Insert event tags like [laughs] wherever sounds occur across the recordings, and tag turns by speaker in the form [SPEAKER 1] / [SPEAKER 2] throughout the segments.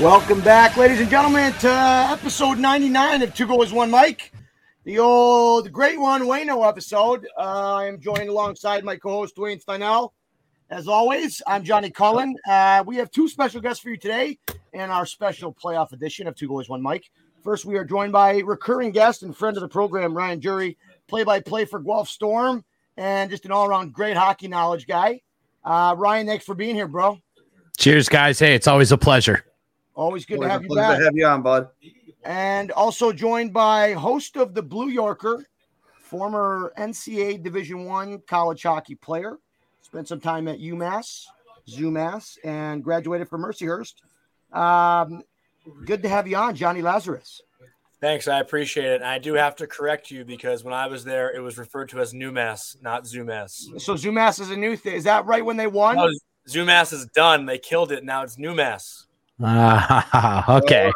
[SPEAKER 1] Welcome back, ladies and gentlemen, to episode 99 of Two Goalies, One Mic, The old, great one, Wayno episode. Uh, I am joined alongside my co host, Dwayne Steinell. As always, I'm Johnny Cullen. Uh, we have two special guests for you today in our special playoff edition of Two Goalies, One Mic. First, we are joined by recurring guest and friend of the program, Ryan Jury, play by play for Guelph Storm, and just an all around great hockey knowledge guy. Uh, Ryan, thanks for being here, bro.
[SPEAKER 2] Cheers, guys. Hey, it's always a pleasure.
[SPEAKER 1] Always good
[SPEAKER 3] Always
[SPEAKER 1] to have you
[SPEAKER 3] pleasure
[SPEAKER 1] back.
[SPEAKER 3] to have you on, bud.
[SPEAKER 1] And also joined by host of the Blue Yorker, former NCAA Division One college hockey player, spent some time at UMass, ZooMass, and graduated from Mercyhurst. Um, good to have you on, Johnny Lazarus.
[SPEAKER 4] Thanks, I appreciate it. I do have to correct you because when I was there, it was referred to as NewMass, not ZooMass.
[SPEAKER 1] So ZooMass is a new thing. Is that right when they won?
[SPEAKER 4] No, ZooMass is done. They killed it. Now it's NewMass.
[SPEAKER 2] Ah, [laughs] okay.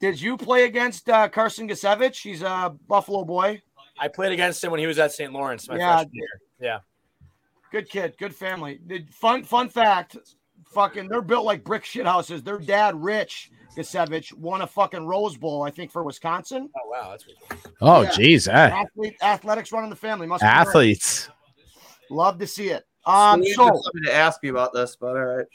[SPEAKER 1] Did you play against uh, Carson Gicewicz? He's a Buffalo boy.
[SPEAKER 4] I played against him when he was at St. Lawrence my
[SPEAKER 1] Yeah.
[SPEAKER 4] freshman year. Yeah.
[SPEAKER 1] Good kid, good family. The fun fun fact, fucking they're built like brick shit houses. Their dad, Rich Gicewicz, won a fucking Rose Bowl, I think, for Wisconsin.
[SPEAKER 4] Oh wow, that's pretty cool.
[SPEAKER 2] Oh,
[SPEAKER 1] Yeah.
[SPEAKER 2] geez. eh.
[SPEAKER 1] Athlete, athletics running the family. Must be.
[SPEAKER 2] Athletes.
[SPEAKER 1] Love to see it. Um,
[SPEAKER 3] Steve
[SPEAKER 1] so
[SPEAKER 3] to ask you about this, but all right.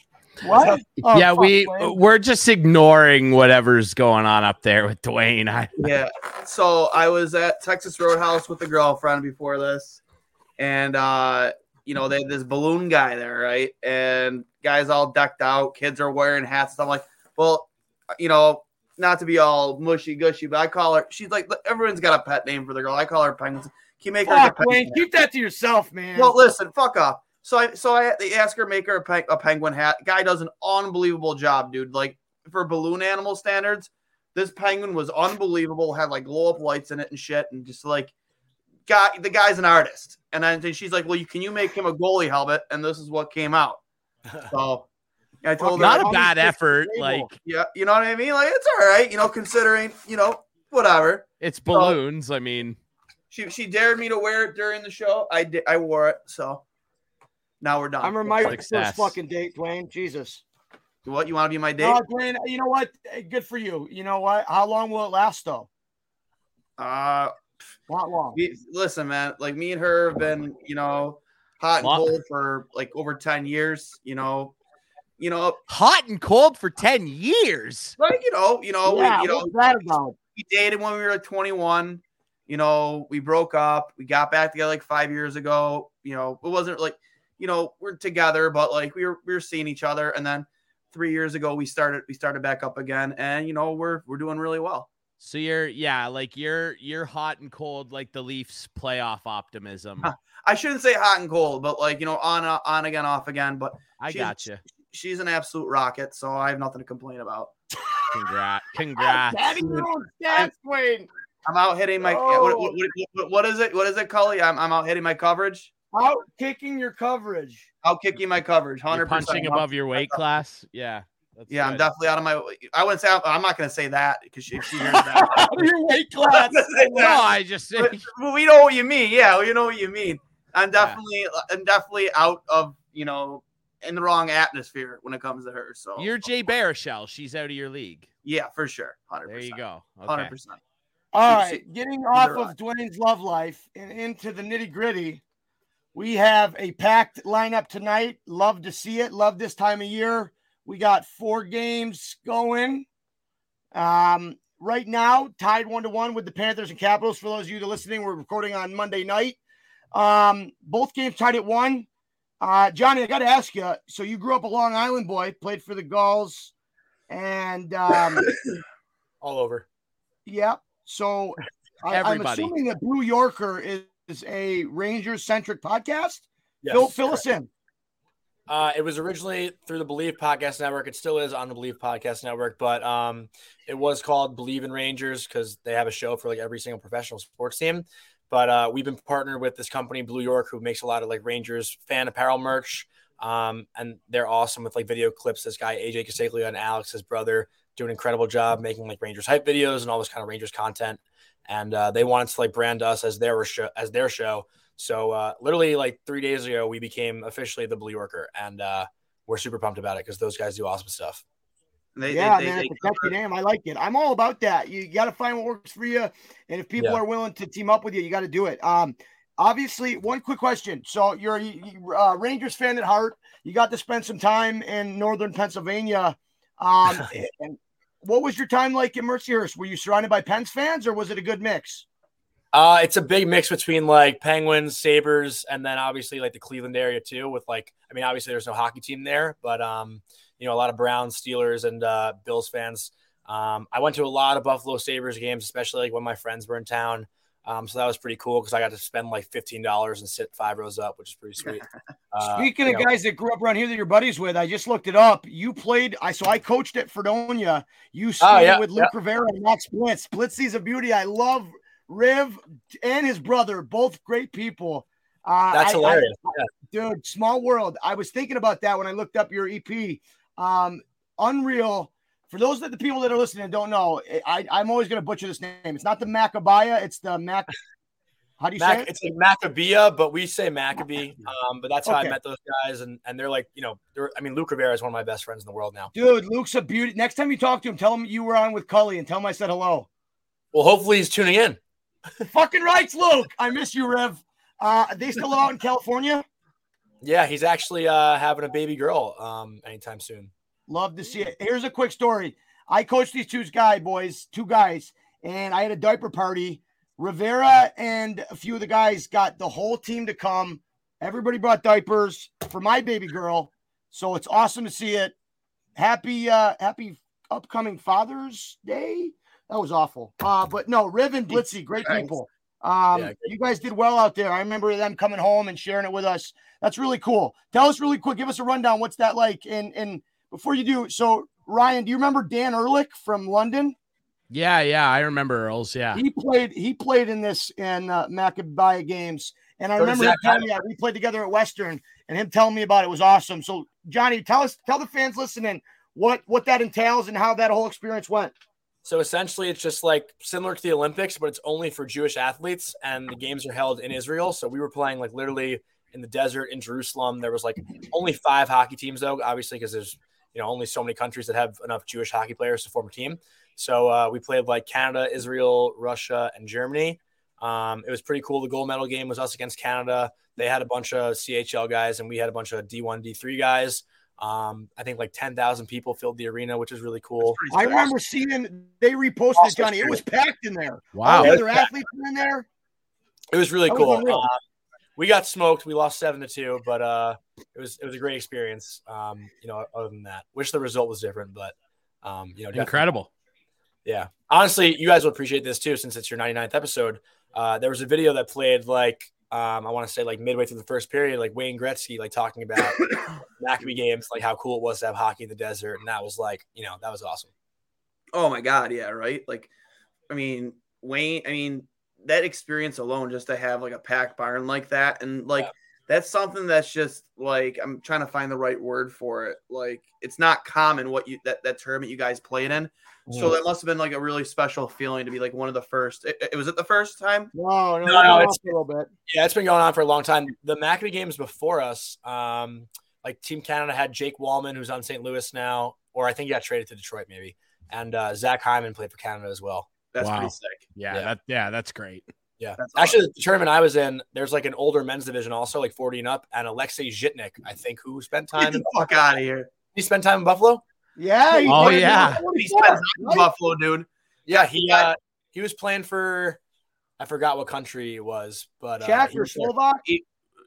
[SPEAKER 1] What? Oh,
[SPEAKER 2] yeah,
[SPEAKER 1] fuck,
[SPEAKER 2] we
[SPEAKER 1] Wayne.
[SPEAKER 2] we're just ignoring whatever's going on up there with Dwayne. I, [laughs]
[SPEAKER 3] Yeah. So I was at Texas Roadhouse with a girlfriend before this, and uh, you know, they had this balloon guy there, right? And guys all decked out, kids are wearing hats. And I'm like, well, you know, not to be all mushy gushy, but I call her. She's like, everyone's got a pet name for the girl. I call her Penguin. Can you make her
[SPEAKER 1] Fuck,
[SPEAKER 3] a
[SPEAKER 1] Wayne, keep that to yourself, man.
[SPEAKER 3] Well, listen, fuck off. So I so I they ask her make her a, pe- a penguin hat. Guy does an unbelievable job, dude. Like for balloon animal standards, this penguin was unbelievable. Had like glow up lights in it and shit, and just like guy the guy's an artist. And then she's like, "Well, you can you make him a goalie helmet?" And this is what came out. [laughs] So I told her,
[SPEAKER 2] not a
[SPEAKER 1] oh,
[SPEAKER 2] bad effort.
[SPEAKER 1] the
[SPEAKER 2] Like
[SPEAKER 3] yeah, you know what I mean. Like it's all right, you know, considering you know whatever.
[SPEAKER 2] it's balloons. I mean,
[SPEAKER 3] She she dared me to wear it during the show. I did. I wore it. So now we're done.
[SPEAKER 1] I'm remember my
[SPEAKER 2] Success.
[SPEAKER 1] first fucking date, Dwayne. Jesus.
[SPEAKER 3] what you want to be my date?
[SPEAKER 1] No, Dwayne, you know what? Good for you. You know what? How long will it last, though?
[SPEAKER 3] Uh,
[SPEAKER 1] Not long.
[SPEAKER 3] we, listen, man. Like me and her have been, you know, hot and
[SPEAKER 2] Long.
[SPEAKER 3] cold for like over ten years. You know, you know,
[SPEAKER 2] hot and cold for 10 years.
[SPEAKER 3] like you know, you know,
[SPEAKER 1] yeah,
[SPEAKER 3] we, you know,
[SPEAKER 1] that about?
[SPEAKER 3] we dated when we were like 21. You know, we broke up. We got back together like five years ago. You know, it wasn't like, you know, we're together, but like we were we were seeing each other, and then three years ago we started we started back up again, and you know we're we're doing really well.
[SPEAKER 2] So you're yeah, like you're you're hot and cold like the Leafs playoff optimism.
[SPEAKER 3] Huh. I shouldn't say hot and cold, but like you know, on on again, off again. But
[SPEAKER 2] I
[SPEAKER 3] got
[SPEAKER 2] gotcha.
[SPEAKER 3] she's an absolute rocket, so I have nothing to complain about. [laughs]
[SPEAKER 2] Congrats. Congrats.
[SPEAKER 1] Daddy, your own stats, Dwayne.
[SPEAKER 3] I'm out hitting my
[SPEAKER 1] Oh.
[SPEAKER 3] what, what, what- what is it? What is it, Cully? I'm, I'm out hitting my coverage.
[SPEAKER 1] Out kicking your coverage.
[SPEAKER 3] Out kicking my coverage.
[SPEAKER 2] You're
[SPEAKER 3] Hundred
[SPEAKER 2] punching
[SPEAKER 3] percent
[SPEAKER 2] above your weight class. Yeah. That's
[SPEAKER 3] Yeah, I'm definitely out of my. I wouldn't say I'm not going to say that because if she hears that, [laughs]
[SPEAKER 1] Your weight [laughs] class.
[SPEAKER 2] No, I just
[SPEAKER 3] but, but we know what you mean. Yeah, you know what you mean. I'm
[SPEAKER 2] Yeah.
[SPEAKER 3] definitely, I'm definitely out of you know in the wrong atmosphere when it comes to her. So
[SPEAKER 2] you're Jay Baruchel. She's out of your league.
[SPEAKER 3] yeah, for sure, hundred
[SPEAKER 2] There you go.
[SPEAKER 3] hundred
[SPEAKER 2] Okay.
[SPEAKER 3] percent.
[SPEAKER 1] All right, getting off of Dwayne's love life and into the nitty gritty, we have a packed lineup tonight. Love to see it. Love this time of year. We got four games going. Um, right now, tied one to one with the Panthers and Capitals. For those of you that are listening, we're recording on Monday night. Um, both games tied at one. Uh, Johnny, I got to ask you. So you grew up a Long Island boy, played for the Gulls, and um,
[SPEAKER 4] all over.
[SPEAKER 1] yeah. So I, I'm assuming that Blue Yorker is, is a Rangers centric podcast.
[SPEAKER 4] Yes,
[SPEAKER 1] fill fill us in.
[SPEAKER 4] Uh, it was originally through the Believe Podcast Network. It still is on the Believe Podcast Network, but um, it was called Believe in Rangers because they have a show for like every single professional sports team. But uh, we've been partnered with this company, Blue York, who makes a lot of like Rangers fan apparel merch. Um, and they're awesome with like video clips. This guy AJ Casaglia and Alex, his brother, do an incredible job making like Rangers hype videos and all this kind of Rangers content. And uh, they wanted to like brand us as their show, as their show. So uh, literally like three days ago, we became officially the Blue Yorker, and uh, we're super pumped about it because those guys do awesome stuff.
[SPEAKER 3] They,
[SPEAKER 1] yeah,
[SPEAKER 3] they,
[SPEAKER 1] man,
[SPEAKER 3] they,
[SPEAKER 1] it's a catchy name. I like it. I'm all about that. You got to find what works for you, and if people
[SPEAKER 4] Yeah.
[SPEAKER 1] are willing to team up with you, you got to do it. Um, obviously, one quick question. So you're a uh, Rangers fan at heart. You got to spend some time in northern Pennsylvania. Um, [laughs] and what was your time like in Mercyhurst? Were you surrounded by Pens fans, or was it a good mix?
[SPEAKER 4] Uh, it's a big mix between like Penguins, Sabres, and then obviously like the Cleveland area too. With like, I mean, obviously there's no hockey team there, but um, you know, a lot of Browns, Steelers, and uh, Bills fans. Um, I went to a lot of Buffalo Sabres games, especially like when my friends were in town. Um, so that was pretty cool because I got to spend like fifteen dollars and sit five rows up, which is pretty sweet. [laughs] Uh,
[SPEAKER 1] Speaking of
[SPEAKER 4] know,
[SPEAKER 1] guys that grew up around here that you're buddies with, I just looked it up. You played, I so I coached at Fredonia. You skated
[SPEAKER 4] Oh, yeah,
[SPEAKER 1] with Luke Rivera and Max Blitz. Blitzzy's a beauty. I love Riv and his brother, both great people. Uh,
[SPEAKER 4] that's
[SPEAKER 1] I- I-
[SPEAKER 4] hilarious. Yeah.
[SPEAKER 1] dude. Small world. I was thinking about that when I looked up your EP. Um, unreal. For those that the people that are listening and don't know, I, I'm always going to butcher this name. It's not the Maccabiah. It's the Mac. How do you say it?
[SPEAKER 4] it's like Maccabea, but we say Maccabee. Um, but that's how
[SPEAKER 1] Okay.
[SPEAKER 4] I met those guys, and and they're like, you know, they're, I mean, Luke Rivera is one of my best friends in the world now.
[SPEAKER 1] Dude, Luke's a beauty. Next time you talk to him, tell him you were on with Cully and tell him I said hello.
[SPEAKER 4] Well, hopefully he's tuning in. [laughs]
[SPEAKER 1] Fucking rights, Luke. I miss you, Rev. Uh, they still live out in California.
[SPEAKER 4] Yeah, he's actually uh, having a baby girl um, anytime soon.
[SPEAKER 1] Love to see it. Here's a quick story. I coached these two guy boys, two guys, and I had a diaper party. Rivera and a few of the guys got the whole team to come. Everybody brought diapers for my baby girl. So it's awesome to see it. Happy uh happy upcoming Father's Day. That was awful. Uh but no, Riv and Blitzy, great people. Um
[SPEAKER 4] Yeah,
[SPEAKER 1] you guys did well out there. I remember them coming home and sharing it with us. That's really cool. Tell us really quick, give us a rundown. What's that like? And and before you do, so Ryan, do you remember Dan Ehrlich from London?
[SPEAKER 2] Yeah, yeah, I remember Earls. Yeah.
[SPEAKER 1] He played. He played in this in uh, Maccabi games, and I
[SPEAKER 4] So does
[SPEAKER 1] remember him
[SPEAKER 4] Zach
[SPEAKER 1] telling me that we played together at Western, and him telling me about it was awesome. So Johnny, tell us, tell the fans listening what what that entails and how that whole experience went.
[SPEAKER 4] So essentially, it's just like similar to the Olympics, but it's only for Jewish athletes, and the games are held in Israel. So we were playing like literally in the desert in Jerusalem. There was like only five hockey teams, though, obviously, because there's you know only so many countries that have enough Jewish hockey players to form a team. So uh, we played like Canada, Israel, Russia, and Germany. Um, it was pretty cool. The gold medal game was us against Canada. They had a bunch of CHL guys, and we had a bunch of D1, D3 guys. Um, I think like 10,000 people filled the arena, which is really cool.
[SPEAKER 1] I remember seeing they reposted
[SPEAKER 4] Awesome
[SPEAKER 1] Johnny. It was packed in there.
[SPEAKER 2] Wow.
[SPEAKER 1] The other
[SPEAKER 4] it was
[SPEAKER 1] athletes were in there.
[SPEAKER 4] It was really
[SPEAKER 1] That was
[SPEAKER 4] cool.
[SPEAKER 1] unreal.
[SPEAKER 4] Um, we got smoked. We lost seven to two, but uh, it was it was a great experience. Um, you know, other than that, wish the result was different, but um, you know,
[SPEAKER 2] Incredible.
[SPEAKER 4] Yeah, honestly, you guys will appreciate this too, since it's your 99th episode. Uh, there was a video that played like um, I want to say like midway through the first period, like Wayne Gretzky, like talking about [coughs] Maccabee games, like how cool it was to have hockey in the desert, and that was like, you know, that was awesome.
[SPEAKER 3] Oh my god, yeah, right. Like, I mean, Wayne. I mean, that experience alone, just to have like a packed barn like that, and like
[SPEAKER 4] Yeah.
[SPEAKER 3] that's something that's just like I'm trying to find the right word for it. Like it's not common what you that that tournament you guys played in. So that must have been like a really special feeling to be like one of the first. It, it was it the first time?
[SPEAKER 1] No, no,
[SPEAKER 4] No, no, it's-
[SPEAKER 1] a little bit.
[SPEAKER 4] Yeah, it's been going on for a long time. The Maccabi games before us, um, like Team Canada had Jake Walman, who's on St. Louis now, or I think he got traded to Detroit maybe, and uh, Zach Hyman played for Canada as well.
[SPEAKER 3] That's
[SPEAKER 2] Wow.
[SPEAKER 3] pretty sick.
[SPEAKER 2] Yeah,
[SPEAKER 4] Yeah.
[SPEAKER 2] that yeah, that's great.
[SPEAKER 4] Yeah,
[SPEAKER 3] That's
[SPEAKER 4] actually, the tournament I was in, there's like an older men's division also, like 40 and up, and Alexei Zhitnik, I think, who spent time.
[SPEAKER 3] Get
[SPEAKER 4] time.
[SPEAKER 3] the
[SPEAKER 4] in,
[SPEAKER 3] fuck out of here.
[SPEAKER 4] he spent time in Buffalo.
[SPEAKER 1] Yeah. he
[SPEAKER 2] Oh,
[SPEAKER 1] played
[SPEAKER 2] yeah.
[SPEAKER 3] He
[SPEAKER 1] 44,
[SPEAKER 3] spends time in? Buffalo, dude.
[SPEAKER 4] Yeah, he uh, he was playing for, I forgot what country it was, but uh,
[SPEAKER 1] Czech
[SPEAKER 4] he
[SPEAKER 1] or
[SPEAKER 4] was there.
[SPEAKER 1] Slovak?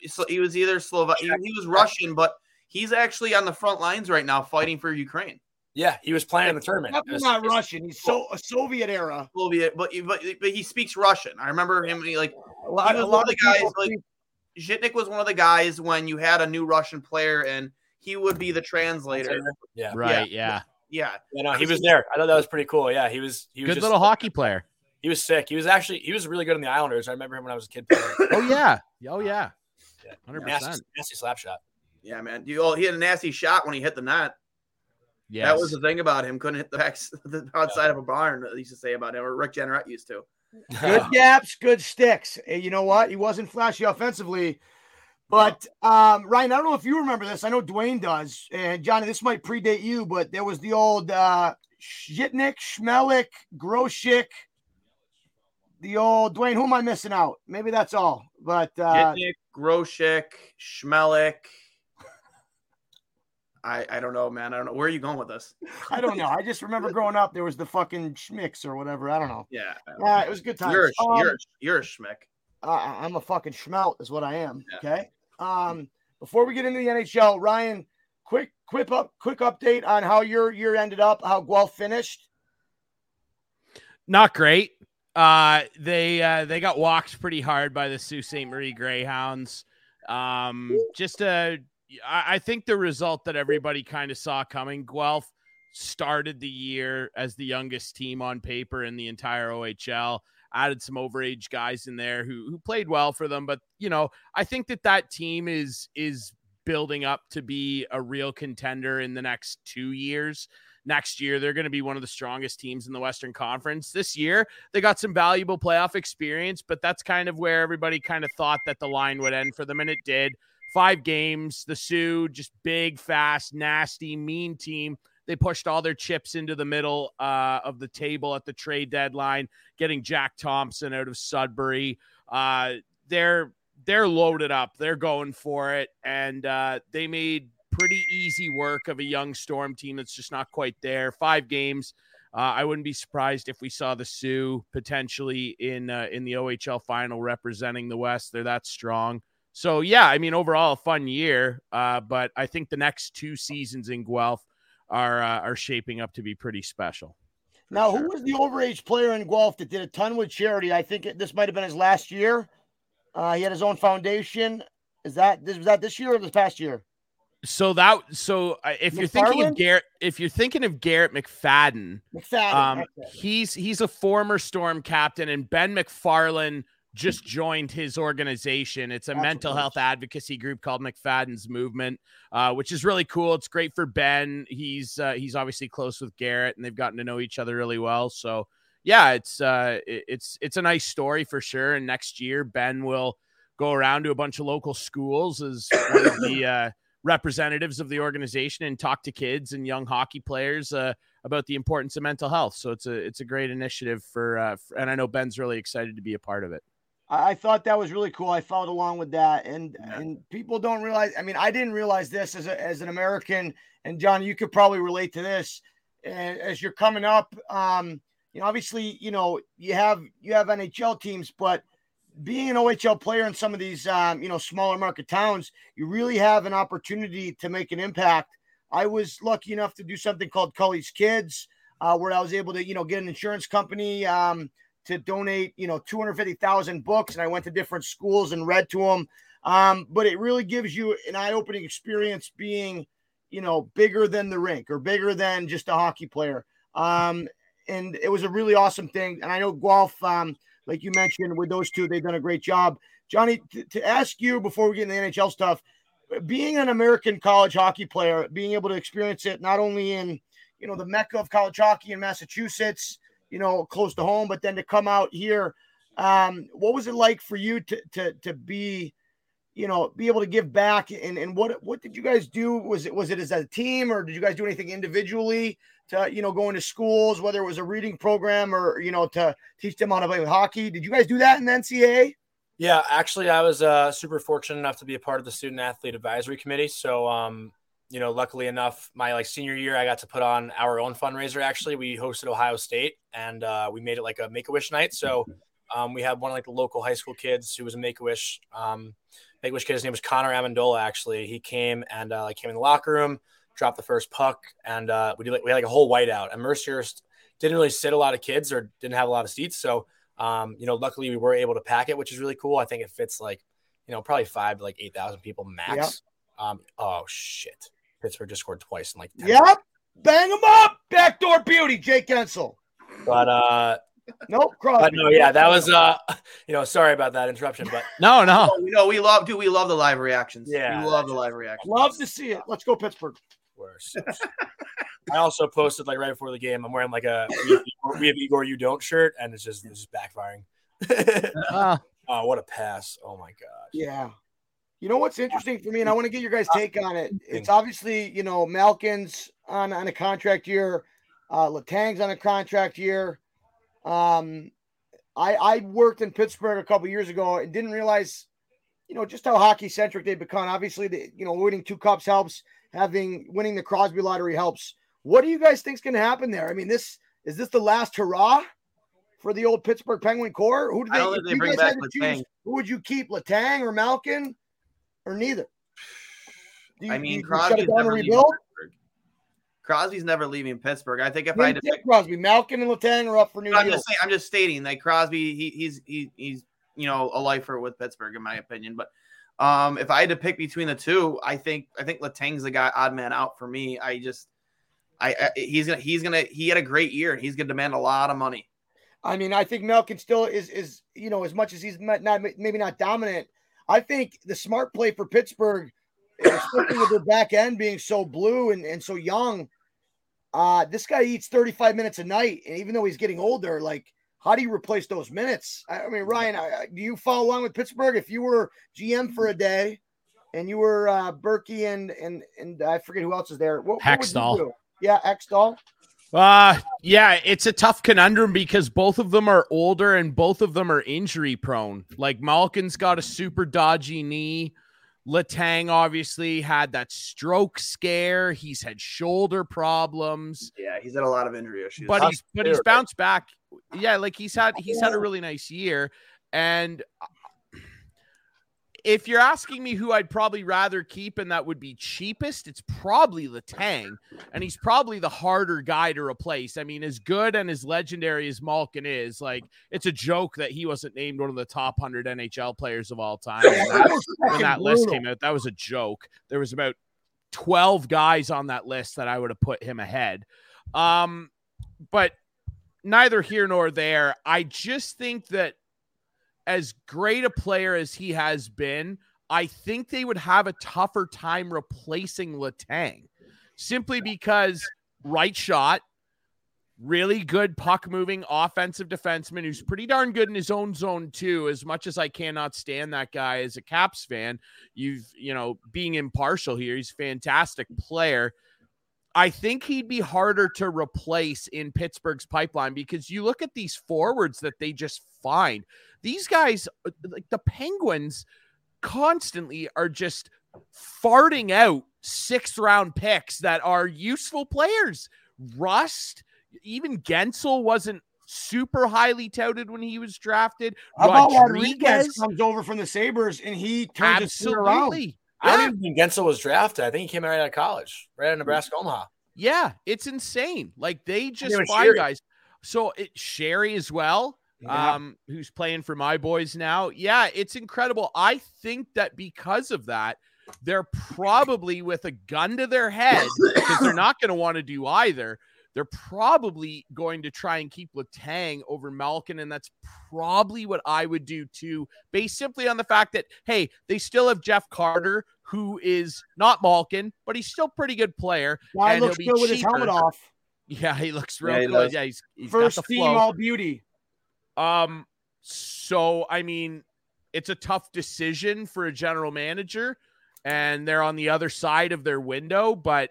[SPEAKER 3] So he was either Slovak, he, he was Russian, but he's actually on the front lines right now fighting for Ukraine.
[SPEAKER 4] Yeah, he was playing in the tournament. It
[SPEAKER 1] Definitely
[SPEAKER 4] was-
[SPEAKER 1] not
[SPEAKER 4] it
[SPEAKER 1] Russian. He's so a Soviet era.
[SPEAKER 3] Soviet, but but but he speaks Russian. I remember him he, like
[SPEAKER 1] A lot,
[SPEAKER 3] was
[SPEAKER 1] a
[SPEAKER 3] one
[SPEAKER 1] lot
[SPEAKER 3] of the guys, like- Zhitnik was one of the guys when you had a new Russian player and he would be the translator.
[SPEAKER 4] Yeah,
[SPEAKER 2] Right, yeah.
[SPEAKER 3] Yeah,
[SPEAKER 4] yeah, no, he was there. I thought that was pretty cool. Yeah, he was. He was
[SPEAKER 2] Good
[SPEAKER 4] just,
[SPEAKER 2] little hockey player.
[SPEAKER 4] He was sick. He was actually he was really good in the Islanders. I remember him when I was a kid. playing. [laughs]
[SPEAKER 2] Oh yeah. Oh yeah.
[SPEAKER 4] Yeah.
[SPEAKER 2] Hundred
[SPEAKER 4] nasty,
[SPEAKER 2] percent.
[SPEAKER 4] nasty slap shot.
[SPEAKER 3] yeah, man. You oh, he had a nasty shot when he hit the net.
[SPEAKER 2] Yes.
[SPEAKER 3] That was the thing about him. Couldn't hit the back [laughs] the outside of a barn. They used to say about him, or Rick Jeanneret used to.
[SPEAKER 1] good [laughs] gaps, good sticks. And you know what? He wasn't flashy offensively. But um, Ryan, I don't know if you remember this. I know Dwayne does. And Johnny, this might predate you, but there was the old uh Zhitnik, Schmelik, Groshik. The old Dwayne, who am I missing out? Maybe that's all. But uh
[SPEAKER 3] Gitnik, Groshik, Schmelik. I I don't know, man. I don't know. Where are you going with this? [laughs]
[SPEAKER 1] I don't know. I just remember growing up, there was the fucking Schmicks or whatever. I don't know.
[SPEAKER 3] Yeah,
[SPEAKER 1] Uh, it was a good time.
[SPEAKER 3] you're a, you're a, you're a schmick.
[SPEAKER 1] uh, I'm a fucking schmelt, is what I am.
[SPEAKER 3] Yeah.
[SPEAKER 1] Okay. Um, before we get into the NHL, Ryan, quick, quick up, quick update on how your year ended up, how Guelph finished.
[SPEAKER 2] not great. Uh, they uh, they got walked pretty hard by the Sault Ste. Marie Greyhounds. Um, just a, I think the result that everybody kind of saw coming. Guelph started the year as the youngest team on paper in the entire OHL. Added some overage guys in there who who played well for them, but you know I think that that team is is building up to be a real contender in the next two years next year they're going to be one of the strongest teams in the western conference this year they got some valuable playoff experience but that's kind of where everybody kind of thought that the line would end for them and it did five games the soo just big fast nasty mean team they pushed all their chips into the middle uh, of the table at the trade deadline getting jack thomson out of sudbury uh, they're they're loaded up they're going for it and uh, they made pretty easy work of a young Storm team that's just not quite there. Five games. Uh, I wouldn't be surprised if we saw the Soo potentially in uh, in the OHL final representing the West. They're that strong. So yeah, I mean overall a fun year. Uh, but I think the next two seasons in Guelph are uh, are shaping up to be pretty special.
[SPEAKER 1] Now,
[SPEAKER 3] sure.
[SPEAKER 1] who was the overage player in Guelph that did a ton with charity? I think it, this might have been his last year. Uh, he had his own foundation. Is that this was that this year or this past year?
[SPEAKER 2] So that so uh, if you're thinking of Garrett, if you're thinking of Garrett McFadden,
[SPEAKER 1] McFadden.
[SPEAKER 2] Um,
[SPEAKER 1] that's
[SPEAKER 2] he's he's a former Storm captain, and Ben McFarland just joined his organization. It's a mental health advocacy group called McFadden's Movement, uh, which is really cool. It's great for Ben. He's uh, he's obviously close with Garrett, and they've gotten to know each other really well. So yeah, it's uh, it- it's it's a nice story for sure. And next year, Ben will go around to a bunch of local schools as one of the uh, representatives of the organization and talk to kids and young hockey players uh, about the importance of mental health. So it's a it's a great initiative for, uh, for and I know Ben's really excited to be a part of it.
[SPEAKER 1] I I thought that was really cool. I followed along with that, and
[SPEAKER 3] Yeah.
[SPEAKER 1] and people don't realize. I mean, I didn't realize this as a, as an American, and John, you could probably relate to this. As you're coming up, um, you know, obviously, you know, you have you have NHL teams, but being an OHL player in some of these, um, you know, smaller market towns, you really have an opportunity to make an impact. I was lucky enough to do something called Cully's Kids, uh, where I was able to, you know, get an insurance company. Um, to donate, you know, 250,000 books. And I went to different schools and read to them. Um, but it really gives you an eye opening experience being, you know, bigger than the rink or bigger than just a hockey player. Um, and it was a really awesome thing. And I know Guelph, um, like you mentioned, with those two, they've done a great job. Johnny, to, to ask you before we get into the NHL stuff, being an American college hockey player, being able to experience it not only in you know the mecca of college hockey in Massachusetts, you know, close to home, but then to come out here, um, what was it like for you to to to be, you know, be able to give back? And and what what did you guys do? Was it was it as a team, or did you guys do anything individually to you know go into schools, whether it was a reading program or you know to teach them how to play hockey? Did you guys do that in the NCAA?
[SPEAKER 4] Yeah, actually, I was uh, super fortunate enough to be a part of the student athlete advisory committee. So, um, you know, luckily enough, my like senior year, I got to put on our own fundraiser. Actually, we hosted Ohio State, and uh, we made it like a Make a Wish night. So, um, we had one of like the local high school kids who was a Make a Wish. Um, Make a Wish kid. His name was Connor Amendola. Actually, he came and uh, like came in the locker room, dropped the first puck, and uh, we did like we had like a whole whiteout. And Mercer didn't really sit a lot of kids or didn't have a lot of seats, so um, you know, luckily we were able to pack it, which is really cool. I think it fits like, you know, probably five to like 8,000 people max. Yep. Um, oh shit. Pittsburgh just scored twice in like,
[SPEAKER 1] yep. Minutes. Bang them up. Backdoor beauty, Jake Guentzel.
[SPEAKER 4] But, uh,
[SPEAKER 1] Nope, Crosby.
[SPEAKER 4] no, yeah, that was uh, you know, sorry about that interruption, but [laughs]
[SPEAKER 2] no, no,
[SPEAKER 3] you know, we love, do we love the live reactions?
[SPEAKER 4] Yeah,
[SPEAKER 3] we love the live reactions.
[SPEAKER 1] Love to see it. Let's go Pittsburgh.
[SPEAKER 4] Worse. [laughs] I also posted like right before the game. I'm wearing like a we have, Igor, we have Igor you don't shirt, and it's just it's just backfiring. [laughs] uh, oh, what a pass! Oh my god.
[SPEAKER 1] Yeah. You know what's interesting for me, and I want to get your guys' take on it. It's obviously you know Malkin's on on a contract year, uh, Letang's on a contract year. Um, I I worked in Pittsburgh a couple years ago and didn't realize, you know, just how hockey centric they've become. Obviously, the you know winning two cups helps. Having winning the Crosby lottery helps. What do you guys think is going to happen there? I mean, this is this the last hurrah for the old Pittsburgh Penguin core? Who do they,
[SPEAKER 3] they bring back
[SPEAKER 1] choose, Who would you keep, Letang or Malkin, or neither?
[SPEAKER 3] You, I mean, Crosby's never leaving Pittsburgh. Crosby's never leaving Pittsburgh. I think if I had to pick
[SPEAKER 1] Crosby, Malkin and Letang are up for new.
[SPEAKER 3] I'm just saying. I'm just stating that Crosby, he, he's he, he's you know a lifer with Pittsburgh in my opinion. But um, if I had to pick between the two, I think I think Letang's the guy odd man out for me. I just I, I, he's gonna he's gonna he had a great year and he's gonna demand a lot of money.
[SPEAKER 1] I mean, I think Malkin still is is you know as much as he's not maybe not dominant. I think the smart play for Pittsburgh, especially with their back end being so blue and, and so young, uh, this guy eats 35 minutes a night, and even though he's getting older, like how do you replace those minutes? I, mean, Ryan, I, do you follow along with Pittsburgh? If you were GM for a day, and you were uh, Berkey and and and I forget who else is there, what,
[SPEAKER 2] Hextall.
[SPEAKER 1] What yeah, Hextall.
[SPEAKER 2] Uh yeah, it's a tough conundrum because both of them are older and both of them are injury prone. Like Malkin's got a super dodgy knee. Letang obviously had that stroke scare. He's had shoulder problems.
[SPEAKER 3] Yeah, he's had a lot of injury issues.
[SPEAKER 2] But he's but he's bounced back. Yeah, like he's had he's had a really nice year. And if you're asking me who I'd probably rather keep and that would be cheapest, it's probably Letang. And he's probably the harder guy to replace. I mean, as good and as legendary as Malkin is, like, it's a joke that he wasn't named one of the top 100 NHL players of all time. That, when that list came out, that was a joke. There was about 12 guys on that list that I would have put him ahead. Um, but neither here nor there. I just think that as great a player as he has been, I think they would have a tougher time replacing Letang simply because right shot, really good puck moving offensive defenseman who's pretty darn good in his own zone too as much as i cannot stand that guy as a caps fan. You've you know being impartial here he's a fantastic player i think he'd be harder to replace in pittsburgh's pipeline because you look at these forwards that they just find these guys, uh, like the Penguins, constantly are just farting out sixth round picks that are useful players. Rust, even Guentzel wasn't super highly touted when he was drafted.
[SPEAKER 1] How about Rodrigues comes over from the Sabres and he turns Absolutely. around.
[SPEAKER 4] I don't even think Guentzel was drafted. I think he came right out of college, right out of Nebraska Omaha.
[SPEAKER 2] Yeah, it's insane. Like they just find guys. So it Sheary as well yeah. um, who's playing for my boys now. Yeah, it's incredible. I think that because of that, they're probably with a gun to their head because they're not going to want to do either. They're probably going to try and keep Letang over Malkin, and that's probably what I would do too, based simply on the fact that hey, they still have Jeff Carter, who is not Malkin, but he's still a pretty good player.
[SPEAKER 1] Guy
[SPEAKER 2] and
[SPEAKER 1] looks
[SPEAKER 2] he'll be
[SPEAKER 1] good with his helmet off.
[SPEAKER 2] Yeah, he looks real
[SPEAKER 3] Yeah, he
[SPEAKER 2] good.
[SPEAKER 3] does.
[SPEAKER 2] Yeah, he's, he's
[SPEAKER 1] First
[SPEAKER 2] got the
[SPEAKER 1] team all beauty.
[SPEAKER 2] Um, so I mean, it's a tough decision for a general manager, and they're on the other side of their window. But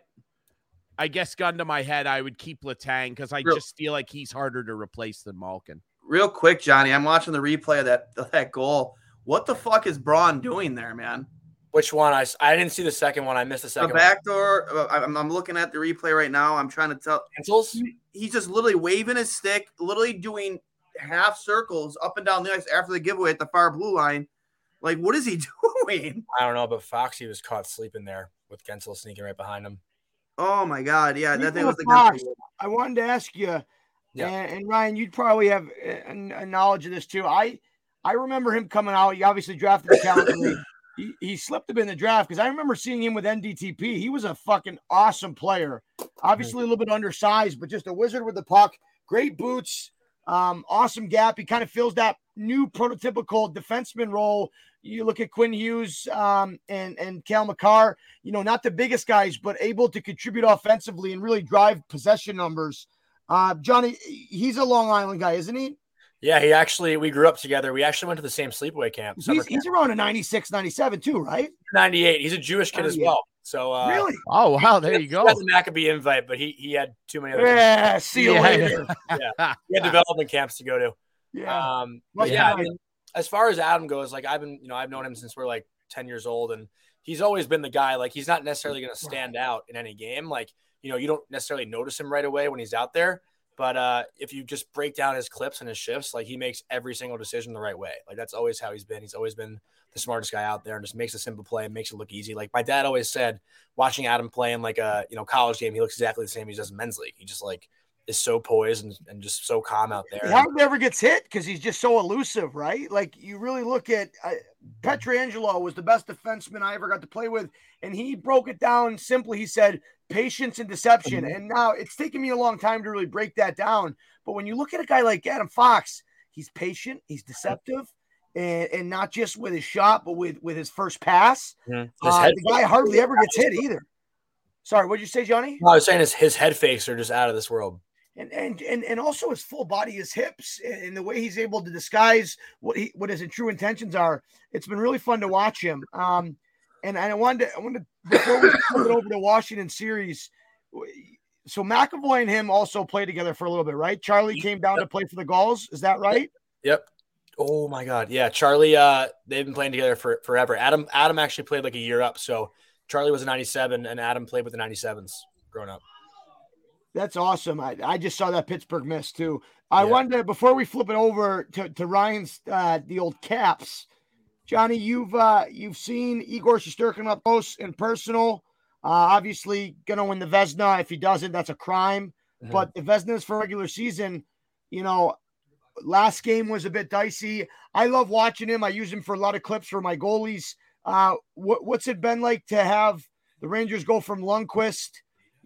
[SPEAKER 2] I guess, gun to my head, I would keep Letang because I
[SPEAKER 3] Real-
[SPEAKER 2] just feel like he's harder to replace than Malkin.
[SPEAKER 3] Real quick, Johnny, I'm watching the replay of that [laughs] that goal. What the fuck is Braun doing there, man?
[SPEAKER 4] Which one? I, I didn't see the second one. I missed the second.
[SPEAKER 3] The
[SPEAKER 4] second
[SPEAKER 3] backdoor. Uh, I'm, I'm looking at the replay right now. I'm trying to tell.
[SPEAKER 4] one.
[SPEAKER 3] He's just literally waving his stick, literally doing half circles up and down the ice after the giveaway at the far blue line. Like, what is he [laughs] doing?
[SPEAKER 4] I don't know, but Foxy was caught sleeping there with Guentzel sneaking right behind him.
[SPEAKER 3] Oh my god, yeah, that thing was
[SPEAKER 1] of
[SPEAKER 3] the
[SPEAKER 1] Fox, I wanted to ask you,
[SPEAKER 4] Yeah.
[SPEAKER 1] and, and Ryan, you'd probably have a, a knowledge of this too. I I remember him coming out. He obviously drafted the Calgary. he, he slipped him in the draft because I remember seeing him with NTDP. He was a fucking awesome player. Obviously a little bit undersized, but just a wizard with the puck. Great boots, um, awesome gap. He kind of fills that new prototypical defenseman role. You look at Quinn Hughes um, and and Cale Makar. You know, not the biggest guys, but able to contribute offensively and really drive possession numbers. Uh, Johnny, he's a Long Island guy, isn't he?
[SPEAKER 4] Yeah, he actually, we grew up together. We actually went to the same sleepaway camp.
[SPEAKER 1] He's,
[SPEAKER 4] camp.
[SPEAKER 1] he's around a 96, 97 too, right?
[SPEAKER 4] 98. He's a Jewish kid as well. So, uh,
[SPEAKER 1] really?
[SPEAKER 2] Oh wow, there you go.
[SPEAKER 4] had the Maccabee invite, but he he had too many other.
[SPEAKER 1] Yeah, see you
[SPEAKER 2] Yeah.
[SPEAKER 1] later. [laughs]
[SPEAKER 4] He had development camps to go to.
[SPEAKER 1] Yeah.
[SPEAKER 4] Um, but
[SPEAKER 1] be
[SPEAKER 4] yeah, I mean, as far as Adam goes, like I've been, you know, I've known him since we're like 10 years old, and he's always been the guy. Like he's not necessarily going to stand out in any game. Like you know, you don't necessarily notice him right away when he's out there. But uh, if you just break down his clips and his shifts, like he makes every single decision the right way. Like that's always how he's been. He's always been the smartest guy out there and just makes a simple play and makes it look easy. Like my dad always said, watching Adam play in like a you know college game, he looks exactly the same as he does in men's league. He just like is so poised and, and just so calm out there.
[SPEAKER 1] He never gets hit because he's just so elusive, right? Like you really look at uh, Pietrangelo was the best defenseman I ever got to play with, and he broke it down simply. He said patience and deception,
[SPEAKER 4] Mhm.
[SPEAKER 1] and now it's taken me a long time to really break that down. But when you look at a guy like Adam Fox, he's patient, he's deceptive, and, and not just with his shot, but with with his first pass.
[SPEAKER 4] Mhm. His
[SPEAKER 1] Uh,
[SPEAKER 4] head
[SPEAKER 1] the guy hardly ever gets hit either. Sorry, what'd you say, Johnny?
[SPEAKER 4] No, I was saying his, his head fakes are just out of this world.
[SPEAKER 1] And and and and also his full body, his hips, and the way he's able to disguise what he what his true intentions are. It's been really fun to watch him. Um, and I wanted to, I wanted to, before we move it over to Washington series. So McAvoy and him also played together for a little bit, right? Charlie came down to play for the Gulls. Is that right?
[SPEAKER 4] Yep. Oh my God. Yeah. Charlie, uh, they've been playing together for forever. Adam, Adam actually played like a year up. So Charlie was a 97 and Adam played with the 97s growing up.
[SPEAKER 1] That's awesome. I, I just saw that Pittsburgh miss too. I
[SPEAKER 4] Yeah.
[SPEAKER 1] wanted to before we flip it over to, to Ryan's uh, the old caps. Johnny, you've uh, you've seen Igor Shesterkin up close and personal. Uh, obviously, gonna win the Vezina. If he doesn't, that's a crime.
[SPEAKER 4] Mhm.
[SPEAKER 1] But the Vezinas for regular season, you know, last game was a bit dicey. I love watching him. I use him for a lot of clips for my goalies. Uh, what, what's it been like to have the Rangers go from Lundqvist,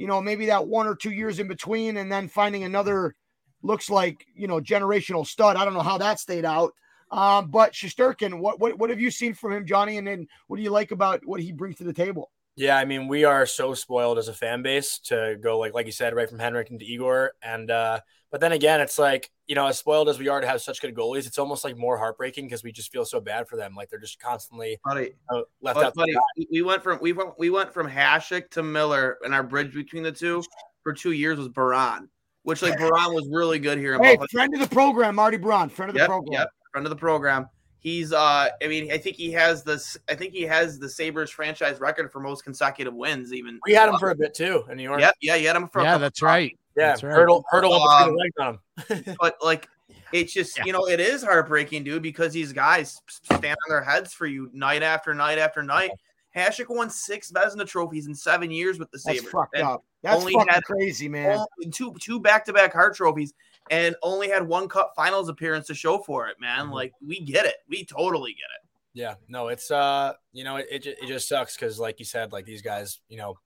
[SPEAKER 1] you know, maybe that one or two years in between, and then finding another looks like you know generational stud. I don't know how that stayed out. Um, but Shesterkin, what, what what have you seen from him, Johnny? And then what do you like about what he brings to the table?
[SPEAKER 4] Yeah, I mean, we are so spoiled as a fan base to go like like you said, right from Henrik into Igor. And uh but then again, it's like, you know, as spoiled as we are to have such good goalies, it's almost like more heartbreaking because we just feel so bad for them. Like they're just constantly
[SPEAKER 3] Buddy,
[SPEAKER 4] uh, left out.
[SPEAKER 3] buddy, we- we went from we went we went from Hasek to Miller, and our bridge between the two for two years was Biron, which like Biron was really good here. in
[SPEAKER 1] Hey,
[SPEAKER 3] Buffalo.
[SPEAKER 1] friend of the program, Marty Biron, friend of the
[SPEAKER 3] Yep,
[SPEAKER 1] program.
[SPEAKER 3] yep, friend of the program. He's uh I mean, I think he has this I think he has the Sabres franchise record for most consecutive wins, even
[SPEAKER 4] We had him for a bit too in New York.
[SPEAKER 3] Yep, yeah, you had him for a
[SPEAKER 2] Yeah,
[SPEAKER 3] couple
[SPEAKER 2] that's
[SPEAKER 3] times.
[SPEAKER 2] right.
[SPEAKER 4] Yeah,
[SPEAKER 2] That's right.
[SPEAKER 4] hurdle hurdle
[SPEAKER 3] Um,
[SPEAKER 4] on him. [laughs]
[SPEAKER 3] But like it's just
[SPEAKER 2] Yeah.
[SPEAKER 3] you know, it is heartbreaking, dude, because these guys stand on their heads for you night after night after night. Hasek won six Vezina trophies in seven years with the Sabres.
[SPEAKER 1] That's
[SPEAKER 3] Sabres.
[SPEAKER 1] fucked up. That's
[SPEAKER 3] only
[SPEAKER 1] fucking
[SPEAKER 3] had-
[SPEAKER 1] crazy, man.
[SPEAKER 3] two two back to back Hart trophies and only had one Cup Finals appearance to show for it, man.
[SPEAKER 4] Mhm.
[SPEAKER 3] Like we get it, we totally get it.
[SPEAKER 4] Yeah, no, it's uh, you know, it it, it just sucks because, like you said, like these guys, you know,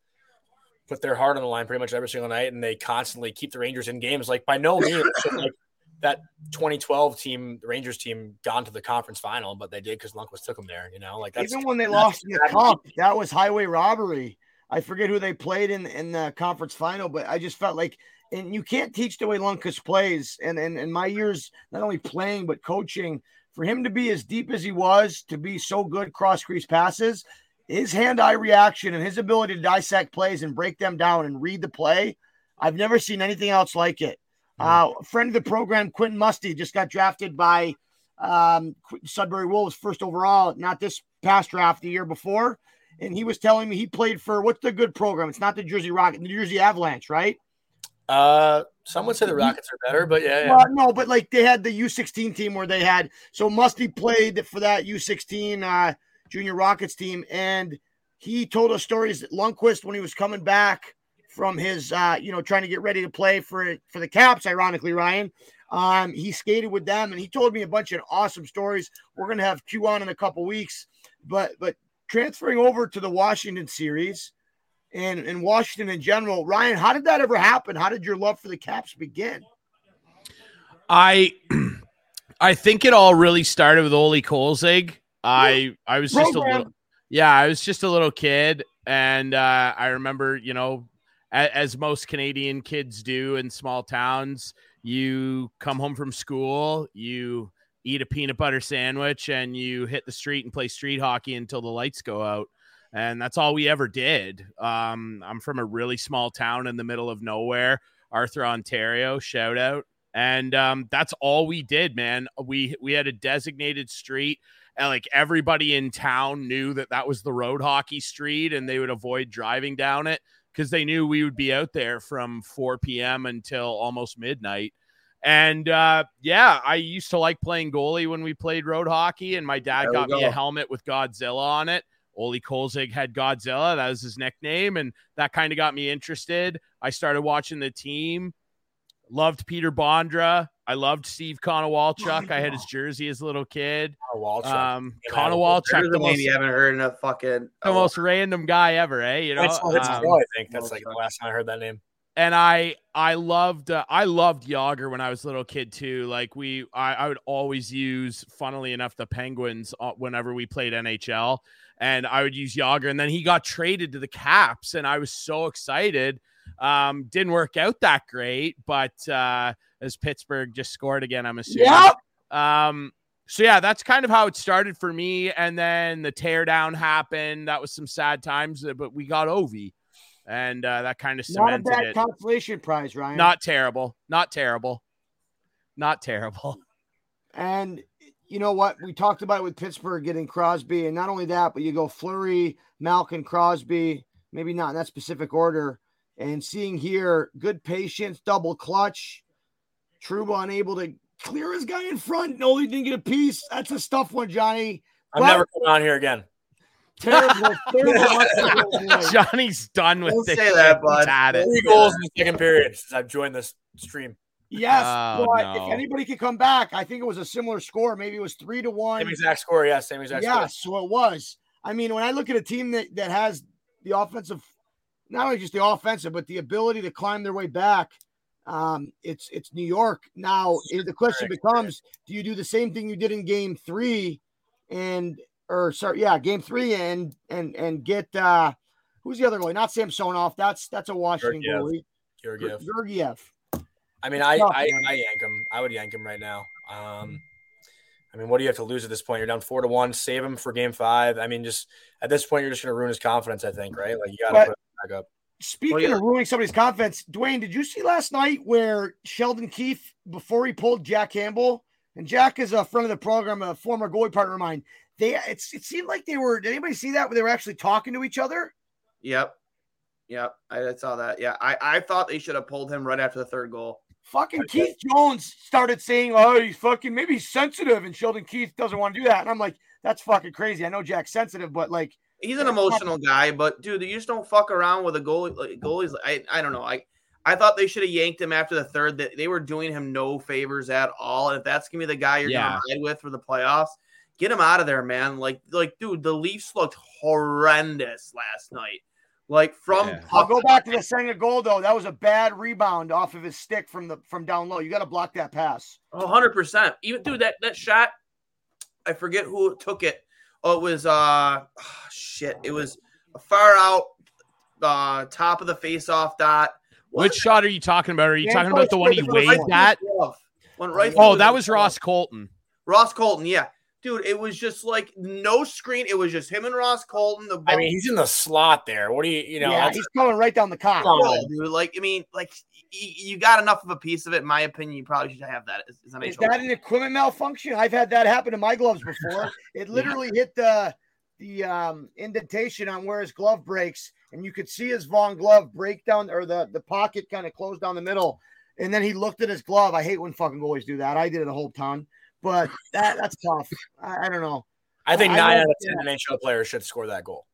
[SPEAKER 4] put their heart on the line pretty much every single night, and they constantly keep the Rangers in games. Like by no [laughs] means like that 2012 team, the Rangers team, gone to the conference final, but they did because Lundqvist took them there. You know, like that's
[SPEAKER 1] even when they lost in the cup, that was highway robbery. I forget who they played in in the conference final, but I just felt like, and you can't teach the way Lundqvist plays. And and in my years, not only playing but coaching, for him to be as deep as he was, to be so good cross crease passes, his hand eye reaction and his ability to dissect plays and break them down and read the play, I've never seen anything else like it. Uh, friend of the program, Quentin Musty, just got drafted by um, Sudbury Wolves first overall, not this past draft, the year before. And he was telling me he played for what's the good program? It's not the Jersey Rocket, the Jersey Avalanche, right?
[SPEAKER 4] Uh, some would say the Rockets are better, but yeah, yeah.
[SPEAKER 1] Uh, no, but like they had the U16 team where they had so Musty played for that U16 uh, junior Rockets team, and he told us stories that Lundqvist when he was coming back from his uh, you know trying to get ready to play for for the Caps. Ironically, Ryan, um, he skated with them, and he told me a bunch of awesome stories. We're gonna have Q on in a couple weeks, but but transferring over to the Washington series and and Washington in general, Ryan, how did that ever happen? How did your love for the Caps begin?
[SPEAKER 2] I [clears throat] I think it all really started with Olli Kolzig. I I was just a little yeah, I was just a little kid, and uh, I remember you know as most Canadian kids do in small towns, you come home from school, you eat a peanut butter sandwich, and you hit the street and play street hockey until the lights go out. And that's all we ever did. Um, I'm from a really small town in the middle of nowhere, Arthur, Ontario. Shout out. And um, that's all we did, man. We we had a designated street and like everybody in town knew that that was the road hockey street and they would avoid driving down it because they knew we would be out there from 4 p.m. until almost midnight. And uh, yeah, I used to like playing goalie when we played road hockey, and my dad there got me a helmet with Godzilla on it. Olli Kolzig had Godzilla, that was his nickname, and that kind of got me interested. I started watching the team, loved Peter Bondra. I loved Steve Konowalchuk. I had his jersey as a little kid.
[SPEAKER 4] Konowalchuk.
[SPEAKER 2] Um, Konowalchuk,
[SPEAKER 3] the most, you haven't heard enough fucking
[SPEAKER 2] the most random guy ever, eh? You know,
[SPEAKER 4] it's, it's um, I think that's like the last time I heard that name.
[SPEAKER 2] And I, I loved, uh, I loved Jagr when I was a little kid too. Like we, I, I would always use, funnily enough, the Penguins uh, whenever we played NHL, and I would use Jagr. And then he got traded to the Caps, and I was so excited. Um, didn't work out that great, but uh, as Pittsburgh just scored again, I'm assuming.
[SPEAKER 1] Yep.
[SPEAKER 2] Um, so yeah, that's kind of how it started for me. And then the teardown happened. That was some sad times, uh, but we got Ovi, and uh, that kind of cemented
[SPEAKER 1] Not a bad
[SPEAKER 2] it.
[SPEAKER 1] consolation prize, Ryan.
[SPEAKER 2] Not terrible. Not terrible. Not terrible. [laughs]
[SPEAKER 1] And you know what? We talked about it with Pittsburgh getting Crosby, and not only that, but you go Fleury, Malkin, Crosby, maybe not in that specific order. And seeing here, good patience, double clutch. Trouba unable to clear his guy in front. No, he didn't get a piece. That's a stuff one, Johnny.
[SPEAKER 4] I'm but, never coming on here again.
[SPEAKER 1] Terrible, [laughs] terrible. [laughs]
[SPEAKER 2] Johnny's done with
[SPEAKER 3] Don't
[SPEAKER 2] this.
[SPEAKER 3] say that, bud.
[SPEAKER 4] Three goals in the second period since I've joined this stream.
[SPEAKER 1] Yes,
[SPEAKER 2] Oh,
[SPEAKER 1] but
[SPEAKER 2] no.
[SPEAKER 1] if anybody could come back, I think it was a similar score. Maybe it was three to one.
[SPEAKER 4] Same exact score, yeah, same exact
[SPEAKER 1] Yeah,
[SPEAKER 4] score.
[SPEAKER 1] so it was. I mean, when I look at a team that, that has the offensive, not only just the offensive, but the ability to climb their way back, um, it's it's New York. Now the question becomes: Do you do the same thing you did in Game Three, and or sorry, yeah, Game Three, and and and get uh, who's the other goalie? Not Samsonov. That's that's a Washington
[SPEAKER 4] Georgiev.
[SPEAKER 1] goalie.
[SPEAKER 4] Georgiev.
[SPEAKER 1] Georgiev.
[SPEAKER 4] I mean, I, I. I yank him. I would yank him right now. Um, I mean, what do you have to lose at this point? You're down four to one. Save him for game five. I mean, just at this point, you're just going to ruin his confidence. I think, right? Like you got to put it back up.
[SPEAKER 1] Speaking
[SPEAKER 3] Well, yeah.
[SPEAKER 1] of ruining somebody's confidence, Dwayne, did you see last night where Sheldon Keefe, before he pulled Jack Campbell, and Jack is a friend of the program, a former goalie partner of mine. They it's, it seemed like they were. Did anybody see that where they were actually talking to each other?
[SPEAKER 3] Yep. Yep. I saw that. Yeah. I, I thought they should have pulled him right after the third goal.
[SPEAKER 1] Fucking Keith Jones started saying, "Oh, he's fucking maybe he's sensitive," and Sheldon Keefe doesn't want to do that. And I'm like, that's fucking crazy. I know Jack's sensitive, but like,
[SPEAKER 3] He's an emotional guy, but dude, you just don't fuck around with a goalie. Like, goalies, I, I don't know. I, I thought they should have yanked him after the third. That they were doing him no favors at all. And if that's gonna be the guy you're
[SPEAKER 2] Yeah.
[SPEAKER 3] gonna ride with for the playoffs, get him out of there, man. Like, like, dude, the Leafs looked horrendous last night. Like from
[SPEAKER 2] Yeah.
[SPEAKER 1] I'll go back to the Senga goal though. That was a bad rebound off of his stick from the from down low. You got to block that pass.
[SPEAKER 3] hundred percent. Even dude, that that shot, I forget who took it. Oh, it was uh shit. It was a far out uh top of the face off dot.
[SPEAKER 2] Which shot are you talking about? Are you
[SPEAKER 1] Yeah,
[SPEAKER 2] talking about the one he waved at?
[SPEAKER 3] Went right
[SPEAKER 2] Oh, that was. Ross Colton.
[SPEAKER 3] Ross Colton, yeah. Dude, it was just like no screen. It was just him and Ross Colton. The
[SPEAKER 4] I mean, he's in the slot there. What do you, you know?
[SPEAKER 1] yeah, he's coming right down the cock.
[SPEAKER 4] Come.
[SPEAKER 3] Bro, dude. Like, I mean, like y- you got enough of a piece of it. In my opinion, you probably should have that. As, as an
[SPEAKER 1] Is
[SPEAKER 3] NHL.
[SPEAKER 1] that an equipment malfunction? I've had that happen to my gloves before. [laughs] It literally hit the the um, indentation on where his glove breaks, and you could see his Vaughn glove break down, or the the pocket kind of close down the middle. And then he looked at his glove. I hate when fucking goalies do that. I did it a whole ton, but that that's tough. I, I don't know.
[SPEAKER 4] I think
[SPEAKER 1] I
[SPEAKER 4] nine
[SPEAKER 1] love
[SPEAKER 4] out of ten NHL players should score that goal.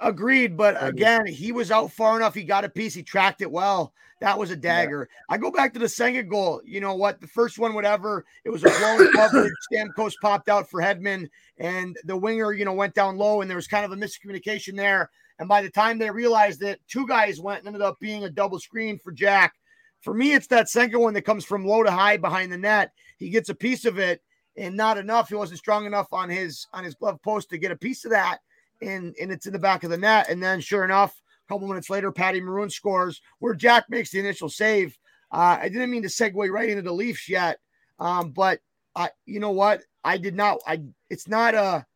[SPEAKER 1] Agreed, but again, he was out far enough. He got a piece. He tracked it well. That was a dagger. I go back to the second goal. You know what? The first one, whatever. It was a blown [coughs] coverage. Stamkos popped out for Hedman, and the winger, you know, went down low, and there was kind of a miscommunication there. And by the time they realized that two guys went and ended up being a double screen for Jack. For me, it's that second one that comes from low to high behind the net. He gets a piece of it, and not enough. He wasn't strong enough on his on his glove post to get a piece of that and and it's in the back of the net. And then, sure enough, a couple minutes later, Patty Maroon scores where Jack makes the initial save. Uh, I didn't mean to segue right into the Leafs yet, um, but I, you know what? I did not. I. It's not a.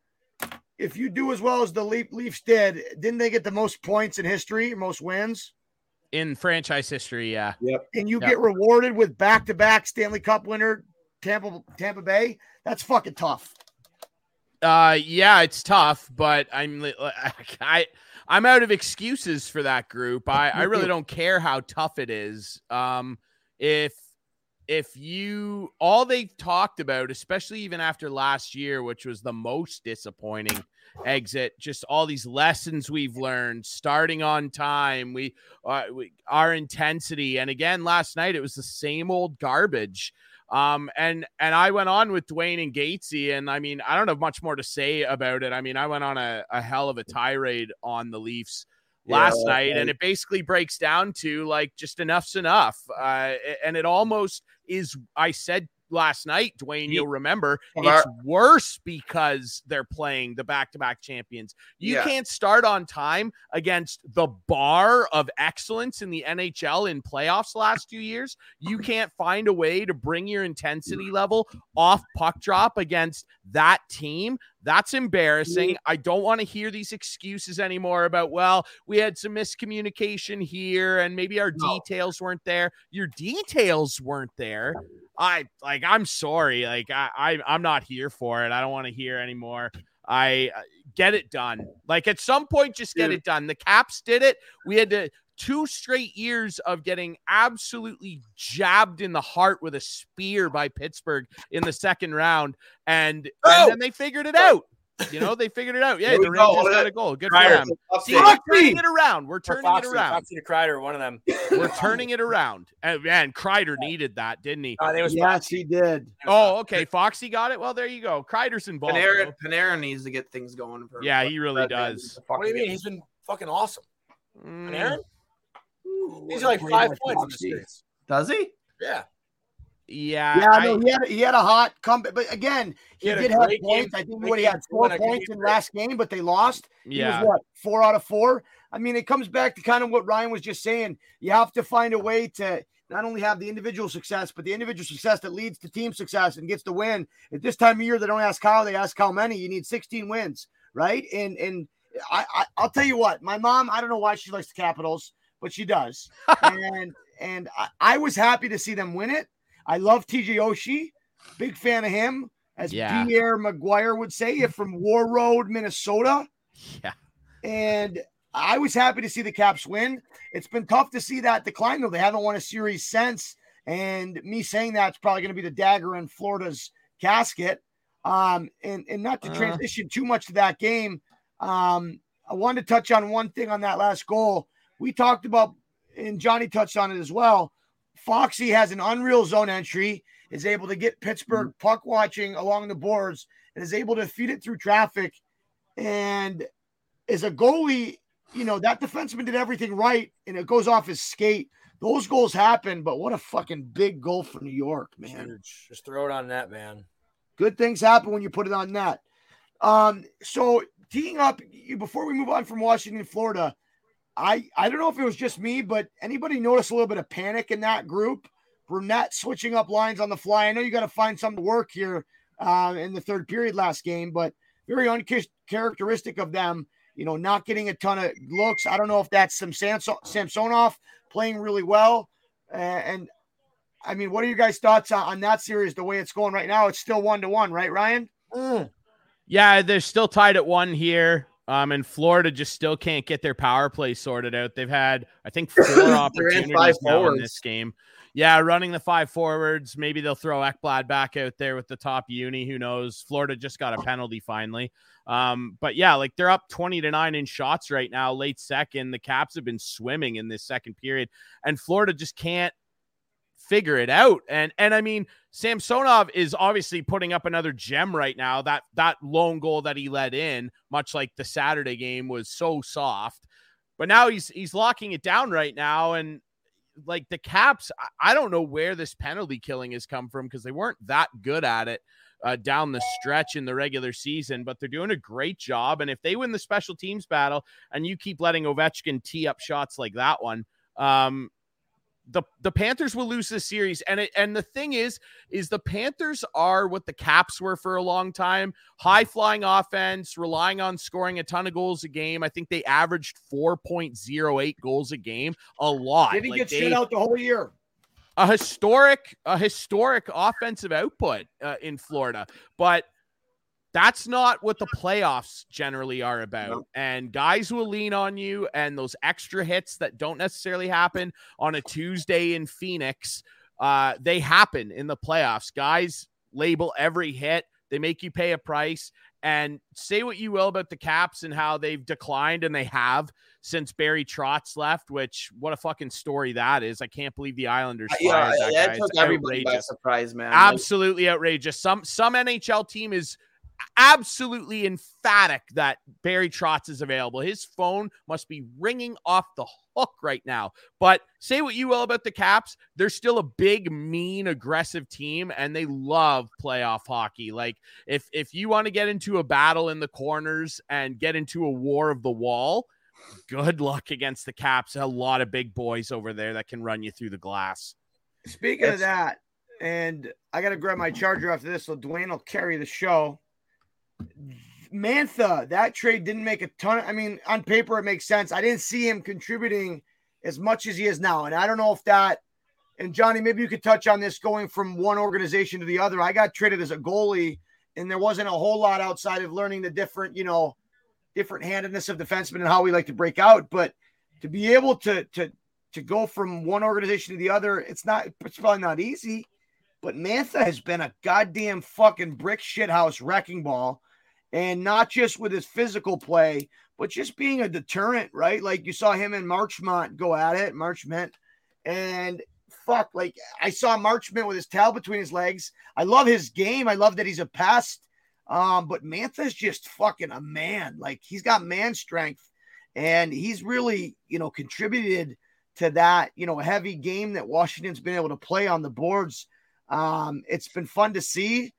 [SPEAKER 1] If you do as well as the Leaf, Leafs did, didn't they get the most points in history, most wins?
[SPEAKER 2] In franchise history, yeah.
[SPEAKER 1] And you
[SPEAKER 2] Yeah.
[SPEAKER 1] get rewarded with back-to-back Stanley Cup winner, Tampa Tampa Bay. That's fucking tough.
[SPEAKER 2] Uh, yeah, it's tough, but I'm [laughs] I I'm out of excuses for that group. I I really don't care how tough it is. Um, if if you all they've talked about, especially even after last year, which was the most disappointing exit, just all these lessons we've learned, starting on time, we, uh, we our intensity, and again last night it was the same old garbage. Um, and and I went on with Dwayne and Gatesy, and I mean, I don't have much more to say about it. I mean, I went on a, a hell of a tirade on the Leafs last
[SPEAKER 3] Yeah,
[SPEAKER 2] night, and it basically breaks down to like just enough's enough. Uh, and it almost is. I said last night, Dwayne, you'll remember, it's worse because they're playing the back-to-back champions. You
[SPEAKER 3] Yeah.
[SPEAKER 2] can't start on time against the bar of excellence in the NHL in playoffs the last two years. You can't find a way to bring your intensity level off puck drop against that team. That's embarrassing. I don't want to hear these excuses anymore about, well, we had some miscommunication here and maybe our
[SPEAKER 3] No.
[SPEAKER 2] details weren't there. Your details weren't there. I like I'm sorry. Like I, I I'm not here for it. I don't want to hear anymore. I uh, get it done. Like at some point, just get
[SPEAKER 3] Dude.
[SPEAKER 2] it done. The Caps did it. We had to two straight years of getting absolutely jabbed in the heart with a spear by Pittsburgh in the second round, and,
[SPEAKER 4] Oh!
[SPEAKER 2] and then they figured it out. You know, they figured it out. Yeah,
[SPEAKER 3] There
[SPEAKER 2] the
[SPEAKER 3] we go.
[SPEAKER 2] Rangers got a goal. Good for them. See, we're turning it around. We're turning
[SPEAKER 4] Foxy,
[SPEAKER 2] it around.
[SPEAKER 4] Foxy to Kreider, one of them.
[SPEAKER 2] We're turning it around. And man, Kreider needed that, didn't he?
[SPEAKER 4] Uh, they was
[SPEAKER 1] Yes, he did.
[SPEAKER 2] Oh, okay. Foxy got it. Well, there you go. Kreider's involved.
[SPEAKER 3] Panarin,
[SPEAKER 2] bro.
[SPEAKER 3] Panarin needs to get things going. For
[SPEAKER 2] Yeah, he really
[SPEAKER 3] for-
[SPEAKER 2] does.
[SPEAKER 4] What do you mean? He's been fucking awesome.
[SPEAKER 2] Mm,
[SPEAKER 4] Panarin?
[SPEAKER 3] Ooh,
[SPEAKER 4] He's like five points in the
[SPEAKER 1] Foxy.
[SPEAKER 4] series.
[SPEAKER 3] Does he?
[SPEAKER 4] Yeah.
[SPEAKER 2] Yeah.
[SPEAKER 1] Yeah,
[SPEAKER 2] I-
[SPEAKER 1] no, he had he had a hot comeback, but again, he,
[SPEAKER 4] He
[SPEAKER 1] did have points.
[SPEAKER 4] game.
[SPEAKER 1] I think what he had four
[SPEAKER 4] Won a game
[SPEAKER 1] points in last game, but they lost.
[SPEAKER 2] Yeah.
[SPEAKER 1] was what four out of four. I mean, it comes back to kind of what Ryan was just saying. You have to find a way to not only have the individual success, but the individual success that leads to team success and gets the win. At this time of year, they don't ask how, they ask how many. You need 16 wins, right? And and I, I I'll tell you what, my mom, I don't know why she likes the Capitals, but she does. [laughs] and and I, I was happy to see them win it. I love TJ Oshie, big fan of him, as
[SPEAKER 2] Yeah.
[SPEAKER 1] Pierre McGuire would say, if from Warroad, Minnesota.
[SPEAKER 2] Yeah.
[SPEAKER 1] And I was happy to see the Caps win. It's been tough to see that decline, though. They haven't won a series since. And me saying that's probably going to be the dagger in Florida's casket. Um, and, and not to
[SPEAKER 2] Uh.
[SPEAKER 1] transition too much to that game, um, I wanted to touch on one thing on that last goal. We talked about, and Johnny touched on it as well. Foxy has an unreal zone entry, is able to get Pittsburgh puck watching along the boards, and is able to feed it through traffic. And as a goalie, you know, that defenseman did everything right and it goes off his skate. Those goals happen, but what a fucking big goal for New York, man.
[SPEAKER 4] Huge. Just throw it on net, man.
[SPEAKER 1] Good things happen when you put it on net. Um, so teeing up before we move on from Washington, Florida, I I don't know if it was just me, but anybody notice a little bit of panic in that group? Brunette switching up lines on the fly. I know you got to find some to work here uh, in the third period last game, but very uncharacteristic of them. You know, not getting a ton of looks. I don't know if that's some Samsonov playing really well. Uh, and I mean, what are your guys' thoughts on, on, that series? The way it's going right now, it's still one to one, right, Ryan?
[SPEAKER 2] Mm. Yeah, they're still tied at one here. Um, and Florida just still can't get their power play sorted out. They've had, I think, [laughs] four opportunities now in this game. Yeah, running the five forwards. Maybe they'll throw Ekblad back out there with the top uni. Who knows? Florida just got a penalty finally. Um, but yeah, like they're up 20 to 9 in shots right now, late second. The Caps have been swimming in this second period, and Florida just can't figure it out. And and I mean, Samsonov is obviously putting up another gem right now. That that lone goal that he let in, much like the Saturday game, was so soft. But now he's he's locking it down right now. And like the Caps, I don't know where this penalty killing has come from because they weren't that good at it. Uh, down the stretch in the regular season, but they're doing a great job. And if they win the special teams battle and you keep letting Ovechkin tee up shots like that one, um, the the Panthers will lose this series. And it, and the thing is is the Panthers are what the Caps were for a long time. High flying offense relying on scoring a ton of goals a game. I think they averaged 4.08 goals a game. A lot.
[SPEAKER 1] Did he like get they, shit out the whole year.
[SPEAKER 2] A historic a historic offensive output uh, in Florida. But that's not what the playoffs generally are about. No. And guys will lean on you, and those extra hits that don't necessarily happen on a Tuesday in Phoenix, uh, they happen in the playoffs. Guys label every hit, they make you pay a price. And say what you will about the Caps and how they've declined, and they have since Barry Trotz left. Which what a fucking story that is! I can't believe the Islanders. Uh, yeah, that, that
[SPEAKER 3] took everybody by surprise, man.
[SPEAKER 2] Absolutely outrageous. Some some NHL team is absolutely emphatic that Barry Trotz is available. His phone must be ringing off the hook right now. But say what you will about the Caps, they're still a big, mean, aggressive team, and they love playoff hockey. Like if if you want to get into a battle in the corners and get into a war of the wall, good luck against the Caps. A lot of big boys over there that can run you through the glass.
[SPEAKER 1] Speaking of that, and I got to grab my charger after this, so Dwayne will carry the show. Mantha, that trade didn't make a ton. I mean, on paper, it makes sense. I didn't see him contributing as much as he is now. And I don't know if that, and Johnny, maybe you could touch on this going from one organization to the other. I got traded as a goalie, and there wasn't a whole lot outside of learning the different, you know, different handedness of defensemen and how we like to break out. But to be able to, to, to go from one organization to the other, it's not, it's probably not easy. But Mantha has been a goddamn fucking brick shithouse wrecking ball and not just with his physical play, but just being a deterrent, right? Like you saw him and Marchmont go at it, Marchment, and fuck, like I saw Marchment with his tail between his legs. I love his game. I love that he's a pest. Um, but Mantha's just fucking a man. Like he's got man strength, and he's really, you know, contributed to that, you know, heavy game that Washington's been able to play on the boards. Um, it's been fun to see.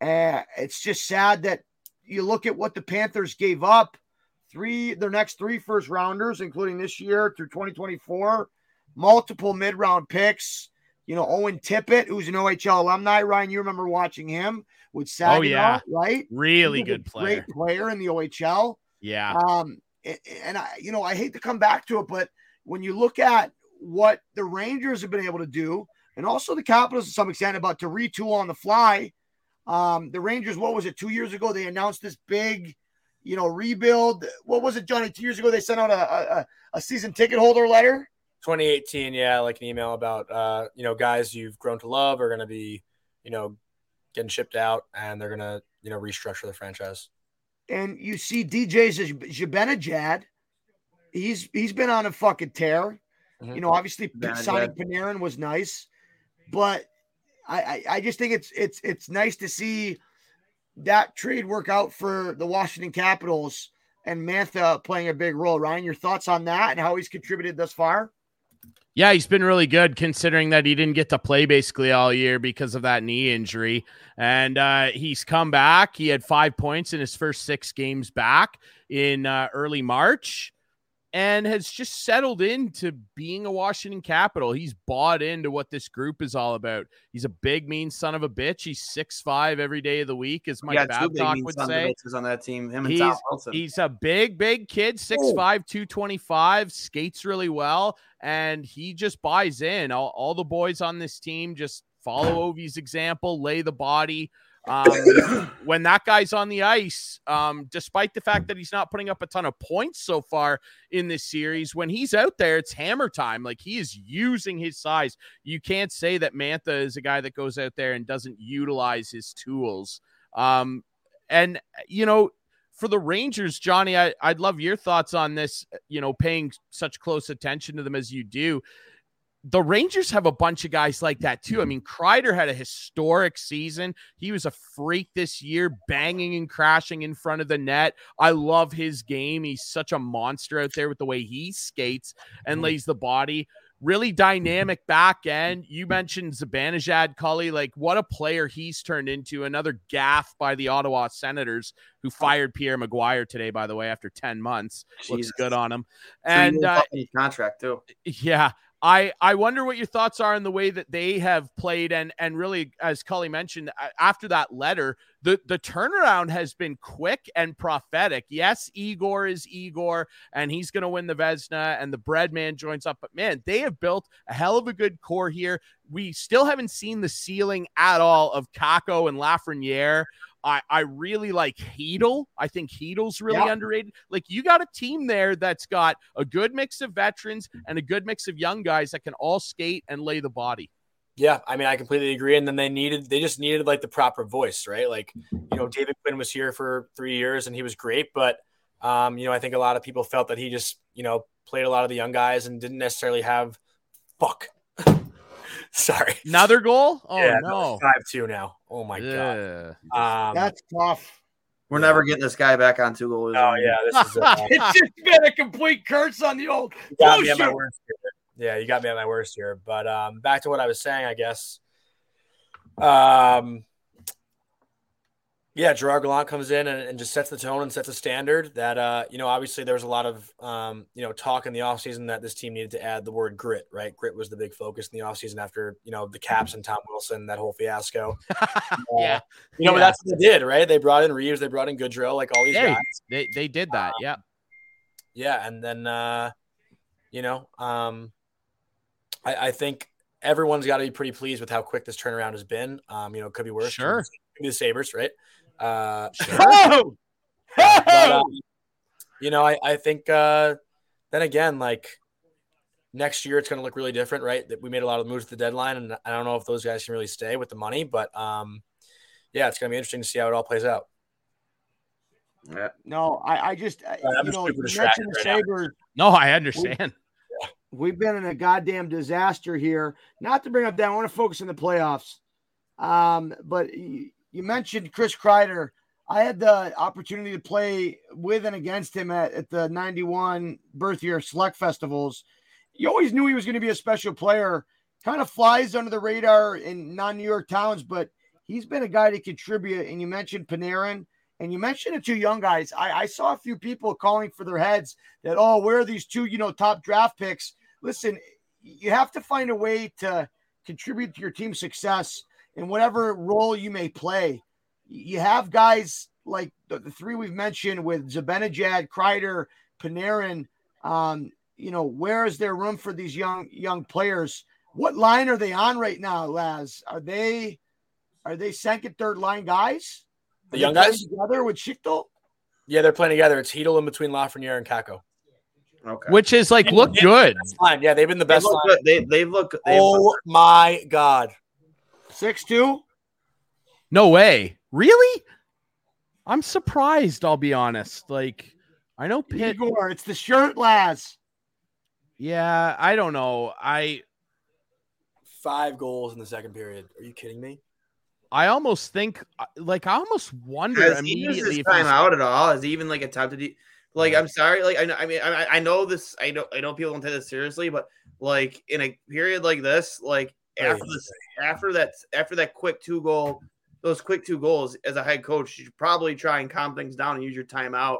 [SPEAKER 1] Uh, it's just sad that you look at what the Panthers gave up three their next three first rounders, including this year through 2024, multiple mid round picks. You know, Owen Tippett, who's an OHL alumni. Ryan, you remember watching him with Saginaw, oh, yeah. right?
[SPEAKER 2] Really good player.
[SPEAKER 1] Great player in the OHL.
[SPEAKER 2] Yeah.
[SPEAKER 1] Um, and I, you know, I hate to come back to it, but when you look at what the Rangers have been able to do, and also the Capitals to some extent about to retool on the fly, um, the Rangers, what was it, two years ago? They announced this big, you know, rebuild. What was it, Johnny? Two years ago, they sent out a, a, a season ticket holder letter.
[SPEAKER 4] 2018, yeah, like an email about, uh, you know, guys you've grown to love are going to be, you know, getting shipped out and they're going to, you know, restructure the franchise.
[SPEAKER 1] And you see DJ's Zibanejad. He's he's been on a fucking tear. Mm-hmm. You know, obviously signing Panarin was nice, but I, I just think it's it's it's nice to see that trade work out for the Washington Capitals. and Mantha playing a big role. Ryan, your thoughts on that and how he's contributed thus far?
[SPEAKER 2] Yeah, he's been really good considering that he didn't get to play basically all year because of that knee injury. And uh, he's come back. He had five points in his first six games back in uh, early March and has just settled into being a Washington Capital. He's bought into what this group is all about. He's a big, mean son of a bitch. He's six five every day of the week, as Mike
[SPEAKER 3] yeah,
[SPEAKER 2] Babcock would say.
[SPEAKER 3] on that team. Him and
[SPEAKER 2] He's,
[SPEAKER 3] Tom Wilson.
[SPEAKER 2] he's a big, big kid, 6'5, 225, skates really well, and he just buys in. All, all the boys on this team just follow [clears throat] Ovi's example, lay the body. Um, [clears throat] when that guy's on the ice, um, despite the fact that he's not putting up a ton of points so far in this series, when he's out there, it's hammer time. Like he is using his size. You can't say that Mantha is a guy that goes out there and doesn't utilize his tools. Um, and you know, for the Rangers, Johnny, I, I'd love your thoughts on this. You know, paying such close attention to them as you do the Rangers have a bunch of guys like that too. I mm-hmm. mean, Kreider had a historic season. He was a freak this year, banging and crashing in front of the net. I love his game. He's such a monster out there with the way he skates and mm-hmm. lays the body. Really mm-hmm. dynamic back end. You mentioned Zibanejad, Cully. Like, what a player he's turned into. Another gaff by the Ottawa Senators, who oh. fired Pierre McGuire today, by the way, after 10 months. Looks good on him. And uh,
[SPEAKER 3] left in his contract too.
[SPEAKER 2] yeah. I, I wonder what your thoughts are in the way that they have played and and really as Cully mentioned after that letter the the turnaround has been quick and prophetic. Yes, Igor is Igor and he's going to win the Vezina and the bread man joins up but man, they have built a hell of a good core here. We still haven't seen the ceiling at all of Kakko and Lafreniere. I, I really like Chytil. I think Chytil's really
[SPEAKER 1] Yeah.
[SPEAKER 2] underrated. Like you got a team there that's got a good mix of veterans and a good mix of young guys that can all skate and lay the body.
[SPEAKER 4] Yeah, I mean, I completely agree. And then they needed, they just needed like the proper voice, right? Like, you know, David Quinn was here for three years and he was great, but, um, you know, I think a lot of people felt that he just, you know, played a lot of the young guys and didn't necessarily have, fuck. [laughs] Sorry.
[SPEAKER 2] Another goal? Oh
[SPEAKER 4] Yeah,
[SPEAKER 2] no.
[SPEAKER 4] Five two now. Oh my god. Um,
[SPEAKER 1] That's tough.
[SPEAKER 3] We're never getting this guy back on two goals.
[SPEAKER 4] oh yeah, this is. Uh, [laughs]
[SPEAKER 1] It's just been a complete curse on the old.
[SPEAKER 4] you got me at my worst here. Yeah, you got me at my worst here. But um, back to what I was saying, I guess. Um, yeah, Gerard Gallant comes in and, and just sets the tone and sets a standard that, uh, you know, obviously there was a lot of, um, you know, talk in the offseason that this team needed to add the word grit, right? Grit was the big focus in the offseason after, you know, the Caps and Tom Wilson, that whole fiasco. [laughs]
[SPEAKER 2] yeah.
[SPEAKER 4] You know, but that's what they did, right? They brought in Reeves, they brought in Goodrow, like all these
[SPEAKER 2] Hey,
[SPEAKER 4] guys.
[SPEAKER 2] they, they did that. Yeah.
[SPEAKER 4] Yeah, and then uh, you know, um, I, I think everyone's got to be pretty pleased with how quick this turnaround has been. Um, you know, it could be worse.
[SPEAKER 2] Sure.
[SPEAKER 4] The Sabres, right? Uh,
[SPEAKER 1] Oh!
[SPEAKER 4] but, um, you know, I, I think uh, then again, like next year, it's going to look really different, right? That we made a lot of moves at the deadline, and I don't know if those guys can really stay with the money, but um, yeah, it's going to be interesting to see how it all plays out.
[SPEAKER 3] Yeah.
[SPEAKER 1] No, I, I just, I- you know,
[SPEAKER 4] super
[SPEAKER 1] you mentioned the
[SPEAKER 4] right now.
[SPEAKER 1] Sabres.
[SPEAKER 2] No, I understand.
[SPEAKER 1] We've been in a goddamn disaster here. Not to bring up that, I want to focus on the playoffs. Um, but you, you mentioned Chris Kreider. I had the opportunity to play with and against him at, at the 91 birth year select festivals. You always knew he was going to be a special player. Kind of flies under the radar in non New York towns, but he's been a guy to contribute. And you mentioned Panarin. And you mentioned the two young guys. I, I saw a few people calling for their heads that, oh, where are these two, you know, top draft picks? Listen, you have to find a way to contribute to your team's success in whatever role you may play. You have guys like the, the three we've mentioned with Zibanejad, Kreider, Panarin. Um, you know, where is there room for these young young players? What line are they on right now, Laz? Are they are they second, third line guys?
[SPEAKER 4] The
[SPEAKER 1] Are
[SPEAKER 4] young guys?
[SPEAKER 1] together with Chytil?
[SPEAKER 4] Yeah, they're playing together. It's Chytil in between Lafreniere and Kakko.
[SPEAKER 3] Okay.
[SPEAKER 2] Which is like look good.
[SPEAKER 4] Yeah, they've been the
[SPEAKER 3] they
[SPEAKER 4] best
[SPEAKER 3] look
[SPEAKER 4] line.
[SPEAKER 3] good. They they look. They
[SPEAKER 4] Oh
[SPEAKER 3] look
[SPEAKER 4] my god.
[SPEAKER 1] Six two.
[SPEAKER 2] No way. Really? I'm surprised, I'll be honest. Like I know Pitt
[SPEAKER 1] Igor, it's the shirt, Laz.
[SPEAKER 2] Yeah, I don't know. I
[SPEAKER 4] Five goals in the second period. Are you kidding me?
[SPEAKER 2] I almost think uh, like I almost wonder
[SPEAKER 3] Has
[SPEAKER 2] immediately if he's-
[SPEAKER 3] time out at all? Is he even like attempted? to- Like,
[SPEAKER 4] Yeah.
[SPEAKER 3] I'm sorry. Like, I know. I mean, I, I know this. I know. I know people don't take this seriously, but like in a period like this, like after
[SPEAKER 4] Right.
[SPEAKER 3] this, after that, after that quick two goal, those quick two goals, as a head coach, you should probably try and calm things down and use your timeout.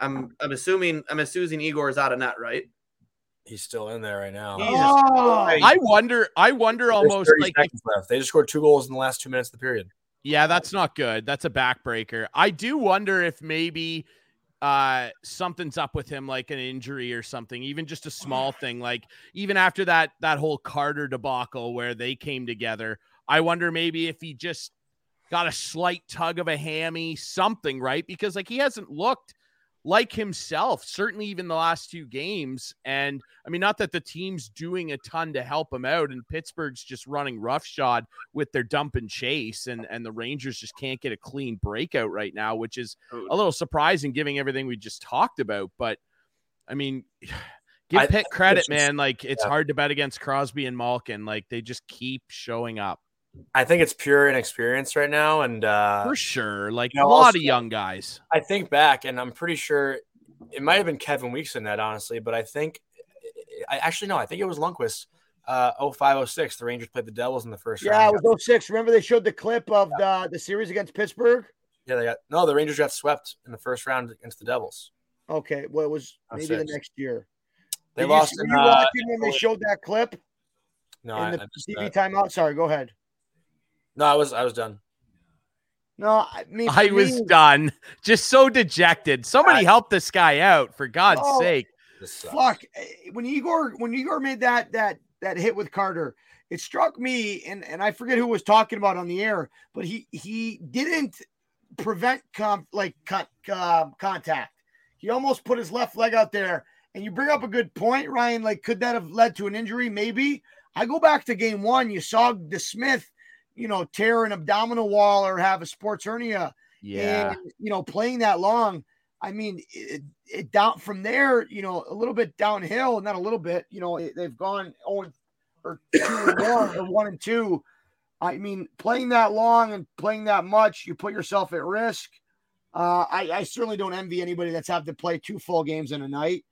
[SPEAKER 3] I'm. I'm assuming. I'm assuming Igor is out of net, right?
[SPEAKER 4] He's still in there right now.
[SPEAKER 3] Jesus
[SPEAKER 1] Oh,
[SPEAKER 2] I wonder. I wonder
[SPEAKER 4] There's
[SPEAKER 2] almost like if
[SPEAKER 4] seconds left. They just scored two goals in the last two minutes of the period.
[SPEAKER 2] Yeah, that's not good. That's a backbreaker. I do wonder if maybe uh something's up with him like an injury or something even just a small thing like even after that that whole carter debacle where they came together i wonder maybe if he just got a slight tug of a hammy something right? Because like he hasn't looked like himself certainly even the last two games. And i mean not that the team's doing a ton to help him out and pittsburgh's just running roughshod with their dump and chase and and the rangers just can't get a clean breakout right now which is a little surprising given everything we just talked about. But i mean [sighs] give
[SPEAKER 4] I-
[SPEAKER 2] pitt credit man. Like it's
[SPEAKER 4] yeah.
[SPEAKER 2] hard to bet against crosby and malkin. Like they just keep showing up
[SPEAKER 4] I think it's pure inexperience right now, and uh,
[SPEAKER 2] for sure like
[SPEAKER 4] you know,
[SPEAKER 2] a lot
[SPEAKER 4] also-
[SPEAKER 2] of young guys
[SPEAKER 4] I think back, and I'm pretty sure it might have been Kevin Weeks in that, honestly, but I think I actually no, I think it was Lundqvist. Uh, 0506, the Rangers played the Devils in the first
[SPEAKER 1] yeah,
[SPEAKER 4] round.
[SPEAKER 1] Yeah, it was 06. Remember they showed the clip of the the series against Pittsburgh?
[SPEAKER 4] Yeah, they got no. The Rangers got swept in the first round against the Devils.
[SPEAKER 1] Okay, well, it was
[SPEAKER 4] Oh,
[SPEAKER 1] maybe the next year.
[SPEAKER 4] They
[SPEAKER 1] Did
[SPEAKER 4] lost
[SPEAKER 1] you,
[SPEAKER 4] in
[SPEAKER 1] were you
[SPEAKER 4] uh,
[SPEAKER 1] watching when they showed that clip
[SPEAKER 4] no,
[SPEAKER 1] in
[SPEAKER 4] I,
[SPEAKER 1] the
[SPEAKER 4] I missed
[SPEAKER 1] TV
[SPEAKER 4] that.
[SPEAKER 1] timeout? Sorry, go ahead.
[SPEAKER 4] No, I was I was done.
[SPEAKER 1] No, I mean,
[SPEAKER 2] I
[SPEAKER 1] for
[SPEAKER 2] was
[SPEAKER 1] me-
[SPEAKER 2] done, just so dejected. Somebody
[SPEAKER 4] I-
[SPEAKER 2] help this guy out, for God's
[SPEAKER 1] Oh.
[SPEAKER 2] sake.
[SPEAKER 1] Fuck eh, when Igor when Igor made that that that hit with Carter, it struck me and and I forget who was talking about on the air, but he he didn't prevent com like con- uh, contact. He almost put his left leg out there, and you bring up a good point, Ryan. Like, could that have led to an injury? Maybe. I go back to game one. You saw the Smith, you know, tear an abdominal wall or have a sports hernia
[SPEAKER 2] Yeah.
[SPEAKER 1] and you know playing that long i mean it, it down from there you know a little bit downhill not a little bit you know they've gone oh or two and one or one and two i mean playing that long and playing that much you put yourself at risk uh, I, I certainly don't envy anybody that's had to play two full games in a night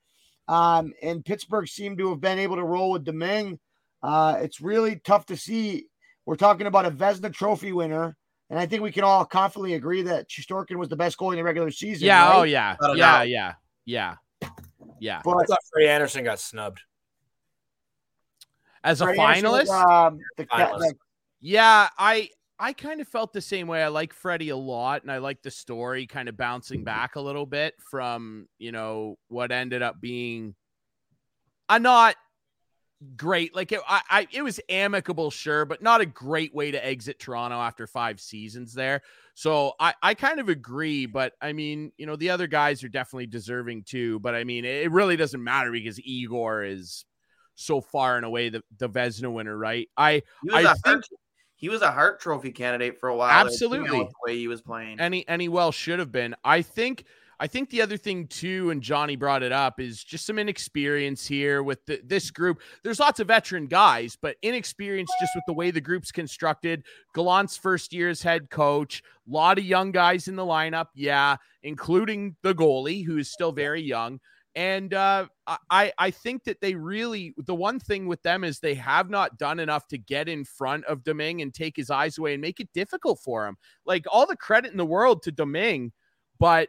[SPEAKER 1] um, and pittsburgh seemed to have been able to roll with Domingue. uh, it's really tough to see we're talking about a Vezina trophy winner and I think we can all confidently agree that Shesterkin was the best goalie in the regular season.
[SPEAKER 2] Yeah.
[SPEAKER 1] right?
[SPEAKER 2] Oh, yeah.
[SPEAKER 3] Without a
[SPEAKER 2] Yeah. Yeah. Yeah. Yeah.
[SPEAKER 4] I
[SPEAKER 1] But
[SPEAKER 4] thought Freddie Andersen got snubbed.
[SPEAKER 2] As a
[SPEAKER 1] Trey was,
[SPEAKER 2] finalist,
[SPEAKER 1] um, the,
[SPEAKER 4] Finalist.
[SPEAKER 1] the-
[SPEAKER 2] Yeah, I I kind of felt the same way. I like Freddie a lot, and I like the story kind of bouncing back a little bit from you know what ended up being a not great. Like it, I, I it was amicable, sure, but not a great way to exit Toronto after five seasons there. So I I kind of agree, but I mean you know the other guys are definitely deserving too. But I mean it really doesn't matter because Igor is so far and away the the Vezina winner, right? I
[SPEAKER 3] He was,
[SPEAKER 2] think-
[SPEAKER 3] Hart, he was a Hart Trophy candidate for a while.
[SPEAKER 2] Absolutely.
[SPEAKER 3] you know, the way he was playing.
[SPEAKER 2] any any well should have been. I think I think the other thing too, and Johnny brought it up, is just some inexperience here with the, this group. There's lots of veteran guys, but inexperience just with the way the group's constructed. Gallant's first year as head coach, a lot of young guys in the lineup, yeah, including the goalie who is still very young. And uh, I I think that they really the one thing with them is they have not done enough to get in front of Domingue and take his eyes away and make it difficult for him. Like all the credit in the world to Domingue, but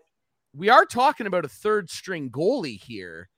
[SPEAKER 2] we are talking about a third string goalie here.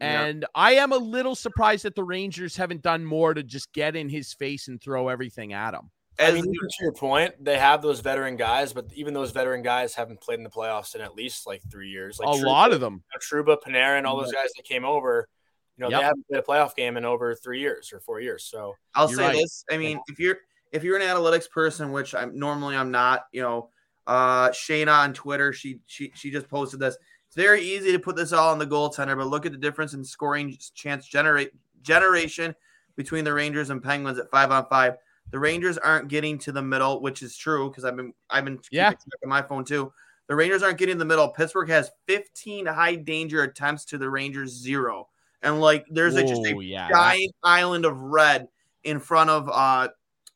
[SPEAKER 3] Yeah.
[SPEAKER 2] And I am a little surprised that the Rangers haven't done more to just get in his face and throw everything at him.
[SPEAKER 4] I
[SPEAKER 3] As
[SPEAKER 4] mean, even to your point, they have those veteran guys, but even those veteran guys haven't played in the playoffs in at least like three years. Like
[SPEAKER 2] a
[SPEAKER 4] Trouba-
[SPEAKER 2] lot of them.
[SPEAKER 4] Trouba, Panarin, all those guys that came over, you know,
[SPEAKER 2] Yep.
[SPEAKER 4] they haven't played a playoff game in over three years or four years. So
[SPEAKER 3] I'll say
[SPEAKER 2] right.
[SPEAKER 3] this. I mean, if you're if you're an analytics person, which I'm normally I'm not, you know, uh Shayna on Twitter, she she she just posted this. It's very easy to put this all on the goaltender, but look at the difference in scoring chance generate generation between the Rangers and Penguins at five on five. The Rangers aren't getting to the middle, which is true because I've been I've been
[SPEAKER 2] Yeah.
[SPEAKER 3] on my phone too. The Rangers aren't getting the middle. Pittsburgh has 15 high danger attempts to the Rangers zero, and like there's a, just a
[SPEAKER 2] yeah.
[SPEAKER 3] giant island of red in front of uh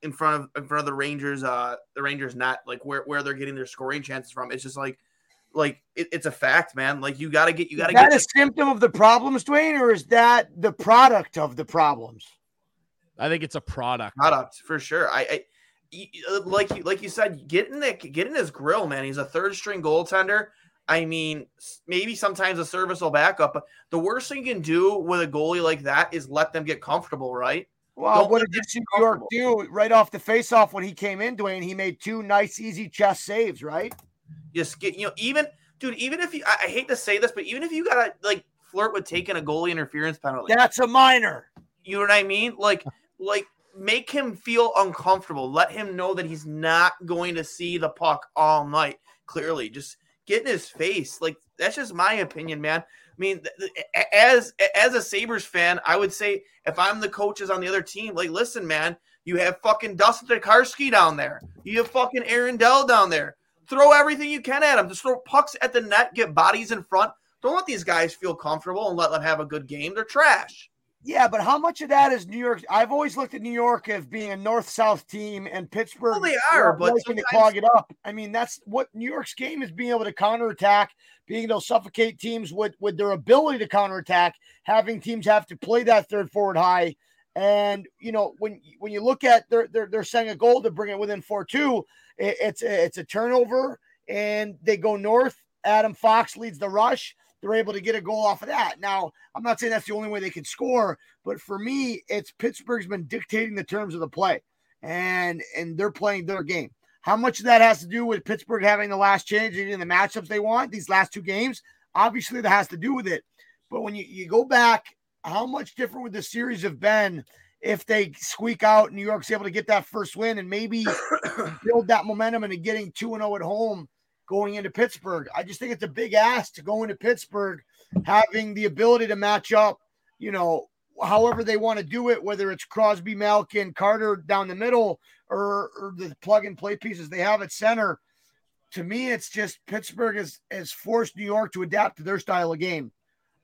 [SPEAKER 3] in front of in front of the Rangers uh the Rangers net like where where they're getting their scoring chances from. It's just like like it, it's a fact, man. Like you got to get you got to
[SPEAKER 1] Is that
[SPEAKER 3] get
[SPEAKER 1] a symptom of the problems, Dwayne, or is that the product of the problems?
[SPEAKER 2] I think it's a product.
[SPEAKER 3] product for sure. I. I like you like you said, get in the get in his grill, man. He's a third string goaltender. I mean, maybe sometimes a serviceable backup, but the worst thing you can do with a goalie like that is let them get comfortable, right?
[SPEAKER 1] Well,
[SPEAKER 3] Don't
[SPEAKER 1] what did you see New York do right off the faceoff when he came in, Dwayne? He made two nice, easy chest saves, right?
[SPEAKER 3] Just get you know, even dude, even if you I, I hate to say this, but even if you gotta like flirt with taking a goalie interference penalty,
[SPEAKER 1] That's a minor.
[SPEAKER 3] you know what I mean? Like like make him feel uncomfortable. Let him know that he's not going to see the puck all night. Clearly, just get in his face. Like that's just my opinion, man. I mean, as as a Sabres fan, I would say if I'm the coaches on the other team, like, listen, man, you have fucking Dustin Tokarski down there. You have fucking Aaron Dell down there. Throw everything you can at him. Just throw pucks at the net, get bodies in front. Don't let these guys feel comfortable and let them have a good game. They're trash.
[SPEAKER 1] Yeah, but how much of that is New York? I've always looked at New York as being a north-south team, and Pittsburgh.
[SPEAKER 3] Well, they are, but
[SPEAKER 1] to clog it up. I mean, that's what New York's game is: being able to counterattack, being able to suffocate teams with with their ability to counterattack, having teams have to play that third forward high. And you know, when when you look at they're they're, they're setting a goal to bring it within four two, it, it's it's a turnover, and they go north. Adam Fox leads the rush. They're able to get a goal off of that. Now, I'm not saying that's the only way they can score, but for me, it's Pittsburgh's been dictating the terms of the play, and and they're playing their game. How much of that has to do with Pittsburgh having the last change in the matchups they want these last two games? Obviously, that has to do with it. But when you, you go back, how much different would the series have been if they squeak out New York's able to get that first win and maybe [coughs] build that momentum into getting 2 0 at home going into Pittsburgh? I just think it's a big ask to go into Pittsburgh having the ability to match up, you know, however they want to do it, whether it's Crosby, Malkin, Carter down the middle, or, or the plug and play pieces they have at center. To me, it's just Pittsburgh has, has forced New York to adapt to their style of game.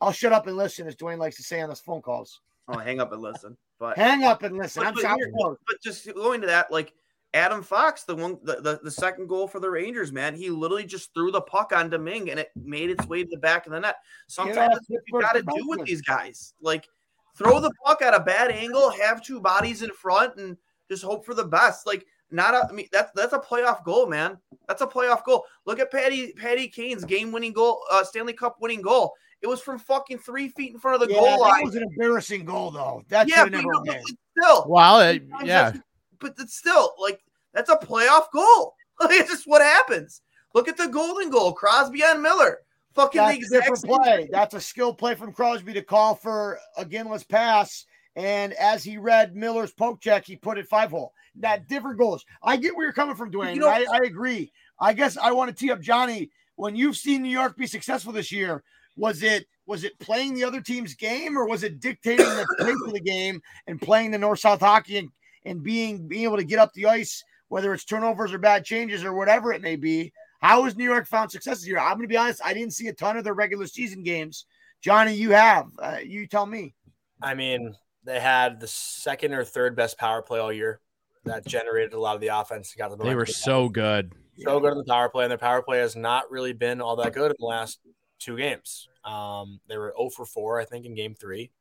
[SPEAKER 1] I'll shut up and listen, as Dwayne likes to say on his phone calls.
[SPEAKER 3] Oh, hang up and listen. But
[SPEAKER 1] Hang up and listen.
[SPEAKER 3] But-
[SPEAKER 1] I'm
[SPEAKER 3] but
[SPEAKER 1] sorry.
[SPEAKER 3] but just going to that, like Adam Fox, the one, the, the, the second goal for the Rangers, man, he literally just threw the puck on Domingue and it made its way to the back of the net. Sometimes
[SPEAKER 1] Yeah,
[SPEAKER 3] that's what you got to do with these guys, like throw the puck at a bad angle, have two bodies in front, and just hope for the best. Like not, a, I mean, that's that's a playoff goal, man. That's a playoff goal. Look at Patty Patty Kane's game-winning goal, uh, Stanley Cup winning goal. It was from fucking three feet in front of the
[SPEAKER 1] Yeah,
[SPEAKER 3] goal
[SPEAKER 1] that
[SPEAKER 3] line.
[SPEAKER 1] was an embarrassing goal, though. That
[SPEAKER 3] yeah,
[SPEAKER 1] should
[SPEAKER 3] but,
[SPEAKER 1] have
[SPEAKER 3] you
[SPEAKER 1] never
[SPEAKER 3] know, but still,
[SPEAKER 2] Well, uh, yeah.
[SPEAKER 3] but it's still like that's a playoff goal. [laughs] It's just what happens. Look at the golden goal, Crosby on Miller. Fucking the
[SPEAKER 1] That's a
[SPEAKER 3] exact
[SPEAKER 1] play. That's a skill play from Crosby to call for a ginless pass. And as he read Miller's poke check, he put it five hole. That different goals. I get where you're coming from, Dwayne.
[SPEAKER 3] You know-
[SPEAKER 1] I, I agree. I guess I want to tee up Johnny. When you've seen New York be successful this year, was it was it playing the other team's game or was it dictating the [coughs] pace of the game and playing the north south hockey and, and being being able to get up the ice, whether it's turnovers or bad changes or whatever it may be? How has New York found success this year? I'm going to be honest. I didn't see a ton of their regular season games. Johnny, you have. Uh, you tell me.
[SPEAKER 4] I mean, they had the second or third best power play all year that generated a lot of the offense. Got them
[SPEAKER 2] They were so good.
[SPEAKER 4] so good in the power play, and their power play has not really been all that good in the last two games. Um, they were 0 for 4, I think, in game three.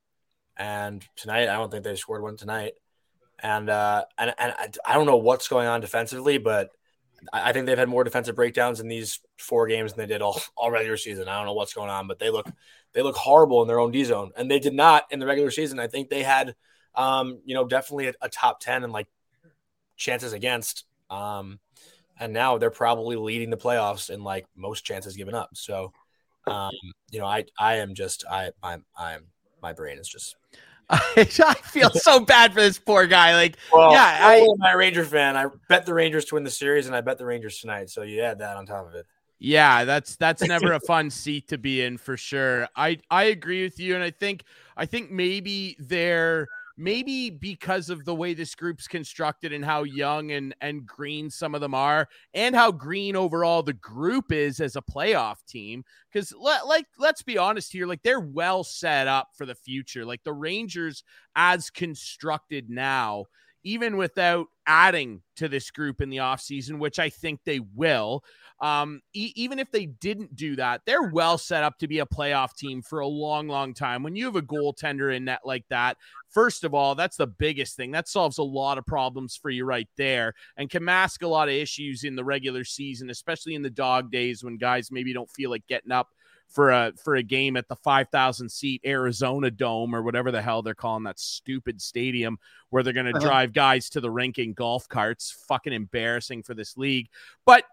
[SPEAKER 4] And tonight, I don't think they scored one tonight. And uh, and, and I, don't know what's going on defensively, but I, I think they've had more defensive breakdowns in these four games than they did all, all regular season. I don't know what's going on, but they look they look horrible in their own D zone, and they did not in the regular season. I think they had, um, you know, definitely a, a top ten and like chances against. Um, and now they're probably leading the playoffs in like most chances given up. So, um, you know, I I am just I I'm I'm my brain is just [laughs]
[SPEAKER 2] I feel so bad for this poor guy. Like,
[SPEAKER 4] well.
[SPEAKER 2] Yeah, I-
[SPEAKER 4] I'm a Ranger fan. I bet the Rangers to win the series, and I bet the Rangers tonight. So you add that on top of it.
[SPEAKER 2] Yeah, that's that's never a fun seat to be in for sure. I I agree with you, and I think I think maybe they're maybe because of the way this group's constructed and how young and and green some of them are, and how green overall the group is as a playoff team. Because let, like let's be honest here, like they're well set up for the future. Like the Rangers, as constructed now, even without adding to this group in the offseason, which I think they will. Um, e- even if they didn't do that, they're well set up to be a playoff team for a long, long time. When you have a goaltender in net like that, first of all, that's the biggest thing. That solves a lot of problems for you right there and can mask a lot of issues in the regular season, especially in the dog days when guys maybe don't feel like getting up for a for a game at the 5000 seat Arizona Dome or whatever the hell they're calling that stupid stadium where they're going to
[SPEAKER 3] Uh-huh.
[SPEAKER 2] drive guys to the rink in golf carts fucking embarrassing for this league but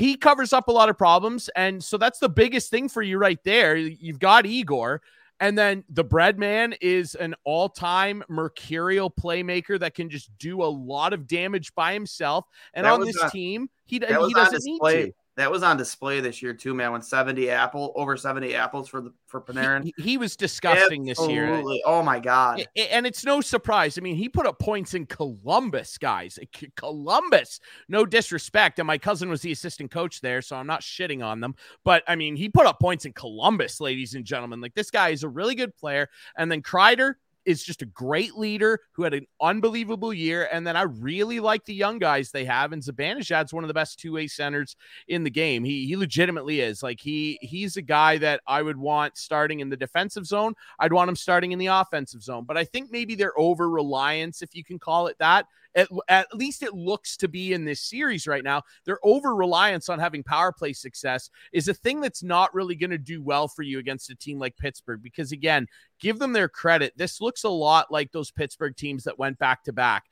[SPEAKER 2] he covers up a lot of problems. And so that's the biggest thing for you right there. You've got Igor. And then the bread man is an all-time mercurial playmaker that can just do a lot of damage by himself. And
[SPEAKER 3] That
[SPEAKER 2] on this
[SPEAKER 3] on-
[SPEAKER 2] team he, he doesn't need to
[SPEAKER 3] That was on display this year too, man. When seventy apple over seventy apples for the for Panarin.
[SPEAKER 2] he, he was disgusting this year
[SPEAKER 3] Oh my god.
[SPEAKER 2] And it's no surprise. I mean, he put up points in Columbus, guys. Columbus. No disrespect. And my cousin was the assistant coach there, so I'm not shitting on them. But I mean, he put up points in Columbus, ladies and gentlemen. Like this guy is a really good player. And then Kreider is just a great leader who had an unbelievable year. And then I really like the young guys they have. And Zibanejad's one of the best two-way centers in the game. He he legitimately is. Like he he's a guy that I would want starting in the defensive zone. I'd want him starting in the offensive zone. But I think maybe their over reliance, if you can call it that, at, at least it looks to be in this series right now. Their over reliance on having power play success is a thing that's not really going to do well for you against a team like Pittsburgh. Because again, give them their credit. This looks a lot like those Pittsburgh teams that went back to back.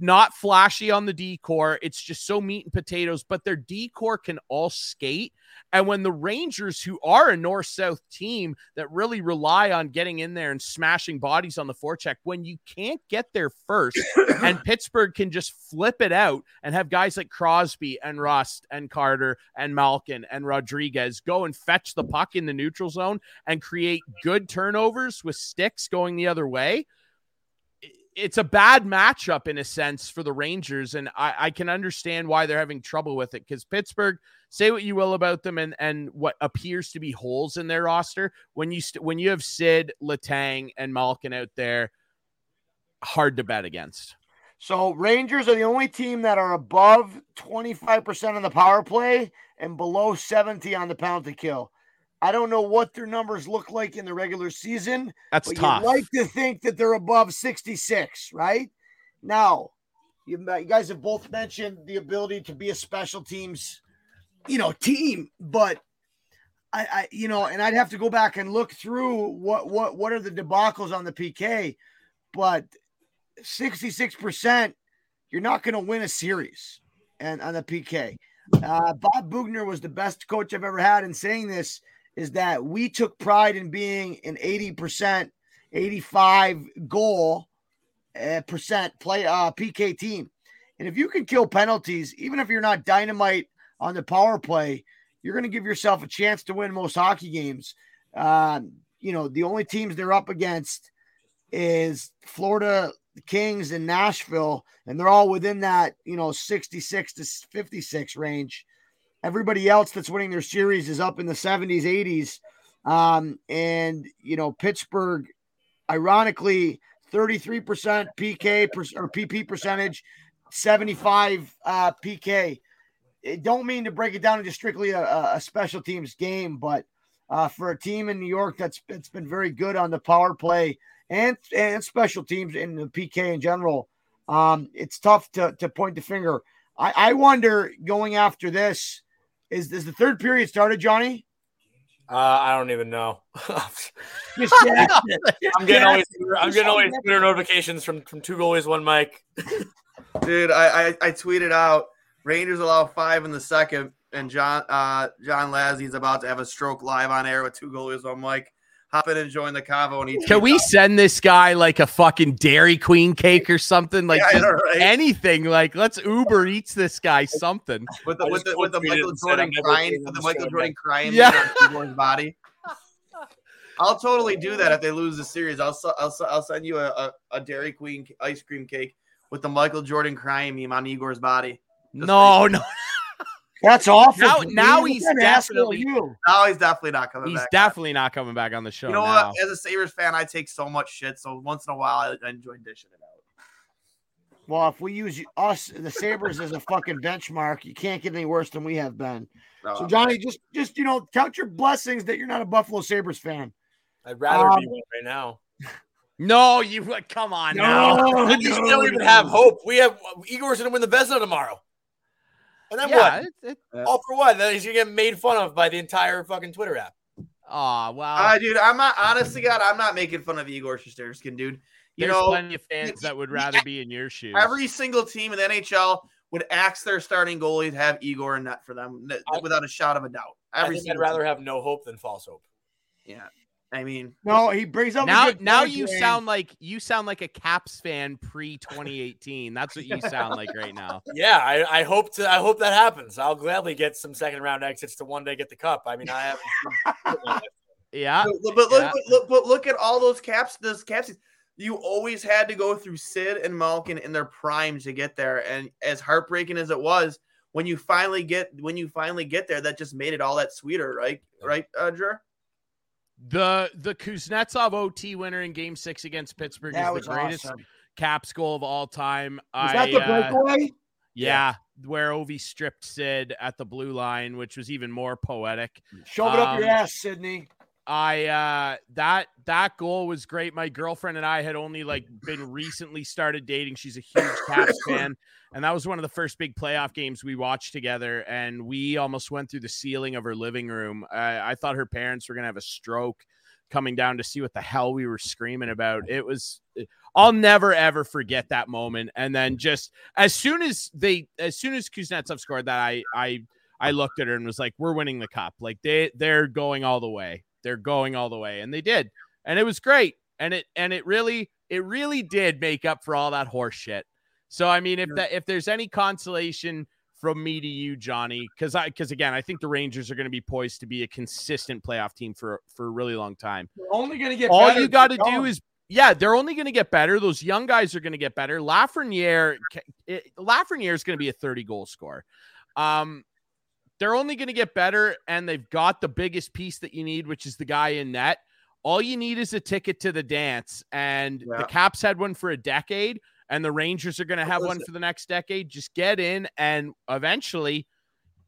[SPEAKER 2] Not flashy on the decor. It's just so meat and potatoes, but their decor can all skate. And when the Rangers, who are a north south team that really rely on getting in there and smashing bodies on the forecheck, when you can't get there first, [coughs] and Pittsburgh can just flip it out and have guys like Crosby and Rust and Carter and Malkin and Rodriguez go and fetch the puck in the neutral zone and create good turnovers with sticks going the other way it's a bad matchup in a sense for the Rangers, and I, I can understand why they're having trouble with it because Pittsburgh. Say what you will about them, and and what appears to be holes in their roster when you st- when you have Sid, Letang, and Malkin out there, hard to bet against.
[SPEAKER 1] So Rangers are the only team that are above 25% on the power play and below 70 on the penalty kill. I don't know what their numbers look like in the regular season,
[SPEAKER 2] That's
[SPEAKER 1] but
[SPEAKER 2] tough.
[SPEAKER 1] you'd like to think that they're above 66, right? Now, you, you guys have both mentioned the ability to be a special teams, you know, team, but I, I, you know, and I'd have to go back and look through what what what are the debacles on the PK, but 66%, you're not going to win a series and on the PK. Uh, Bob Bugner was the best coach I've ever had in saying this is that we took pride in being an 80%, 85 goal uh, percent play uh, PK team. And if you can kill penalties, even if you're not dynamite on the power play, you're going to give yourself a chance to win most hockey games. Um, you know, the only teams they're up against is Florida Kings and Nashville, and they're all within that, you know, 66 to 56 range. Everybody else that's winning their series is up in the 70s, 80s. Um, and, you know, Pittsburgh, ironically, 33% PK per, or PP percentage, 75 uh, PK. It don't mean to break it down into strictly a, a special teams game, but uh, for a team in New York that's that's been very good on the power play and and special teams in the PK in general, um, it's tough to to point the finger. I, I wonder going after this is is the third period started, Johnny?
[SPEAKER 4] Uh, I don't even know. [laughs]
[SPEAKER 1] Just guess it.
[SPEAKER 4] I'm getting always I'm getting always. Twitter notifications from from two goalies, one mic.
[SPEAKER 3] Dude, I, I I tweeted out Rangers allow five in the second, and John uh John Lazzie's about to have a stroke live on air with two goalies on mic. Hop in and join the Cavo, and he
[SPEAKER 2] Can we
[SPEAKER 3] out-
[SPEAKER 2] send this guy like a fucking Dairy Queen cake or something? Like
[SPEAKER 3] Yeah,
[SPEAKER 2] just
[SPEAKER 3] know, right?
[SPEAKER 2] anything. Like let's Uber eats this guy something.
[SPEAKER 3] with the with the with the Michael Jordan crying, with the
[SPEAKER 4] the
[SPEAKER 3] Michael Jordan
[SPEAKER 4] again.
[SPEAKER 3] crying
[SPEAKER 2] Yeah.
[SPEAKER 3] yeah. on his body. I'll totally do that if they lose the series. I'll s- I'll, s- I'll send you a, a, a Dairy Queen ice cream cake with the Michael Jordan crying meme on Igor's body. Just
[SPEAKER 2] No, no, [laughs]
[SPEAKER 1] That's awful.
[SPEAKER 2] Now- now he's
[SPEAKER 1] kind of asshole are
[SPEAKER 2] definitely-
[SPEAKER 1] you.
[SPEAKER 3] No, he's definitely not coming
[SPEAKER 2] he's
[SPEAKER 3] back.
[SPEAKER 2] definitely not coming back on the show
[SPEAKER 3] You know
[SPEAKER 2] now.
[SPEAKER 3] what? As a Sabres fan, I take so much shit. So once in a while, I, I enjoy dishing it out.
[SPEAKER 1] Well, if we use us, the Sabres, as a fucking benchmark, you can't get any worse than we have been. So, Johnny, just just you know, count your blessings that you're not a Buffalo Sabres fan.
[SPEAKER 4] I'd rather
[SPEAKER 1] Um,
[SPEAKER 4] be one right now.
[SPEAKER 2] No, you come on now.
[SPEAKER 1] No,
[SPEAKER 4] At least we
[SPEAKER 1] no,
[SPEAKER 4] don't even
[SPEAKER 1] no.
[SPEAKER 4] have hope. We have Igor's gonna win the Vezina tomorrow. And then
[SPEAKER 2] Yeah,
[SPEAKER 4] what?
[SPEAKER 2] it- it-
[SPEAKER 4] All for what? Then he's gonna get made fun of by the entire fucking Twitter app.
[SPEAKER 2] Aw, wow.
[SPEAKER 3] Uh, dude, I'm not honestly, God, I'm not making fun of Igor Shesterkin, dude. You
[SPEAKER 2] There's
[SPEAKER 3] know,
[SPEAKER 2] plenty of fans that would rather be in your shoes.
[SPEAKER 3] every single team in the NHL would ask their starting goalie to have Igor in net for them without a shot of a doubt.
[SPEAKER 4] I think I'd rather
[SPEAKER 3] team.
[SPEAKER 4] have no hope than false hope.
[SPEAKER 3] Yeah, I mean,
[SPEAKER 1] No, he brings up a
[SPEAKER 2] now
[SPEAKER 1] good
[SPEAKER 2] now you
[SPEAKER 1] Dwayne.
[SPEAKER 2] sound like you sound like a Caps fan pre 2018. That's what you [laughs] sound like right now.
[SPEAKER 4] Yeah, I, I hope to. I hope that happens. I'll gladly get some second round exits to one day get the cup. I mean, I haven't. [laughs]
[SPEAKER 2] Yeah.
[SPEAKER 3] but, but look,
[SPEAKER 2] yeah.
[SPEAKER 3] but look, but look at all those caps. Those caps. You always had to go through Sid and Malkin in their primes to get there, and as heartbreaking as it was, when you finally get when you finally get there, that just made it all that sweeter, right? Right, uh, Drew?
[SPEAKER 2] The the Kuznetsov OT winner in Game Six against Pittsburgh
[SPEAKER 1] that
[SPEAKER 2] is the greatest
[SPEAKER 1] awesome.
[SPEAKER 2] Caps goal of all time.
[SPEAKER 1] Was
[SPEAKER 2] I,
[SPEAKER 1] that the
[SPEAKER 2] uh,
[SPEAKER 1] breakaway?
[SPEAKER 2] yeah, where Ovi stripped Sid at the blue line, which was even more poetic.
[SPEAKER 1] Shove it up your
[SPEAKER 2] um,
[SPEAKER 1] ass, Sidney.
[SPEAKER 2] I uh that that goal was great. My girlfriend and I had only like been recently started dating. She's a huge Caps [coughs] fan, and that was one of the first big playoff games we watched together. And we almost went through the ceiling of her living room. Uh, I thought her parents were gonna have a stroke coming down to see what the hell we were screaming about. It was. I'll never ever forget that moment. And then just as soon as they, as soon as Kuznetsov scored that, I I I looked at her and was like, "We're winning the cup. Like they they're going all the way. They're going all the way." And they did, and it was great. And it and it really it really did make up for all that horse shit. So I mean, if that if there's any consolation from me to you, Johnny, because I because again, I think the Rangers are going to be poised to be a consistent playoff team for for a really long time.
[SPEAKER 1] We're only going to get
[SPEAKER 2] All you got to do is yeah, they're only going to get better. Those young guys are going to get better. Lafreniere, it, Lafreniere is going to be a 30 goal scorer. Um, they're only going to get better, and they've got the biggest piece that you need, which is the guy in net. All you need is a ticket to the dance, and the Caps had one for a decade, and the Rangers are going to have one
[SPEAKER 3] Listen.
[SPEAKER 2] for the next decade. Just get in, and eventually,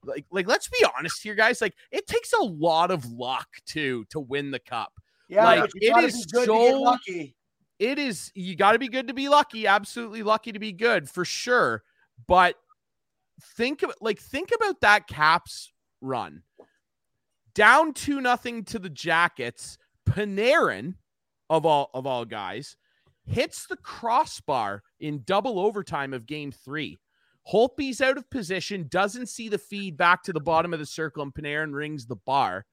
[SPEAKER 2] like, like let's be honest here, guys. Like, it takes a lot of luck too to win the cup
[SPEAKER 1] Yeah,
[SPEAKER 2] like, it is so-
[SPEAKER 1] lucky.
[SPEAKER 2] it is you got to be good to be lucky absolutely lucky to be good for sure but think of like think about that caps run. Down two nothing to the jackets. Panarin of all of all guys hits the crossbar in double overtime of game three. Holtby's out of position, doesn't see the feed back to the bottom of the circle, and Panarin rings the bar.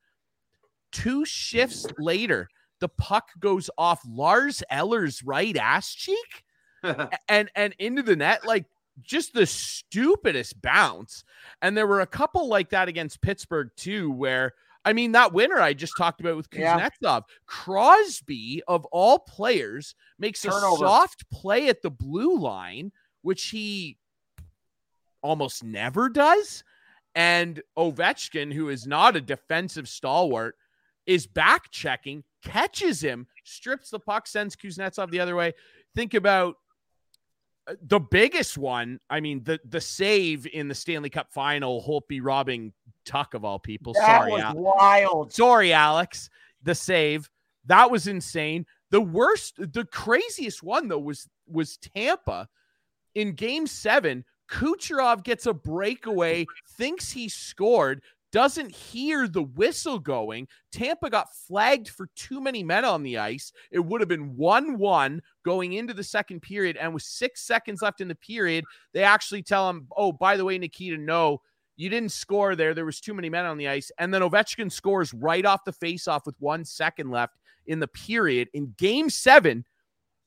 [SPEAKER 2] Two shifts later, the puck goes off Lars Eller's right ass cheek? [laughs] And and into the net like just the stupidest bounce and there were a couple like that against Pittsburgh too where I mean that winner I just talked about with
[SPEAKER 1] Yeah.
[SPEAKER 2] Kuznetsov Crosby of all players makes
[SPEAKER 1] Turnover.
[SPEAKER 2] a soft play at the blue line which he almost never does and Ovechkin who is not a defensive stalwart is back checking, catches him, strips the puck, sends Kuznetsov the other way. Think about the biggest one. I mean, the the save in the Stanley Cup final, Holtby robbing Tuch of all people.
[SPEAKER 1] That
[SPEAKER 2] Sorry,
[SPEAKER 1] was wild.
[SPEAKER 2] sorry, Alex. The save that was insane. The worst, the craziest one though was was Tampa in Game Seven. Kucherov gets a breakaway, thinks he scored, doesn't hear the whistle going. Tampa got flagged for too many men on the ice. It would have been 1 1 going into the second period. And with six seconds left in the period, they actually tell him, oh, by the way, Nikita, no, you didn't score there. There was too many men on the ice. And then Ovechkin scores right off the faceoff with one second left in the period in game seven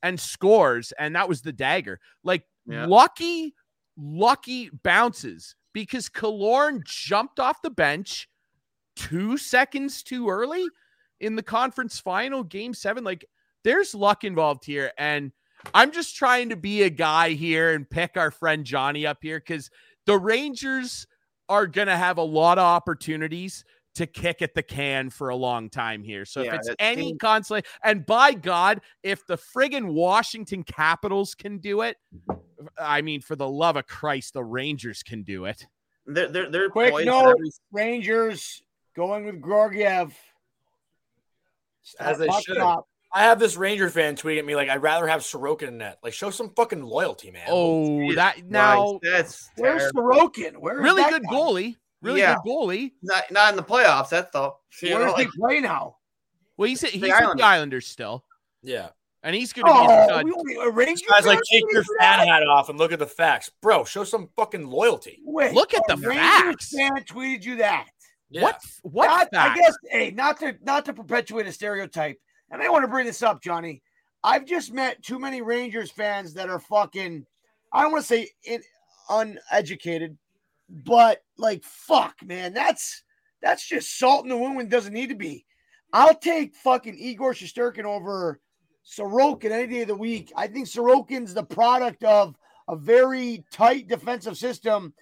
[SPEAKER 2] and scores. And that was the dagger. Like,
[SPEAKER 3] Yeah.
[SPEAKER 2] lucky, lucky bounces because Kalorn jumped off the bench two seconds too early in the conference final, game seven. Like, there's luck involved here. And I'm just trying to be a guy here and pick our friend Johnny up here because the Rangers are going to have a lot of opportunities to kick at the can for a long time here. So
[SPEAKER 3] Yeah,
[SPEAKER 2] if it's any
[SPEAKER 3] seems-
[SPEAKER 2] consolation, and by God, if the friggin' Washington Capitals can do it, I mean, for the love of Christ, the Rangers can do it.
[SPEAKER 3] They're they're, they're
[SPEAKER 1] Quick
[SPEAKER 3] poised at
[SPEAKER 1] note:
[SPEAKER 3] every-
[SPEAKER 1] Rangers going with Georgiev.
[SPEAKER 4] As they should.
[SPEAKER 1] drop.
[SPEAKER 4] I have this Ranger fan tweet at me like, I'd rather have Sorokin in net. Like, show some fucking loyalty, man.
[SPEAKER 2] Oh,
[SPEAKER 3] Jesus
[SPEAKER 2] that
[SPEAKER 3] Christ,
[SPEAKER 2] now
[SPEAKER 3] that's
[SPEAKER 1] Where's
[SPEAKER 3] terrible.
[SPEAKER 1] Sorokin? Where is
[SPEAKER 2] really
[SPEAKER 1] that
[SPEAKER 2] good
[SPEAKER 1] guy?
[SPEAKER 2] goalie, really
[SPEAKER 3] Yeah.
[SPEAKER 2] good goalie.
[SPEAKER 3] not not in the playoffs. That's though. [laughs] You
[SPEAKER 1] Where
[SPEAKER 3] know,
[SPEAKER 1] does
[SPEAKER 3] like,
[SPEAKER 1] he play now?
[SPEAKER 2] Well, he's he's with
[SPEAKER 3] Islanders.
[SPEAKER 2] the Islanders still,
[SPEAKER 4] Yeah.
[SPEAKER 2] And he's going to be.
[SPEAKER 1] Oh,
[SPEAKER 2] Uh,
[SPEAKER 1] we only a Rangers
[SPEAKER 4] Guys, like, take your fan hat off and look at the facts. Bro, show some fucking loyalty.
[SPEAKER 1] Wait,
[SPEAKER 2] Look at the
[SPEAKER 1] Rangers
[SPEAKER 2] facts.
[SPEAKER 1] fan tweeted you that.
[SPEAKER 4] Yeah.
[SPEAKER 2] What? What?
[SPEAKER 1] Not- I guess, hey, not to not to perpetuate a stereotype, and I want to bring this up, Johnny. I've just met too many Rangers fans that are fucking. I don't want to say in, uneducated, but like fuck, man, that's that's just salt in the wound when it doesn't need to be. I'll take fucking Igor Shesterkin over Sorokin any day of the week. I think Sorokin's the product of a very tight defensive system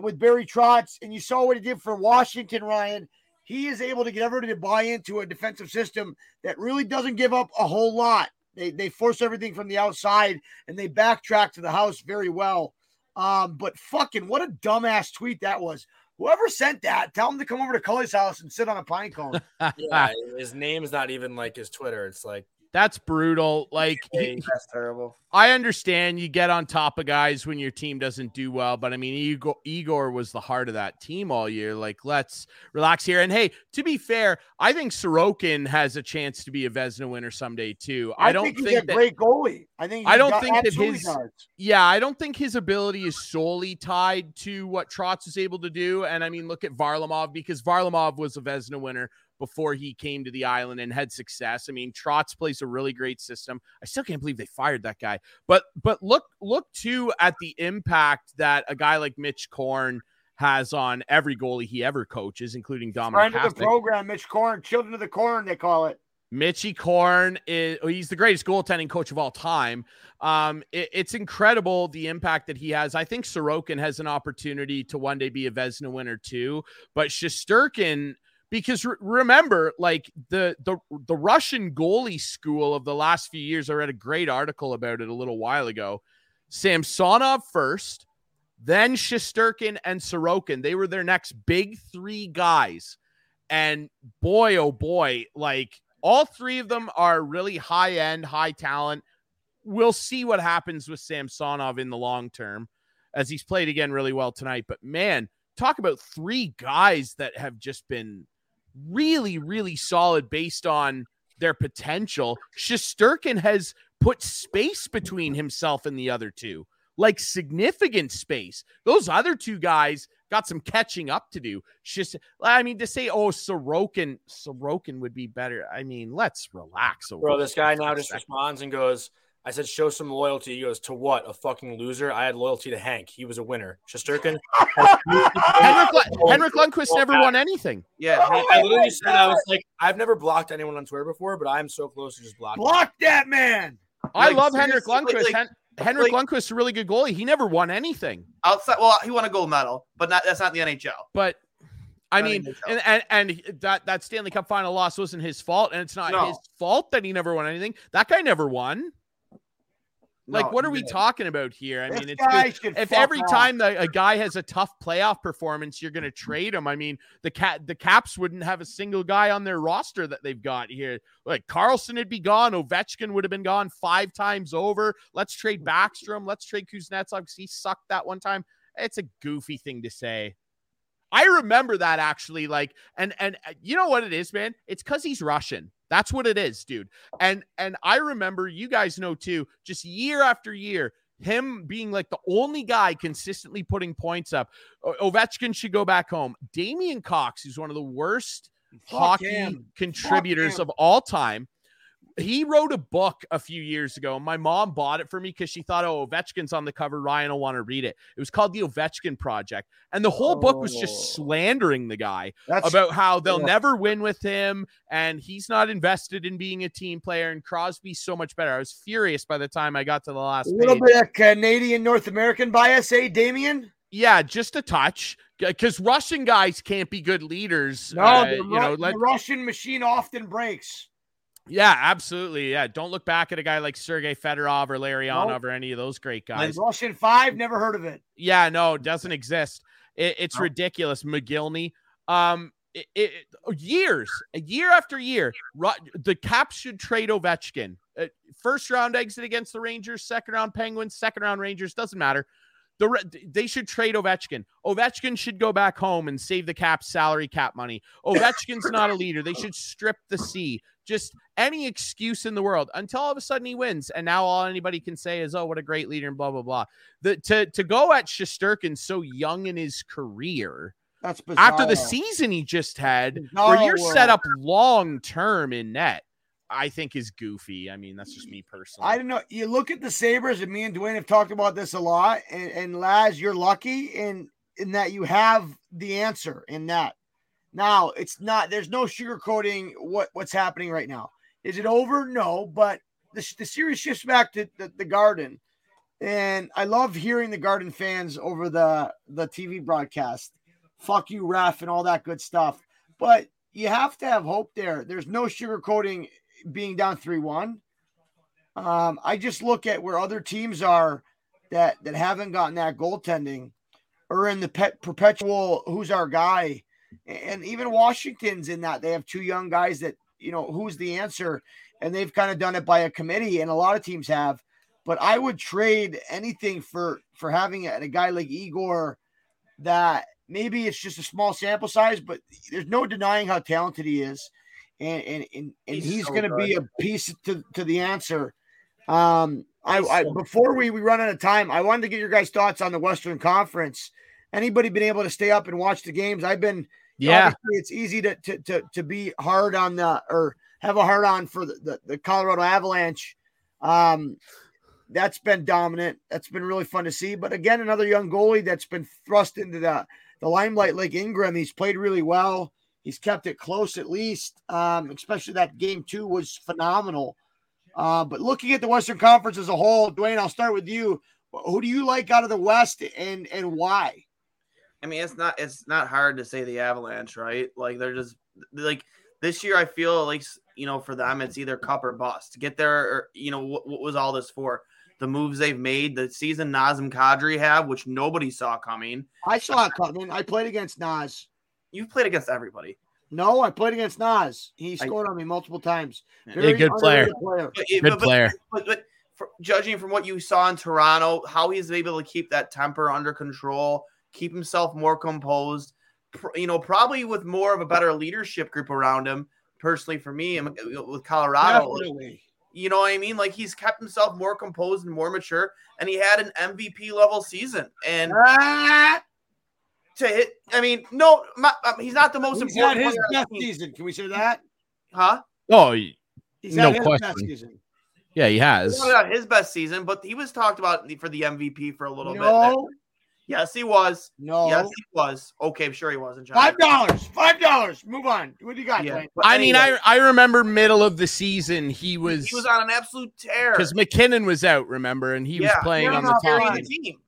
[SPEAKER 1] with Barry Trotz, and you saw what he did for Washington, Ryan. He is able to get everybody to buy into a defensive system that really doesn't give up a whole lot. They, they force everything from the outside and they backtrack to the house very well. Um, but fucking what a dumbass tweet that was. Whoever sent that, tell him to come over to Cully's house and sit on a pine cone. [laughs]
[SPEAKER 4] Yeah, his name's not even like his Twitter. It's like,
[SPEAKER 2] That's brutal. Like he-
[SPEAKER 3] that's terrible.
[SPEAKER 2] I understand you get on top of guys when your team doesn't do well, but I mean Igor, Igor was the heart of that team all year. Like let's relax here. And hey, to be fair, I think Sorokin has a chance to be a Vezina winner someday too. I, don't
[SPEAKER 1] think,
[SPEAKER 2] think,
[SPEAKER 1] he's a
[SPEAKER 2] that
[SPEAKER 1] great goalie. I think
[SPEAKER 2] I don't think that his-
[SPEAKER 1] does.
[SPEAKER 2] yeah, I don't think his ability is solely tied to what Trotz is able to do. And I mean, look at Varlamov because Varlamov was a Vezina winner before he came to the island and had success. I mean, Trotz plays a really great system. I still can't believe they fired that guy. But but look look too at the impact that a guy like Mitch Korn has on every goalie he ever coaches, including Dominic
[SPEAKER 1] Friend of the program, Mitch Korn, children of the corn, they call it.
[SPEAKER 2] Mitchy Korn is he's the greatest goaltending coach of all time. Um, it- it's incredible the impact that he has. I think Sorokin has an opportunity to one day be a Vezina winner too, but Shesterkin, because re- remember, like the the the Russian goalie school of the last few years. I read a great article about it a little while ago. Samsonov first, then Shesterkin and Sorokin. They were their next big three guys. And boy, oh boy, like all three of them are really high end, high talent. We'll see what happens with Samsonov in the long term as he's played again really well tonight. But man, talk about three guys that have just been really, really solid based on their potential. Shesterkin has put space between himself and the other two, like significant space. Those other two guys got some catching up to do. Just, I mean, to say, oh, Sorokin, Sorokin would be better. I mean, let's relax.
[SPEAKER 4] bro, this guy now just
[SPEAKER 2] second.
[SPEAKER 4] responds and goes, I said, show some loyalty. He goes, to what? A fucking loser? I had loyalty to Hank. He was a winner. Shesterkin. [laughs]
[SPEAKER 2] Henrik, Lund- Henrik Lundqvist never won anything.
[SPEAKER 3] Yeah,
[SPEAKER 4] I, I literally said, I was like, I've never blocked anyone on Twitter before, but I'm so close to just blocking.
[SPEAKER 1] Block that man.
[SPEAKER 2] I
[SPEAKER 3] Like,
[SPEAKER 2] love Henrik
[SPEAKER 3] seriously,
[SPEAKER 2] Lundqvist.
[SPEAKER 3] like-
[SPEAKER 2] Hen- Henrik
[SPEAKER 3] like-
[SPEAKER 2] Lundqvist is a really good goalie. He never won anything,
[SPEAKER 3] outside. Well, he won a gold medal, but not that's not the NHL.
[SPEAKER 2] but I mean, and, and and that that Stanley Cup final loss wasn't his fault, and it's not
[SPEAKER 3] No.
[SPEAKER 2] his fault that he never won anything. That guy never won. Like,
[SPEAKER 3] No,
[SPEAKER 2] what are we talking about here? I
[SPEAKER 1] This
[SPEAKER 2] mean, it's just- if every
[SPEAKER 1] off.
[SPEAKER 2] time the, a guy has a tough playoff performance, you're going to trade him. I mean, the cat the Caps wouldn't have a single guy on their roster that they've got here. Like Carlson would be gone, Ovechkin would have been gone five times over. Let's trade Backstrom. Let's trade Kuznetsov because he sucked that one time. It's a goofy thing to say. I remember that actually, like, and and uh, you know what it is, man? It's because he's Russian. That's what it is, dude. And and I remember you guys know too, just year after year, him being like the only guy consistently putting points up. Ovechkin should go back home. Damien Cox, who's one of the worst
[SPEAKER 1] Fuck
[SPEAKER 2] hockey
[SPEAKER 1] him.
[SPEAKER 2] contributors of all time. He wrote a book a few years ago. My mom bought it for me because she thought, oh, Ovechkin's on the cover. Ryan will want to read it. It was called The Ovechkin Project. And the whole book was
[SPEAKER 1] Oh.
[SPEAKER 2] just slandering the guy
[SPEAKER 1] That's
[SPEAKER 2] about how they'll
[SPEAKER 1] yeah.
[SPEAKER 2] never win with him and he's not invested in being a team player and Crosby's so much better. I was furious by the time I got to the last
[SPEAKER 1] a little
[SPEAKER 2] page.
[SPEAKER 1] bit of Canadian North American bias, eh, Damien?
[SPEAKER 2] Yeah, just a touch because Russian guys can't be good leaders.
[SPEAKER 1] No,
[SPEAKER 2] uh,
[SPEAKER 1] the,
[SPEAKER 2] you know,
[SPEAKER 1] the
[SPEAKER 2] let,
[SPEAKER 1] Russian machine often breaks.
[SPEAKER 2] Yeah, absolutely. Yeah, don't look back at a guy like Sergey Fedorov or Larionov nope. or any of those great guys.
[SPEAKER 1] Russian five, never heard of it.
[SPEAKER 2] Yeah, no, doesn't exist. It, it's nope. ridiculous. Mogilny. Um, it, it, years, year after year, the Caps should trade Ovechkin. Uh, first round exit against the Rangers, second round Penguins, second round Rangers, doesn't matter. The, they should trade Ovechkin. Ovechkin should go back home and save the cap salary cap money. Ovechkin's not a leader. They should strip the C. Just any excuse in the world until all of a sudden he wins. And now all anybody can say is, oh, what a great leader and blah, blah, blah. The, to, to go at Shesterkin so young in his career
[SPEAKER 1] that's bizarre.
[SPEAKER 2] After the season he just had, bizarre where you're world. set up long term in net, I think is goofy. I mean, that's just me personally.
[SPEAKER 1] I don't know. You look at the Sabres, and me and Dwayne have talked about this a lot. And, and Laz, you're lucky in in that you have the answer in that. Now it's not. There's no sugarcoating what what's happening right now. Is it over? No, but the, the series shifts back to the, the Garden, and I love hearing the Garden fans over the the TV broadcast fuck you, ref, and all that good stuff. But you have to have hope there. There's no sugarcoating being down 3 1. Um, I just look at where other teams are that that haven't gotten that goaltending or in the pet, perpetual who's our guy. And even Washington's in that. They have two young guys that, you know, who's the answer? And they've kind of done it by a committee, and a lot of teams have. But I would trade anything for for having a, a guy like Igor that maybe it's just a small sample size, but there's no denying how talented he is. And and and, and he's, he's so going to be a piece to, to the answer. Um, I, I before we, we run out of time, I wanted to get your guys' thoughts on the Western Conference. Anybody been able to stay up and watch the games? I've been.
[SPEAKER 2] Yeah,
[SPEAKER 1] it's easy to, to to to be hard on the or have a hard on for the, the, the Colorado Avalanche. Um, that's been dominant. That's been really fun to see. But again, another young goalie that's been thrust into the the limelight like Ingram. He's played really well. He's kept it close at least. Um, especially that game two was phenomenal. Uh, but looking at the Western Conference as a whole, Dwayne, I'll start with you. Who do you like out of the West and and why?
[SPEAKER 3] I mean, it's not it's not hard to say the Avalanche, right? Like they're just like this year. I feel like you know for them it's either cup or bust. Get there, or you know what, what was all this for? the moves they've made, the season Nazem Kadri have, which nobody saw coming.
[SPEAKER 1] I saw it coming. I played against Nas.
[SPEAKER 3] You've played against everybody.
[SPEAKER 1] No, I played against Nas. He scored I, on me multiple times.
[SPEAKER 2] Very yeah, good player. player. But, good
[SPEAKER 3] but,
[SPEAKER 2] player.
[SPEAKER 3] But, but, for, judging from what you saw in Toronto, how he's able to keep that temper under control, keep himself more composed, you know, probably with more of a better leadership group around him. Personally, for me, with Colorado, Definitely. You know what I mean? Like he's kept himself more composed and more mature, and he had an MVP level season. And ah! To hit, I mean, no, my, he's not the most
[SPEAKER 1] he's important. his best season. Can we say that?
[SPEAKER 3] Huh?
[SPEAKER 2] Oh, he's no question. Yeah, he has.
[SPEAKER 3] Not his best season, but he was talked about for the MVP for a little no. bit. Yes, he was.
[SPEAKER 1] No.
[SPEAKER 3] Yes, he was. Okay, I'm sure he wasn't.
[SPEAKER 1] Five dollars. Five dollars. Move on. What do you got? Yeah.
[SPEAKER 2] I mean, I I remember middle of the season he was
[SPEAKER 3] he was on an absolute tear
[SPEAKER 2] because MacKinnon was out. Remember, and he yeah, was playing on the top
[SPEAKER 3] team.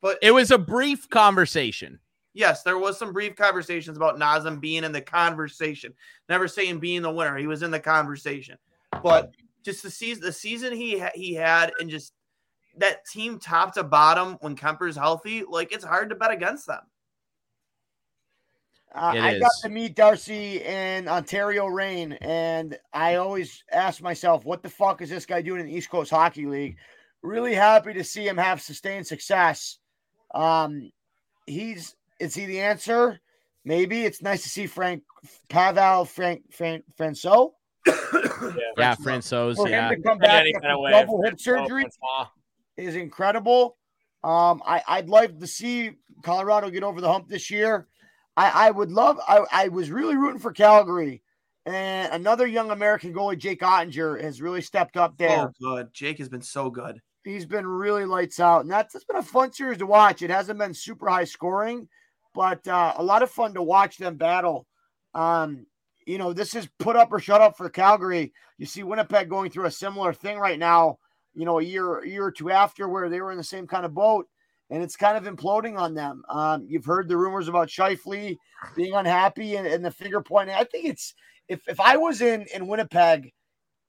[SPEAKER 3] But
[SPEAKER 2] it was a brief conversation.
[SPEAKER 3] Yes, there was some brief conversations about Nazem being in the conversation. Never saying being the winner. He was in the conversation, but just the season, the season he he had, and just that team top to bottom when Kuemper's healthy, like it's hard to bet against them.
[SPEAKER 1] Uh, I is. got to meet Darcy in Ontario Reign, and I always ask myself, what the fuck is this guy doing in the East Coast Hockey League? Really happy to see him have sustained success. Um, he's is he the answer? Maybe it's nice to see Frank Pavel Frank Frank Franco.
[SPEAKER 2] yeah, yeah Franco's.
[SPEAKER 1] For
[SPEAKER 2] yeah.
[SPEAKER 1] him to come back double hip surgery is incredible. Um, I, I'd like to see Colorado get over the hump this year. I, I would love, I, I was really rooting for Calgary. And another young American goalie, Jake Oettinger, has really stepped up there.
[SPEAKER 3] Oh, good. Jake has been so good.
[SPEAKER 1] He's been really lights out. And that's, that's been a fun series to watch. It hasn't been super high scoring, but uh, a lot of fun to watch them battle. Um, you know, this is put up or shut up for Calgary. You see Winnipeg going through a similar thing right now you know, a year, a year or two after where they were in the same kind of boat. and it's kind of imploding on them. Um, you've heard the rumors about Scheifele being unhappy and, and the finger pointing. I think it's if if I was in in Winnipeg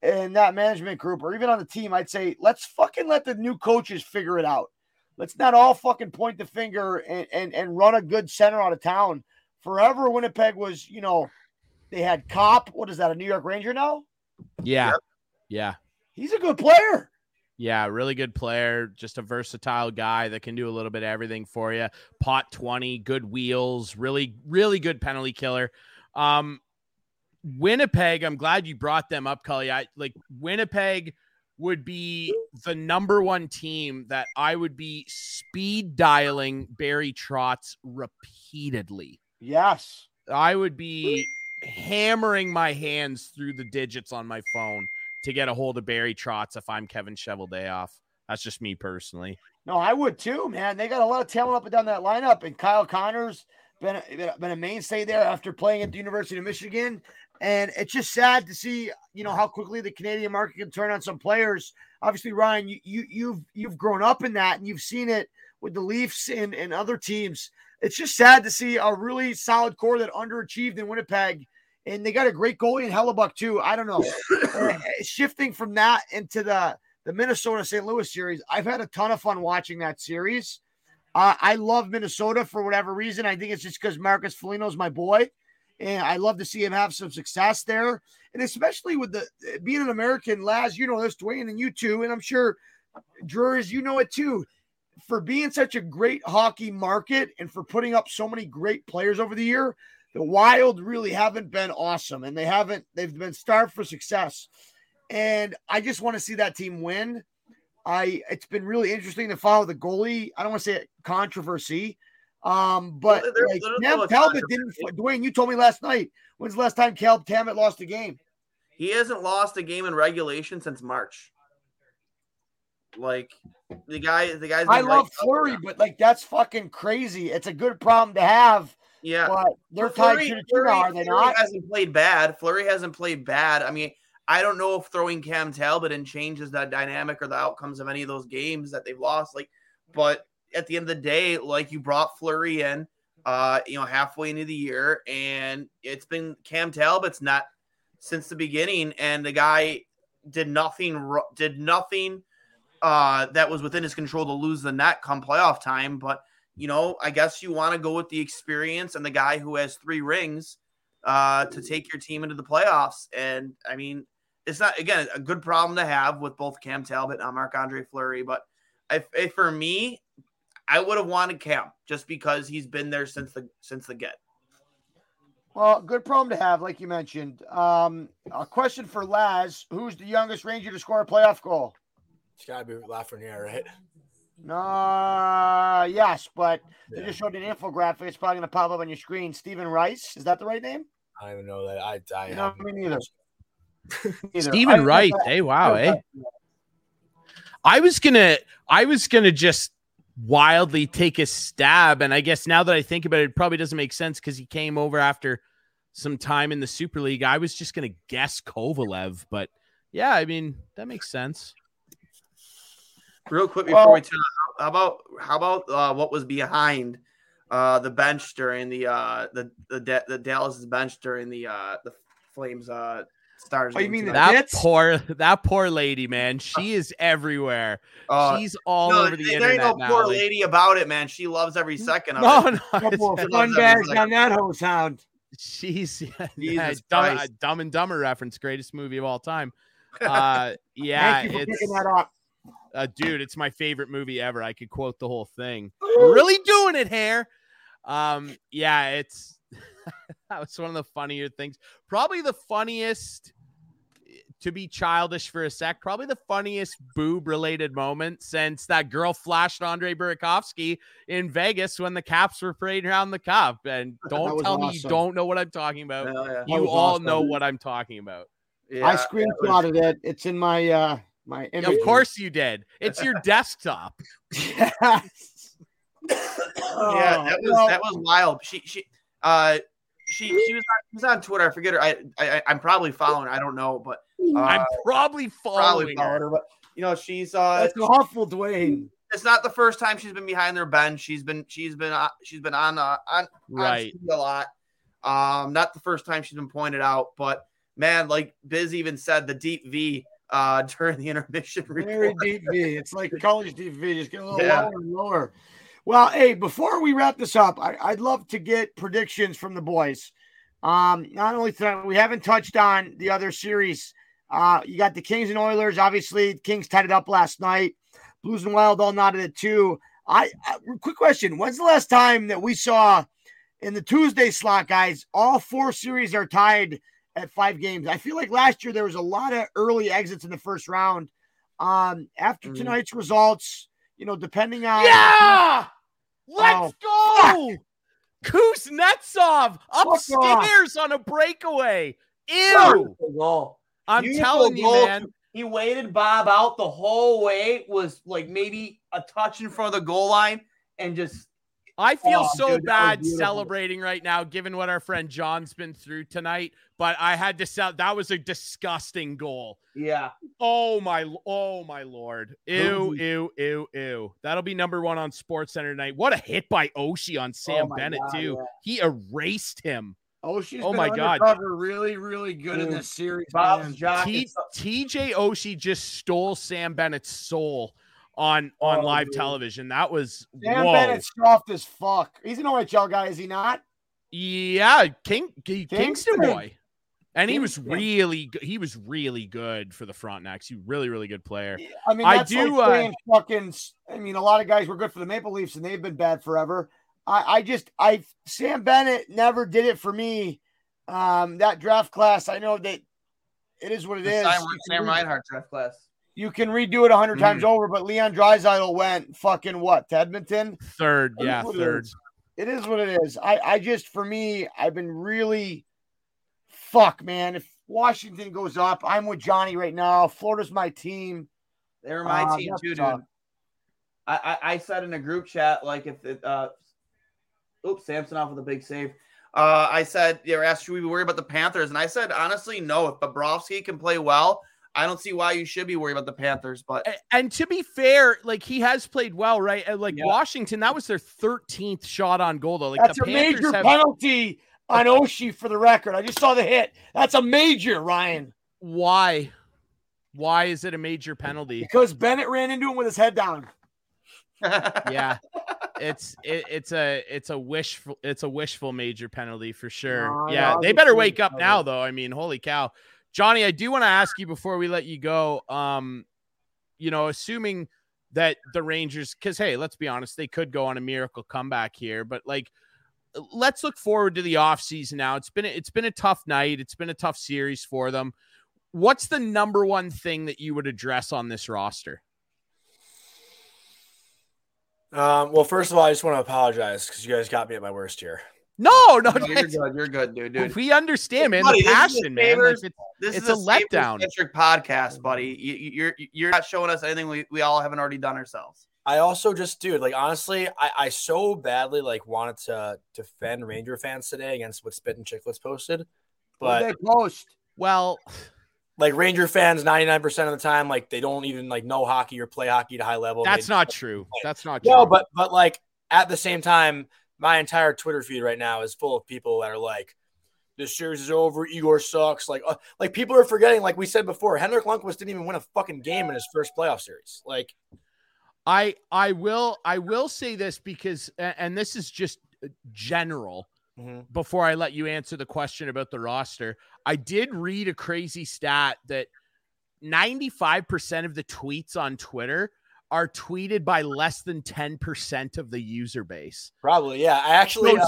[SPEAKER 1] in that management group or even on the team, I'd say let's fucking let the new coaches figure it out. Let's not all fucking point the finger and and, and run a good center out of town. Forever, Winnipeg was, you know, they had Copp. What is that? A New York Ranger now?
[SPEAKER 2] Yeah. Yeah.
[SPEAKER 1] He's a good player.
[SPEAKER 2] Yeah, really good player, just a versatile guy that can do a little bit of everything for you. Pot 20, good wheels, really, really good penalty killer. Um, Winnipeg, I'm glad you brought them up, Cully. I like Winnipeg would be the number one team that I would be speed dialing Barry Trotz repeatedly.
[SPEAKER 1] Yes.
[SPEAKER 2] I would be hammering my hands through the digits on my phone to get a hold of Barry Trotz if I'm Kevin Cheveldayoff. That's just me personally.
[SPEAKER 1] No, I would too, man. They got a lot of talent up and down that lineup, and Kyle Connor's been a, been a mainstay there after playing at the University of Michigan. And it's just sad to see, you know, how quickly the Canadian market can turn on some players. Obviously, Ryan, you, you you've you've grown up in that, and you've seen it with the Leafs and, and other teams. It's just sad to see a really solid core that underachieved in Winnipeg and they got a great goalie in Hellebuyck, too. I don't know. Uh, [coughs] shifting from that into the the Minnesota St. Louis series, I've had a ton of fun watching that series. Uh, I love Minnesota for whatever reason. I think it's just because Marcus Foligno's my boy, and I love to see him have some success there. And especially with the being an American, Laz, you know this, Dwayne, and you too, and I'm sure Drew's, you know it too. For being such a great hockey market and for putting up so many great players over the year, the Wild really haven't been awesome, and they haven't. They've been starved for success, and I just want to see that team win. I it's been really interesting to follow the goalie. I don't want to say controversy, um, but
[SPEAKER 3] Well,
[SPEAKER 1] like, Cam Talbot didn't. Dwayne, you told me last night. When's the last time Cal Talbot lost a game?
[SPEAKER 3] He hasn't lost a game in regulation since March. Like the guy, the guy's.
[SPEAKER 1] I love
[SPEAKER 3] Fleury,
[SPEAKER 1] but like that's fucking crazy. It's a good problem to have,
[SPEAKER 3] yeah,
[SPEAKER 1] but they're tied to the now, are they
[SPEAKER 3] Fleury
[SPEAKER 1] not?
[SPEAKER 3] Hasn't played bad. Fleury hasn't played bad. I mean, I don't know if throwing Cam Talbot in changes that dynamic or the outcomes of any of those games that they've lost. Like, but at the end of the day, like you brought Fleury in, uh, you know, halfway into the year, and it's been Cam Talbot's not since the beginning, and the guy did nothing. Did nothing. Uh, that was within his control to lose the net come playoff time, but you know, I guess you want to go with the experience and the guy who has three rings uh, to take your team into the playoffs. And I mean, it's not again a good problem to have with both Cam Talbot and Marc Andre Fleury, but if, if for me, I would have wanted Cam just because he's been there since the since the get.
[SPEAKER 1] Well, good problem to have, like you mentioned. Um, a question for Laz: Who's the youngest Ranger to score a playoff goal?
[SPEAKER 4] It's got to be Lafreniere, right?
[SPEAKER 1] No, yes, but they just showed an infographic. It's probably going to pop up on your screen. Stephen Rice, is that the right name?
[SPEAKER 4] I don't even know that. I, I
[SPEAKER 1] No,
[SPEAKER 4] haven't-
[SPEAKER 1] me neither. [laughs] Neither.
[SPEAKER 2] Stephen Wright. Hey, wow, eh? I was gonna I was gonna just wildly take a stab, and I guess now that I think about it, it probably doesn't make sense because he came over after some time in the Super League. I was just gonna guess Kovalev, but yeah, I mean that makes sense.
[SPEAKER 3] Real quick before
[SPEAKER 1] Well-
[SPEAKER 3] we turn, how about how about uh, what was behind uh, the bench during the uh, the the Da- the Dallas bench during the uh, the Flames uh, Stars?
[SPEAKER 1] Oh, you mean?
[SPEAKER 2] That
[SPEAKER 1] Tits?
[SPEAKER 2] poor that poor lady, man. She is everywhere.
[SPEAKER 3] Uh,
[SPEAKER 2] She's all
[SPEAKER 3] no,
[SPEAKER 2] over the
[SPEAKER 3] there ain't
[SPEAKER 2] internet
[SPEAKER 3] no
[SPEAKER 2] now.
[SPEAKER 3] poor
[SPEAKER 2] like-
[SPEAKER 3] lady about it, man. She loves every second of
[SPEAKER 2] no,
[SPEAKER 3] it. [laughs]
[SPEAKER 2] no,
[SPEAKER 1] Couple of
[SPEAKER 2] it's-
[SPEAKER 1] fun bags on that hose hound.
[SPEAKER 2] She's [laughs] yeah,
[SPEAKER 3] Jesus
[SPEAKER 2] dumb,
[SPEAKER 3] Christ.
[SPEAKER 2] dumb and Dumber reference, greatest movie of all time. Uh, [laughs] yeah,
[SPEAKER 1] Thank you for
[SPEAKER 2] it's
[SPEAKER 1] that up.
[SPEAKER 2] uh, dude, it's my favorite movie ever. I could quote the whole thing. really doing it, hair. Um, yeah, it's that was one of the funnier things. Probably the funniest. To be childish for a sec, probably the funniest boob related moment since that girl flashed Andre Burakovsky in Vegas when the Caps were parading around the cup. And [laughs] don't
[SPEAKER 1] was
[SPEAKER 2] tell me you don't know what I'm talking about.
[SPEAKER 3] Yeah, yeah.
[SPEAKER 2] You all
[SPEAKER 1] awesome.
[SPEAKER 2] know what I'm talking about.
[SPEAKER 3] Yeah,
[SPEAKER 1] I
[SPEAKER 3] it was-
[SPEAKER 1] screenshotted it. It's in my uh my
[SPEAKER 2] Of course you did. It's your [laughs] desktop.
[SPEAKER 1] Yes.
[SPEAKER 3] yeah, that was
[SPEAKER 1] well,
[SPEAKER 3] that was wild. She she uh she she was on, she was on Twitter. I forget her. I, I I'm probably following. her. I don't know, but uh,
[SPEAKER 2] I'm probably
[SPEAKER 3] probably
[SPEAKER 2] following
[SPEAKER 3] following
[SPEAKER 2] her.
[SPEAKER 3] her. But you know, she's uh
[SPEAKER 1] That's awful, Dwayne.
[SPEAKER 3] it's not the first time she's been behind their bench. She's been she's been uh, she's been on uh, on
[SPEAKER 2] Right.
[SPEAKER 3] on a lot. Um, not the first time she's been pointed out, but man, like Biz even said, the deep V uh [laughs] during the intermission
[SPEAKER 1] Very
[SPEAKER 3] report.
[SPEAKER 1] deep V. It's like college deep V. Just get a little
[SPEAKER 3] Yeah.
[SPEAKER 1] lower and lower. Well, hey, before we wrap this up, I, I'd love to get predictions from the boys. Um, not only tonight, we haven't touched on the other series. Uh, you got the Kings and Oilers. Obviously, Kings tied it up last night. Blues and Wild all nodded at two. I, I quick question: When's the last time that we saw in the Tuesday slot, guys? All four series are tied at five games. I feel like last year there was a lot of early exits in the first round. Um, after
[SPEAKER 3] Mhm.
[SPEAKER 1] tonight's results, you know, depending on
[SPEAKER 2] Yeah, let's
[SPEAKER 1] Oh,
[SPEAKER 2] go. Kuznetsov upstairs on a breakaway. Ew!
[SPEAKER 5] Goal.
[SPEAKER 2] I'm
[SPEAKER 5] Beautiful
[SPEAKER 2] telling you,
[SPEAKER 5] goal.
[SPEAKER 2] man.
[SPEAKER 5] He waited Bob out the whole way. Was
[SPEAKER 3] like maybe a touch in front of the goal line and just
[SPEAKER 2] I feel
[SPEAKER 3] Oh,
[SPEAKER 2] so
[SPEAKER 3] dude,
[SPEAKER 2] bad celebrating right now, given what our friend John's been through tonight. But I had to sell. That was a disgusting goal.
[SPEAKER 3] yeah.
[SPEAKER 2] Oh my, oh my lord! Ew, ew, ew, ew. That'll be number one on Sports Center tonight. What a hit by Oshie on Sam
[SPEAKER 3] Oh
[SPEAKER 2] Bennett
[SPEAKER 3] God,
[SPEAKER 2] too.
[SPEAKER 3] yeah.
[SPEAKER 2] He erased him.
[SPEAKER 1] Oh,
[SPEAKER 2] Oh my God.
[SPEAKER 1] really, really good in this series.
[SPEAKER 5] Bob's.
[SPEAKER 2] T- TJ Oshie just stole Sam Bennett's soul on on
[SPEAKER 3] Oh,
[SPEAKER 2] live
[SPEAKER 3] dude.
[SPEAKER 2] television. That was
[SPEAKER 1] Sam
[SPEAKER 2] whoa.
[SPEAKER 1] Bennett's soft as fuck. He's an OHL guy, is he not?
[SPEAKER 2] Yeah, King, K- Kingston
[SPEAKER 1] Kingston.
[SPEAKER 2] boy. And he was really good. He was really good for the Frontenacs. He really, really good player.
[SPEAKER 1] I mean,
[SPEAKER 2] I do,
[SPEAKER 1] like
[SPEAKER 2] uh,
[SPEAKER 1] fucking. I mean, a lot of guys were good for the Maple Leafs, and they've been bad forever. I, I just, I Sam Bennett never did it for me. Um, that draft class, I know that it is what it
[SPEAKER 3] The
[SPEAKER 1] is.
[SPEAKER 3] Sam,
[SPEAKER 1] You can
[SPEAKER 3] Sam Reinhart draft class.
[SPEAKER 1] You can redo it a hundred
[SPEAKER 2] Mm.
[SPEAKER 1] times over, but Leon Draisaitl went fucking what to Edmonton.
[SPEAKER 2] Third,
[SPEAKER 1] It is
[SPEAKER 2] yeah, third.
[SPEAKER 1] is. It is what it is. I, I just for me, I've been really fuck, man. If Washington goes up, I'm with Johnny right now. Florida's my team.
[SPEAKER 3] They're my
[SPEAKER 1] Uh,
[SPEAKER 3] team
[SPEAKER 1] that's
[SPEAKER 3] too, dude. I, I I said in a group chat like if it uh oops Samsonov with a big save. Uh I said they were asked should we be worried about the Panthers and I said honestly no if Bobrovsky can play well I don't see why you should be worried about the Panthers but
[SPEAKER 2] A- And to be fair, like he has played well, right? And, Like
[SPEAKER 3] Yeah.
[SPEAKER 2] Washington, that was their 13th shot on goal, though. Like
[SPEAKER 1] That's
[SPEAKER 2] the
[SPEAKER 1] a
[SPEAKER 2] Panthers
[SPEAKER 1] major
[SPEAKER 2] have
[SPEAKER 1] penalty on Oshie for the record. I just saw the hit. That's a major, Ryan,
[SPEAKER 2] why? Why is it a major penalty?
[SPEAKER 1] because Bennett ran into him with his head down. [laughs]
[SPEAKER 2] yeah it's it, it's a it's a wishful it's a wishful major penalty for sure
[SPEAKER 1] No,
[SPEAKER 2] yeah
[SPEAKER 1] no,
[SPEAKER 2] they better wake
[SPEAKER 1] good
[SPEAKER 2] up now though i mean holy cow johnny i do want to ask you before we let you go um you know assuming that the rangers because hey let's be honest they could go on a miracle comeback here but like let's look forward to the offseason now. It's been it's been a tough night. It's been a tough series for them. What's the number one thing that you would address on this roster?
[SPEAKER 4] Um, well, first of all, I just want to apologize because you guys got me at my worst here.
[SPEAKER 2] No no,
[SPEAKER 3] No, you're good you're good dude dude.
[SPEAKER 2] We understand man.
[SPEAKER 3] Buddy,
[SPEAKER 2] the
[SPEAKER 3] this is a
[SPEAKER 2] passion man. Like, it's,
[SPEAKER 3] this
[SPEAKER 2] It's
[SPEAKER 3] is
[SPEAKER 2] a
[SPEAKER 3] a
[SPEAKER 2] letdown.
[SPEAKER 3] centric podcast buddy. You, you- you're you're not showing us anything we, we all haven't already done ourselves.
[SPEAKER 4] I also just, dude, like honestly, I, I so badly like wanted to defend Ranger fans today against what Spittin' Chiclets posted,
[SPEAKER 1] What
[SPEAKER 4] but
[SPEAKER 1] did they post?
[SPEAKER 2] well
[SPEAKER 4] like Ranger fans, ninety nine percent of the time, like they don't even like know hockey or play hockey to high level.
[SPEAKER 2] that's
[SPEAKER 4] They-
[SPEAKER 2] not true. that's not true.
[SPEAKER 4] No, but but like at the same time, my entire Twitter feed right now is full of people that are like, "This series is over. Igor sucks." Like, uh, like people are forgetting. Like we said before, Henrik Lundqvist didn't even win a fucking game in his first playoff series. Like,
[SPEAKER 2] I I will I will say this because and this is just uh, general
[SPEAKER 4] mhm.
[SPEAKER 2] before I let you answer the question about the roster. I did read a crazy stat that 95% of the tweets on Twitter are tweeted by less than 10% of the user base.
[SPEAKER 4] probably yeah. I actually.
[SPEAKER 2] So
[SPEAKER 4] uh,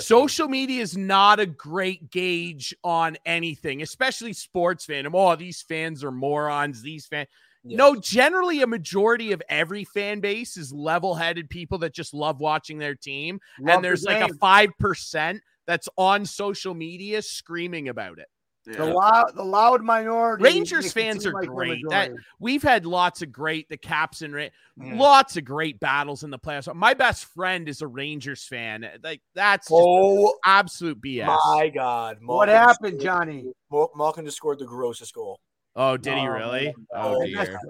[SPEAKER 2] social media is not a great gauge on anything, especially sports fandom. Oh, these fans are morons. These fans.
[SPEAKER 4] yeah.
[SPEAKER 2] No, generally, a majority of every fan base is level headed people that just love watching their team.
[SPEAKER 1] Love
[SPEAKER 2] and there's
[SPEAKER 1] the
[SPEAKER 2] like a 5% that's on social media screaming about it.
[SPEAKER 1] The loud, the loud minority.
[SPEAKER 2] Rangers fans are
[SPEAKER 1] like
[SPEAKER 2] great. That- We've had lots of great, the Caps and Ra-
[SPEAKER 4] Mhm.
[SPEAKER 2] lots of great battles in the playoffs. My best friend is a Rangers fan. Like, that's just
[SPEAKER 4] Oh
[SPEAKER 2] absolute BS.
[SPEAKER 4] my God!
[SPEAKER 1] What happened,
[SPEAKER 4] scored-
[SPEAKER 1] Johnny?
[SPEAKER 4] Malkin just scored the grossest goal.
[SPEAKER 2] Oh, did he
[SPEAKER 1] Oh,
[SPEAKER 2] really?
[SPEAKER 1] man.
[SPEAKER 2] Oh,
[SPEAKER 1] That's-
[SPEAKER 2] dear.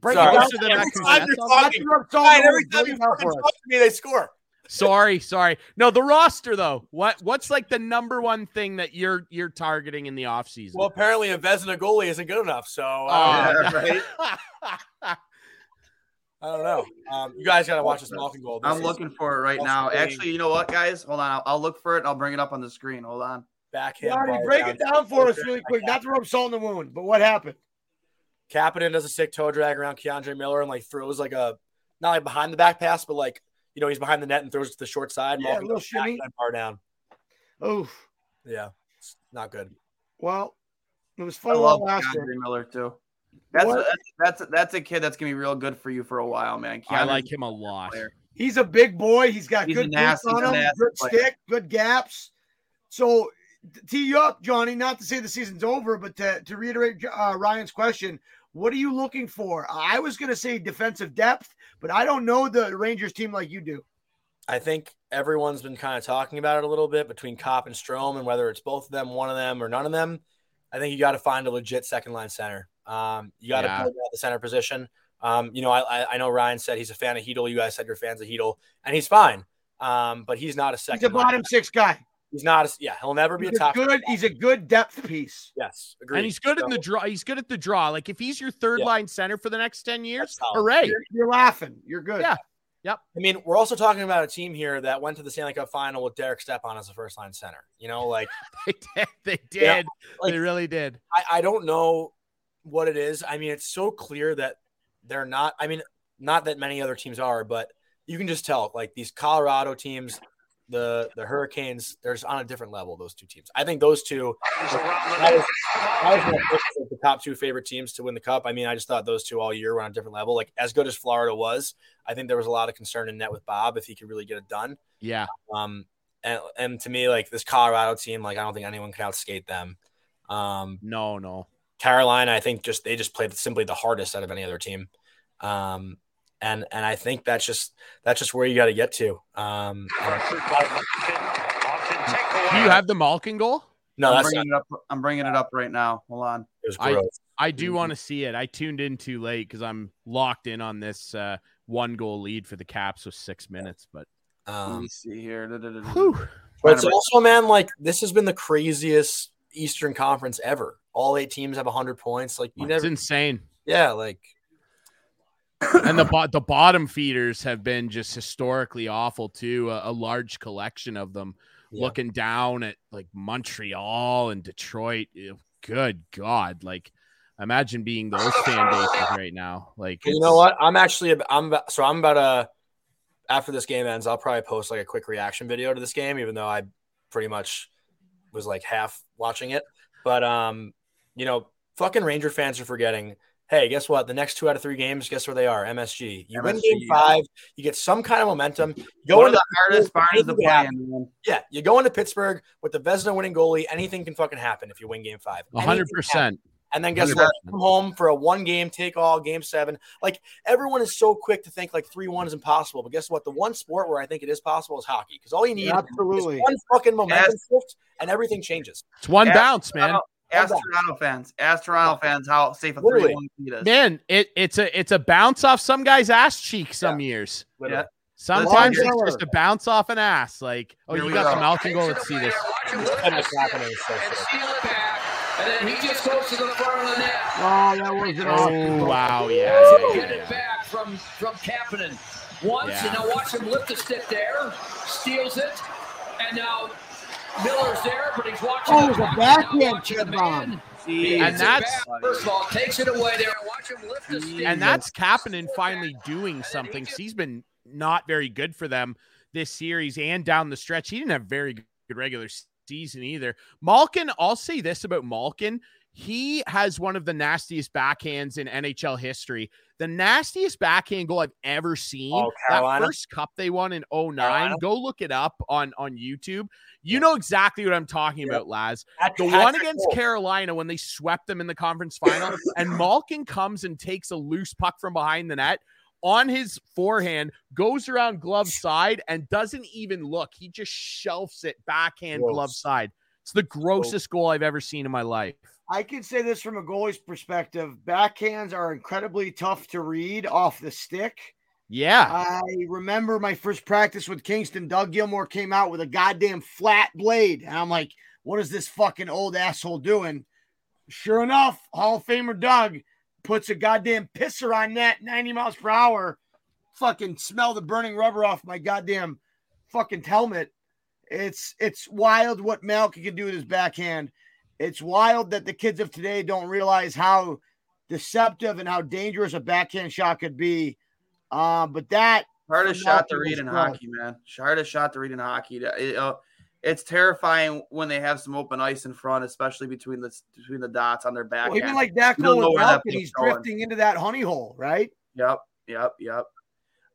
[SPEAKER 1] Break
[SPEAKER 4] Sorry.
[SPEAKER 1] it down.
[SPEAKER 4] Every time you're talking,
[SPEAKER 1] That's what I'm
[SPEAKER 4] Ryan,
[SPEAKER 1] telling
[SPEAKER 4] every time you
[SPEAKER 1] it down
[SPEAKER 4] fucking
[SPEAKER 1] for us.
[SPEAKER 4] talk to me, they score.
[SPEAKER 2] Sorry, sorry. No, the roster though. What what's like the number one thing that you're you're targeting in the offseason?
[SPEAKER 4] Well, apparently a Vezina goalie isn't good enough, so uh,
[SPEAKER 2] Oh, [laughs]
[SPEAKER 3] right. [laughs]
[SPEAKER 4] I don't know. Um, you guys got to watch this Malkin goal. This
[SPEAKER 3] I'm looking for it right now.
[SPEAKER 4] Possibly-
[SPEAKER 3] Actually, you know what, guys? Hold on. I'll, I'll look for it. I'll bring it up on the screen. Hold on.
[SPEAKER 4] backhand.
[SPEAKER 1] Johnny,
[SPEAKER 4] bar
[SPEAKER 1] break it
[SPEAKER 4] down.
[SPEAKER 1] down for us really quick. Not to rub salt in the wound, but what happened?
[SPEAKER 4] Kapanen does a sick toe drag around K'Andre Miller and like throws like a not like behind the back pass, but like you know he's behind the net and throws it to the short side.
[SPEAKER 1] Yeah, a
[SPEAKER 4] Malkin
[SPEAKER 1] little shimmy.
[SPEAKER 4] backhand bar down.
[SPEAKER 1] Oof.
[SPEAKER 4] Yeah, it's not good.
[SPEAKER 1] Well, it was fun.
[SPEAKER 3] I
[SPEAKER 1] fun
[SPEAKER 3] love
[SPEAKER 1] while it
[SPEAKER 3] Miller too. That's,
[SPEAKER 1] What?
[SPEAKER 3] that's that's that's a kid that's gonna be real good for you for a while, man.
[SPEAKER 2] I like him a lot.
[SPEAKER 3] player.
[SPEAKER 1] He's a big boy. He's got
[SPEAKER 3] He's
[SPEAKER 1] good
[SPEAKER 3] nasty-
[SPEAKER 1] boots on him, good
[SPEAKER 3] player.
[SPEAKER 1] stick, good gaps. So tee you up, Johnny. Not to say the season's over, but to, to reiterate uh, Ryan's question, what are you looking for? I was going to say defensive depth, but I don't know the Rangers team like you do.
[SPEAKER 4] I think everyone's been kind of talking about it a little bit between Copp and Strome, and whether it's both of them, one of them, or none of them. I think you got to find a legit second line center. Um, you got to
[SPEAKER 2] Yeah.
[SPEAKER 4] build out the center position. Um, you know, I, I- I know Ryan said he's a fan of Heedle. You guys said you're fans of Heedle, and he's fine. Um, but he's not a second.
[SPEAKER 1] He's a
[SPEAKER 4] line-
[SPEAKER 1] bottom six guy.
[SPEAKER 4] He's not. A, yeah, he'll never be
[SPEAKER 1] He's
[SPEAKER 4] a
[SPEAKER 1] a
[SPEAKER 4] top.
[SPEAKER 1] good. He's a good depth piece.
[SPEAKER 4] Yes, agreed.
[SPEAKER 2] And he's good in the draw. He's good at the draw. Like if he's your third
[SPEAKER 4] Yeah.
[SPEAKER 2] line center for the next 10 years,
[SPEAKER 4] That's
[SPEAKER 2] hooray.
[SPEAKER 1] You're, you're laughing. You're good.
[SPEAKER 2] Yeah. Yep.
[SPEAKER 4] I mean, we're also talking about a team here that went to the Stanley Cup final with Derek Stepan as a first line center. You know, like [laughs]
[SPEAKER 2] They did. They did.
[SPEAKER 4] Yeah, like-
[SPEAKER 2] they really did.
[SPEAKER 4] I, I don't know what it is. I mean, it's so clear that they're not. I mean, not that many other teams are, but you can just tell. Like these Colorado teams, the the Hurricanes, they're just on a different level. Those two teams. I think those two. I was, I was the top two favorite teams to win the cup. I mean, I just thought those two all year were on a different level. Like as good as Florida was, I think there was a lot of concern in net with Bob if he could really get it done.
[SPEAKER 2] Yeah.
[SPEAKER 4] Um, and, and to me, like this Colorado team, like I don't think anyone can outskate them. Um,
[SPEAKER 2] No, no.
[SPEAKER 4] Carolina, I think just they just played simply the hardest out of any other team. Um, and and I think that's just that's just where you got to get to. Um,
[SPEAKER 2] Do you have the Malkin goal?
[SPEAKER 4] no,
[SPEAKER 3] I'm
[SPEAKER 4] that's
[SPEAKER 3] bringing
[SPEAKER 4] not,
[SPEAKER 3] it up. I'm bringing it up right now. Hold on.
[SPEAKER 4] it was
[SPEAKER 2] I-
[SPEAKER 4] gross.
[SPEAKER 2] I do want to see it. I tuned in too late because I'm locked in on this uh, one goal lead for the Caps with six minutes. But
[SPEAKER 3] Let me
[SPEAKER 4] um,
[SPEAKER 3] see here.
[SPEAKER 4] But it's also man, like this has been the craziest Eastern Conference ever. All eight teams have hundred points. Like you
[SPEAKER 2] it's
[SPEAKER 4] never,
[SPEAKER 2] insane.
[SPEAKER 4] yeah, like
[SPEAKER 2] and the bo- the bottom feeders have been just historically awful too. A, a large collection of them
[SPEAKER 4] Yeah.
[SPEAKER 2] looking down at like Montreal and Detroit. Ew, Good God! Like imagine being those fan bases right now. Like
[SPEAKER 4] you know what? I'm actually I'm about, so I'm about to after this game ends, I'll probably post like a quick reaction video to this game, even though I pretty much was like half watching it. But um, you know, fucking Ranger fans are forgetting. Hey, guess what? The next two out of three games, guess where they are? MSG. You win game five, you get some kind of momentum. You go
[SPEAKER 3] One
[SPEAKER 4] into
[SPEAKER 3] the hardest bars to play
[SPEAKER 4] Yeah.
[SPEAKER 3] in,
[SPEAKER 4] yeah, you go into Pittsburgh with the Vezina winning goalie. Anything can fucking happen if you win game five.
[SPEAKER 2] a hundred
[SPEAKER 4] Anything can happen.
[SPEAKER 2] percent.
[SPEAKER 4] And then guess
[SPEAKER 2] 100%.
[SPEAKER 4] what? Come home for a one game take all game seven. Like everyone is so quick to think like three one is impossible. But guess what? The one sport where I think it is possible is hockey. Because all you need
[SPEAKER 1] Absolutely.
[SPEAKER 4] is one fucking momentum
[SPEAKER 3] Yes.
[SPEAKER 4] shift and everything changes.
[SPEAKER 2] It's one
[SPEAKER 3] Yeah.
[SPEAKER 2] bounce, man.
[SPEAKER 3] Ask Toronto fans. Ask Toronto fans how safe a three-one lead is.
[SPEAKER 2] Man, it, it's a it's a bounce off some guy's ass cheek some years.
[SPEAKER 3] Yeah.
[SPEAKER 2] Sometimes
[SPEAKER 1] Listen,
[SPEAKER 2] it's just a bounce off an ass. Like, oh,
[SPEAKER 3] Here
[SPEAKER 2] you got
[SPEAKER 3] go.
[SPEAKER 2] the Malkin goal. Let's see this.
[SPEAKER 4] And it's happening so
[SPEAKER 6] and
[SPEAKER 4] quick.
[SPEAKER 6] steal it back, and then he just goes to the front of the net.
[SPEAKER 1] Oh, that was an
[SPEAKER 2] Oh wow, yeah.
[SPEAKER 6] To
[SPEAKER 2] yeah,
[SPEAKER 6] get it
[SPEAKER 2] yeah.
[SPEAKER 6] back from from Kapanen. Once,
[SPEAKER 2] Yeah.
[SPEAKER 6] and now watch him lift the stick there, steals it, and now Miller's there, but he's watching.
[SPEAKER 1] Oh,
[SPEAKER 6] the
[SPEAKER 1] it a backhand
[SPEAKER 6] now
[SPEAKER 1] chip bomb.
[SPEAKER 6] man.
[SPEAKER 2] And that's-
[SPEAKER 6] first of all takes it away there. Watch him lift the stick.
[SPEAKER 2] And that's Kapanen finally doing something. 'cause He's been not very good for them this series and down the stretch. He didn't have very good regular season either. Malkin, I'll say this about Malkin. He has one of the nastiest backhands in NHL history. The nastiest backhand goal I've ever seen.
[SPEAKER 4] Oh,
[SPEAKER 2] that first cup they won in 09.
[SPEAKER 4] Carolina?
[SPEAKER 2] Go look it up on, on YouTube. You know exactly what I'm talking
[SPEAKER 4] Yep.
[SPEAKER 2] about, Laz.
[SPEAKER 4] Hat-
[SPEAKER 2] The
[SPEAKER 4] hat
[SPEAKER 2] one against
[SPEAKER 4] goal.
[SPEAKER 2] Carolina when they swept them in the conference [laughs] final, and Malkin comes and takes a loose puck from behind the net on his forehand, goes around glove side, and doesn't even look. He just shelves it backhand
[SPEAKER 4] Gross.
[SPEAKER 2] glove side. It's the grossest goal I've ever seen in my life.
[SPEAKER 1] I can say this from a goalie's perspective: backhands are incredibly tough to read off the stick.
[SPEAKER 2] Yeah.
[SPEAKER 1] I remember my first practice with Kingston. Doug Gilmour came out with a goddamn flat blade, and I'm like, "What is this fucking old asshole doing?" Sure enough, Hall of Famer Doug puts a goddamn pisser on net, 90 miles per hour. Fucking smell the burning rubber off my goddamn fucking helmet. It's it's wild what Malkin can do with his backhand. It's wild that the kids of today don't realize how deceptive and how dangerous a backhand shot could be. Uh, but that
[SPEAKER 3] Hardest shot to read in
[SPEAKER 1] good.
[SPEAKER 3] hockey, man. Hardest shot to read in hockey. It, uh, it's terrifying when they have some open ice in front, especially between the between the dots on their back.
[SPEAKER 1] Well, even like that
[SPEAKER 3] You don't
[SPEAKER 1] goal with
[SPEAKER 3] where that
[SPEAKER 1] Malkin, he's
[SPEAKER 3] going.
[SPEAKER 1] drifting into that honey hole, right?
[SPEAKER 3] Yep, yep, yep.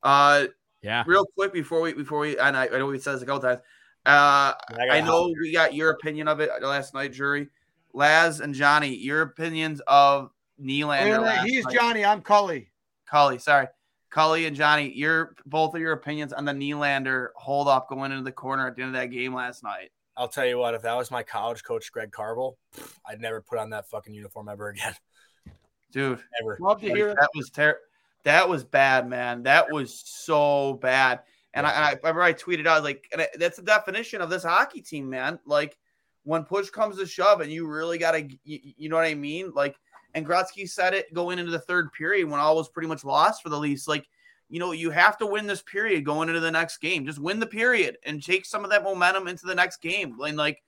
[SPEAKER 3] Uh,
[SPEAKER 2] yeah.
[SPEAKER 3] Real quick before we before we and I, I know we said this a couple times. Uh,
[SPEAKER 4] I
[SPEAKER 3] I know we got your opinion of it last night, jury. Laz and Johnny, your opinions of Nylander.
[SPEAKER 1] Wait a minute,
[SPEAKER 3] last
[SPEAKER 1] He's
[SPEAKER 3] night.
[SPEAKER 1] Johnny. I'm Cully.
[SPEAKER 3] Cully, sorry. Cully and Johnny, your both of your opinions on the Nylander hold up going into the corner at the end of that game last night.
[SPEAKER 4] I'll tell you what, if that was my college coach, Greg Carvel, I'd never put on that fucking uniform ever again. [laughs]
[SPEAKER 3] Dude,
[SPEAKER 4] Ever.
[SPEAKER 1] Love to
[SPEAKER 3] like,
[SPEAKER 1] hear it.
[SPEAKER 3] that was ter- that was bad, man. That was so bad. And I, and I remember I tweeted out like, and I, that's the definition of this hockey team, man. Like when push comes to shove, and you really got to, you, you know what I mean? Like, and Grotzky said it going into the third period when all was pretty much lost for the Leafs. Like, you know, you have to win this period going into the next game. Just win the period and take some of that momentum into the next game. And like,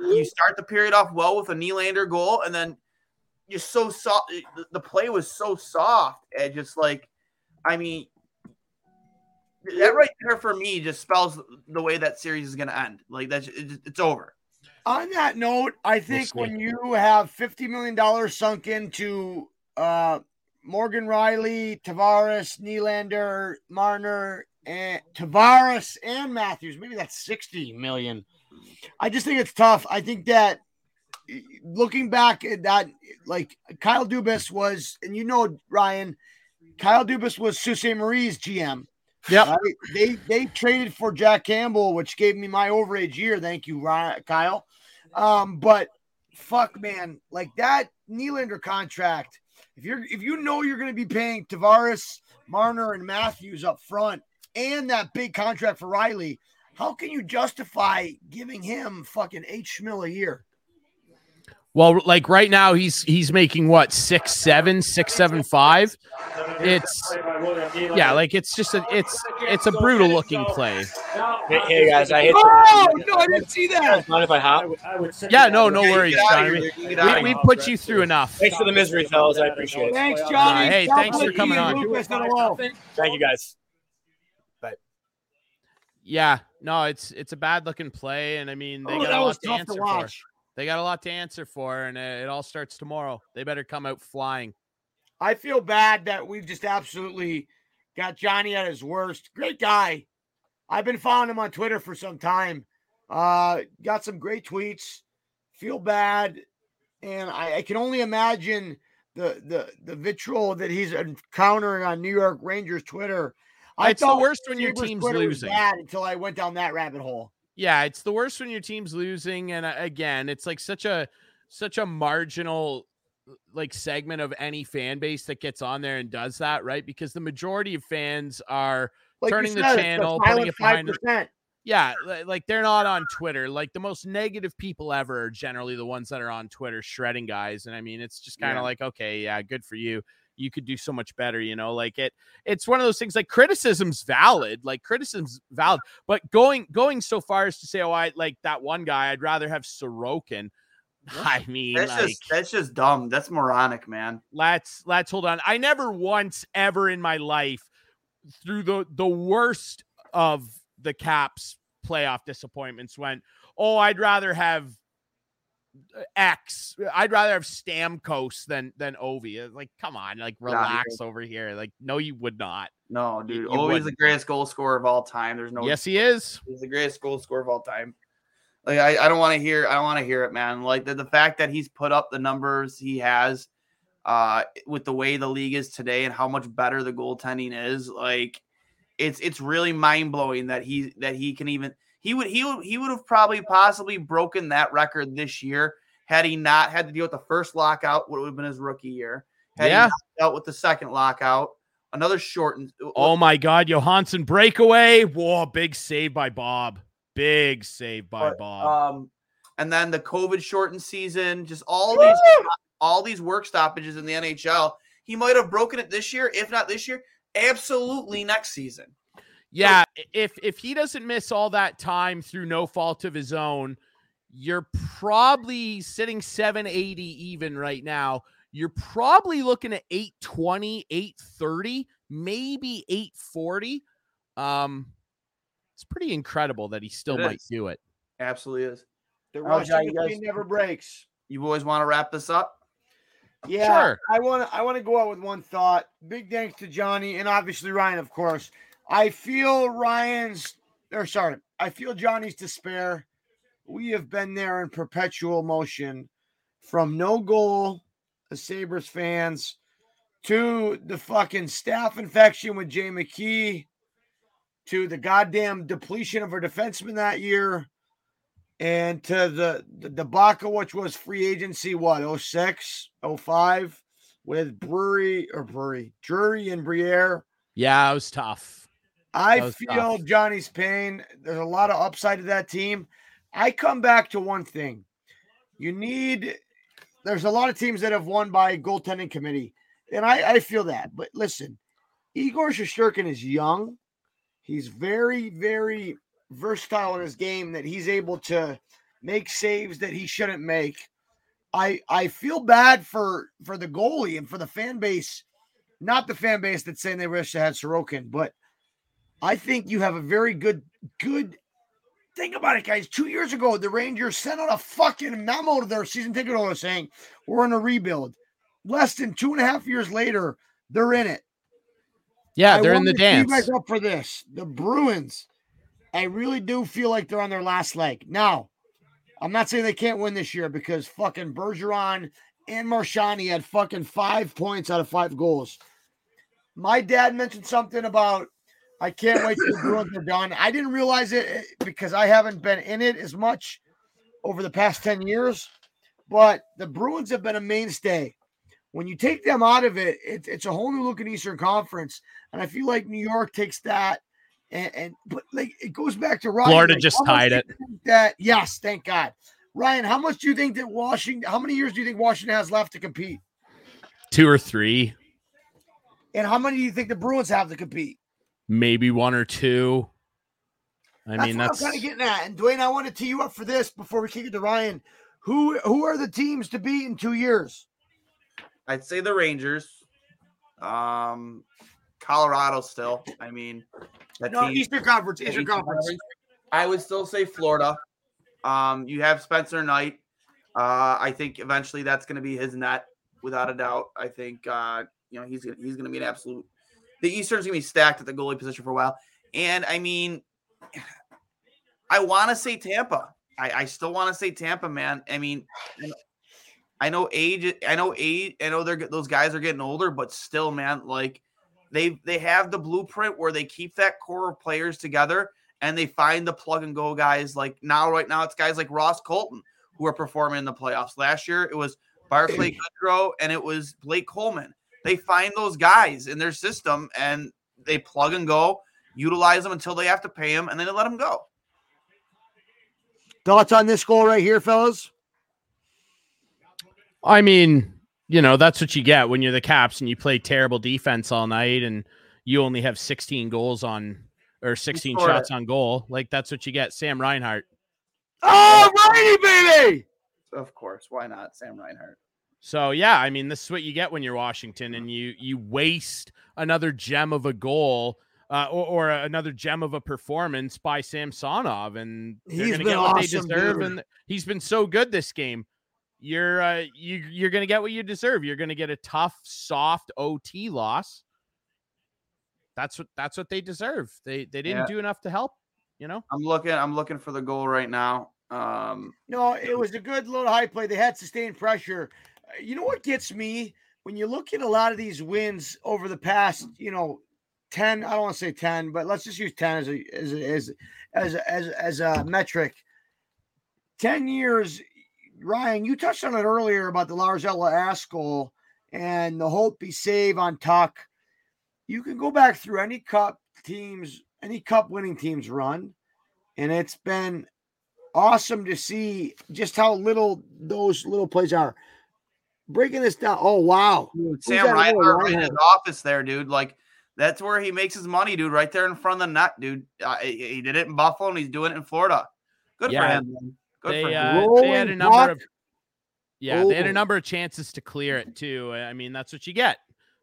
[SPEAKER 3] you mm-hmm. start the period off well with a Nylander goal, and then you're so soft. Eh, the play was so soft, and just like, I mean, that right there for me just spells the way that series is going to end. Like that's it's over.
[SPEAKER 1] On that note, I think when you have fifty million dollars sunk into uh, Morgan Rielly, Tavares, Nylander, Marner, and Tavares and Matthews, maybe that's sixty million. I just think it's tough. I think that looking back at that, like Kyle Dubas was, and you know Ryan, Kyle Dubas was Sault Marie's GM.
[SPEAKER 2] Yep.
[SPEAKER 1] Right? They they traded for Jack Campbell, which gave me my overage year. Thank you, Ryan, Kyle. Um, but fuck, man, like that Nylander contract. If you're if you know you're going to be paying Tavares, Marner, and Matthews up front, and that big contract for Rielly, how can you justify giving him fucking eight schmil a year?
[SPEAKER 2] Well, like right now, he's he's making what six seven, six seven five. It's yeah, like it's just a it's it's a brutal looking play.
[SPEAKER 4] Hey, hey, guys, I hit
[SPEAKER 1] Oh no, I didn't see that.
[SPEAKER 4] Mind if I hop?
[SPEAKER 2] Yeah, no, no worries, Johnny. We, we, put you through enough.
[SPEAKER 4] Thanks for the misery, fellas. I appreciate it.
[SPEAKER 1] Thanks, Johnny.
[SPEAKER 2] Hey, thanks for coming on.
[SPEAKER 1] Lucas in a row.
[SPEAKER 4] Thank you, guys. Bye.
[SPEAKER 2] Yeah, no, it's it's a bad looking play, and I mean they
[SPEAKER 1] Oh,
[SPEAKER 2] got
[SPEAKER 1] that
[SPEAKER 2] a
[SPEAKER 1] was
[SPEAKER 2] lot to
[SPEAKER 1] tough
[SPEAKER 2] answer
[SPEAKER 1] to
[SPEAKER 2] for. They got a lot to answer for, and uh, it all starts tomorrow. They better come out flying.
[SPEAKER 1] I feel bad that we've just absolutely got Johnny at his worst. Great guy. I've been following him on Twitter for some time. Uh, got some great tweets. Feel bad, and I, I can only imagine the the the vitriol that he's encountering on New York Rangers Twitter. I
[SPEAKER 2] It's the worst when your team's
[SPEAKER 1] Twitter was
[SPEAKER 2] losing.
[SPEAKER 1] Bad until I went down that rabbit hole.
[SPEAKER 2] Yeah, it's the worst when your team's losing, and uh, again, it's like such a such a marginal like segment of any fan base that gets on there and does that, right? Because the majority of fans are
[SPEAKER 1] Like
[SPEAKER 2] turning the
[SPEAKER 1] said, it's
[SPEAKER 2] channel, putting it behind
[SPEAKER 1] 5%.
[SPEAKER 2] Yeah, like they're not on Twitter. Like the most negative people ever are generally the ones that are on Twitter shredding guys. And I mean, it's just kind of
[SPEAKER 3] Yeah.
[SPEAKER 2] like, okay, yeah, good for you. You could do so much better, you know. Like it, it's one of those things. Like criticism's valid, like criticism's valid, but going going so far as to say, oh, I like that one guy. I'd rather have Sorokin. [laughs] I mean,
[SPEAKER 3] That's
[SPEAKER 2] like,
[SPEAKER 3] just that's just dumb. That's moronic, man.
[SPEAKER 2] let's let's hold on. I never once ever in my life through the the worst of the Caps playoff disappointments went, "Oh, I'd rather have X. I'd rather have Stamkos than than Ovi." Uh, Like, come on, like
[SPEAKER 3] Nah,
[SPEAKER 2] relax over here. Like, no, you would not.
[SPEAKER 3] No, dude.
[SPEAKER 2] you
[SPEAKER 3] Oh, he's the greatest goal scorer of all time. There's no
[SPEAKER 2] Yes, he is.
[SPEAKER 3] He's the greatest goal scorer of all time. Like I, I don't want to hear I don't want to hear it, man. Like the, the fact that he's put up the numbers he has uh with the way the league is today and how much better the goaltending is, like it's it's really mind blowing that he that he can even He would he would he would have probably possibly broken that record this year had he not had to deal with the first lockout, what would have been his rookie year. Had
[SPEAKER 2] Yeah.
[SPEAKER 3] he not dealt with the second lockout, another shortened.
[SPEAKER 2] Oh my God, Johansson breakaway! Whoa, big save by Bob. Big save by
[SPEAKER 3] But,
[SPEAKER 2] Bob.
[SPEAKER 3] Um, and then the COVID shortened season, just all these all these work stoppages in the NHL. He might have broken it this year, if not this year, absolutely next season.
[SPEAKER 2] Yeah, if if he doesn't miss all that time through no fault of his own, you're probably sitting 780 even right now. You're probably looking at 820, 830, maybe 840. Um it's pretty incredible that he still
[SPEAKER 3] It
[SPEAKER 2] might
[SPEAKER 3] is.
[SPEAKER 2] do it.
[SPEAKER 3] Absolutely is.
[SPEAKER 1] The
[SPEAKER 3] Oh,
[SPEAKER 1] Russian
[SPEAKER 3] John, you
[SPEAKER 1] machine
[SPEAKER 3] guys-
[SPEAKER 1] never breaks.
[SPEAKER 3] You boys want to wrap this up?
[SPEAKER 1] Yeah,
[SPEAKER 2] Sure.
[SPEAKER 1] I want to. I want to go out with one thought. Big thanks to Johnny and obviously Ryan, of course. I feel Ryan's, or sorry, I feel Johnny's despair. We have been there in perpetual motion, from no goal, the Sabres fans, to the fucking staph infection with Jay McKee, to the goddamn depletion of our defenseman that year, and to the, the debacle, which was free agency, what, 06, 05, with Brewery or Brewery, Drury and Briere.
[SPEAKER 2] Yeah, it was tough.
[SPEAKER 1] I feel
[SPEAKER 2] tough.
[SPEAKER 1] Johnny's pain. There's a lot of upside to that team. I come back to one thing. You need, there's a lot of teams that have won by goaltending committee. And I, I feel that. But listen, Igor Shesterkin is young. He's very, very versatile in his game that he's able to make saves that he shouldn't make. I I feel bad for for the goalie and for the fan base, not the fan base that's saying they wish they had Sorokin, but I think you have a very good good think about it, guys. Two years ago, the Rangers sent out a fucking memo to their season ticket holder saying we're in a rebuild. Less than two and a half years later, they're in it.
[SPEAKER 2] Yeah,
[SPEAKER 1] I
[SPEAKER 2] they're in the
[SPEAKER 1] dance. You guys up for this? The Bruins. I really do feel like they're on their last leg. Now, I'm not saying they can't win this year because fucking Bergeron and Marchand had fucking five points out of five goals. My dad mentioned something about I can't wait till [laughs] the Bruins are done. I didn't realize it eh, because I haven't been in it as much over the past 10 years, but the Bruins have been a mainstay. When you take them out of it, it's it's a whole new look at Eastern Conference. And I feel like New York takes that and, and but like it goes back to Ryan.
[SPEAKER 2] Florida
[SPEAKER 1] like,
[SPEAKER 2] just tied it.
[SPEAKER 1] That yes, thank God. Ryan, how much do you think that Washington how many years do you think Washington has left to compete?
[SPEAKER 2] Two or three,
[SPEAKER 1] And how many do you think the Bruins have to compete?
[SPEAKER 2] Maybe one or two. I
[SPEAKER 1] that's
[SPEAKER 2] mean,
[SPEAKER 1] what
[SPEAKER 2] that's
[SPEAKER 1] kind of getting at. And Dwayne, I want to tee you up for this before we kick it to Ryan. Who who are the teams to beat in two years?
[SPEAKER 3] I'd say the Rangers. Um, Colorado still. I mean, that
[SPEAKER 1] No,
[SPEAKER 3] team-
[SPEAKER 1] Eastern Conference. Eastern
[SPEAKER 3] Eastern
[SPEAKER 1] Conference.
[SPEAKER 3] Conference. I would still say Florida. Um, you have Spencer Knight. Uh, I think eventually that's going to be his net, without a doubt. I think uh, you know he's gonna- he's going to be an absolute. The Eastern's to be stacked at the goalie position for a while, and I mean, [sighs] I want to say Tampa. I, I still want to say Tampa, man. I mean, I know age. I know age. I know they're those guys are getting older, but still, man, like they they have the blueprint where they keep that core of players together and they find the plug and go guys. Like now, right now, it's guys like Ross Colton who are performing in the playoffs. Last year, it was Barclay Goodrow and it was Blake Coleman. They find those guys in their system and they plug and go, utilize them until they have to pay them, and then they let them go.
[SPEAKER 1] Thoughts on this goal right here, fellas?
[SPEAKER 2] I mean, you know, that's what you get when you're the Caps and you play terrible defense all night and you only have 16 goals on or 16
[SPEAKER 3] scored
[SPEAKER 2] shots on goal. Like that's what you get. Sam Reinhart.
[SPEAKER 1] Oh, righty, baby.
[SPEAKER 3] Of course, why not, Sam Reinhart?
[SPEAKER 2] So yeah, I mean, this is what you get when you're Washington and you you waste another gem of a goal uh, or, or another gem of a performance by Samsonov, and they're gonna get what
[SPEAKER 1] awesome,
[SPEAKER 2] they deserve.
[SPEAKER 1] dude.
[SPEAKER 2] And he's been so good this game. You're uh, you you're gonna get what you deserve. You're gonna get a tough, soft OT loss. That's what that's what they deserve. They they didn't
[SPEAKER 3] Yeah.
[SPEAKER 2] do enough to help. You know.
[SPEAKER 3] I'm looking. I'm looking for the goal right now. Um,
[SPEAKER 1] No, it was a good little high play. They had sustained pressure. You know what gets me when you look at a lot of these wins over the past, you know, 10, I don't want to say 10, but let's just use 10 as a as a, as as a- as, as a metric. 10 years, Ryan, you touched on it earlier about the Larzella Askell and the Holtby save on Tuch. You can go back through any cup teams, any cup winning teams run, and it's been awesome to see just how little those little plays are. Breaking this down. Oh wow. Who's
[SPEAKER 3] Sam
[SPEAKER 1] that
[SPEAKER 3] Reinhart right in his office there, dude. Like that's where he makes his money, dude. Right there in front of the net, dude. Uh, he, he did it in Buffalo, and he's doing it in Florida. Good for him. man. Good for him.
[SPEAKER 2] uh, they had a number
[SPEAKER 1] puck.
[SPEAKER 2] of yeah, they had
[SPEAKER 1] Oh.
[SPEAKER 2] a number of chances to clear it too. I mean, that's what you get.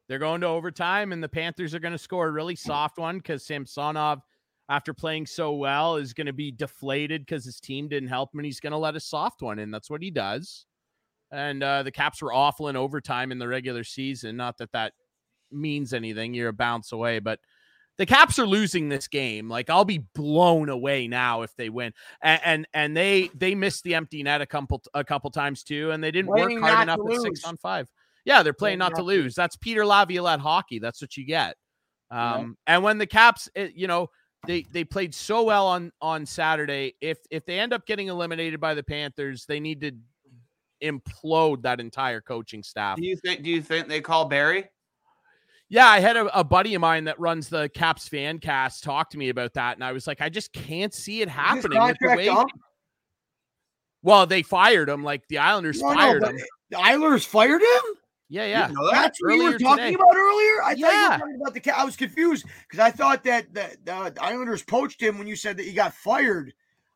[SPEAKER 2] They're going to overtime, and the Panthers are going to score a really soft one because Samsonov, after playing so well, is going to be deflated because his team didn't help him, and he's going to let a soft one in. That's what he does. And uh, the Caps were awful in overtime in the regular season. Not that that means anything. You're a bounce away, but the Caps are losing this game. Like I'll be blown away now if they win. And and, and they they missed the empty net a couple a couple times too, and they didn't
[SPEAKER 1] Playing
[SPEAKER 2] work hard enough at six on five. Yeah, they're playing not to lose. That's Peter Laviolette hockey. That's what you get. Um, and when the Caps, it, you know, they they played so well on on Saturday. If if they end up getting eliminated by the Panthers, they need to implode that entire coaching staff.
[SPEAKER 3] Do you think? Do you think they call Barry?
[SPEAKER 2] Yeah, I had a, a buddy of mine that runs the Caps fan cast talk to me about that, and I was like, I just can't see it happening. with the way- well, they fired him. Like the Islanders
[SPEAKER 1] No, no,
[SPEAKER 2] fired
[SPEAKER 1] but
[SPEAKER 2] him.
[SPEAKER 1] The Islanders fired him.
[SPEAKER 2] Yeah, yeah.
[SPEAKER 3] You know that?
[SPEAKER 1] That's what you were talking
[SPEAKER 2] today.
[SPEAKER 1] about earlier. I thought you were talking about the. Ca- I was confused because I thought that the, the, the Islanders poached him when you said that he got fired.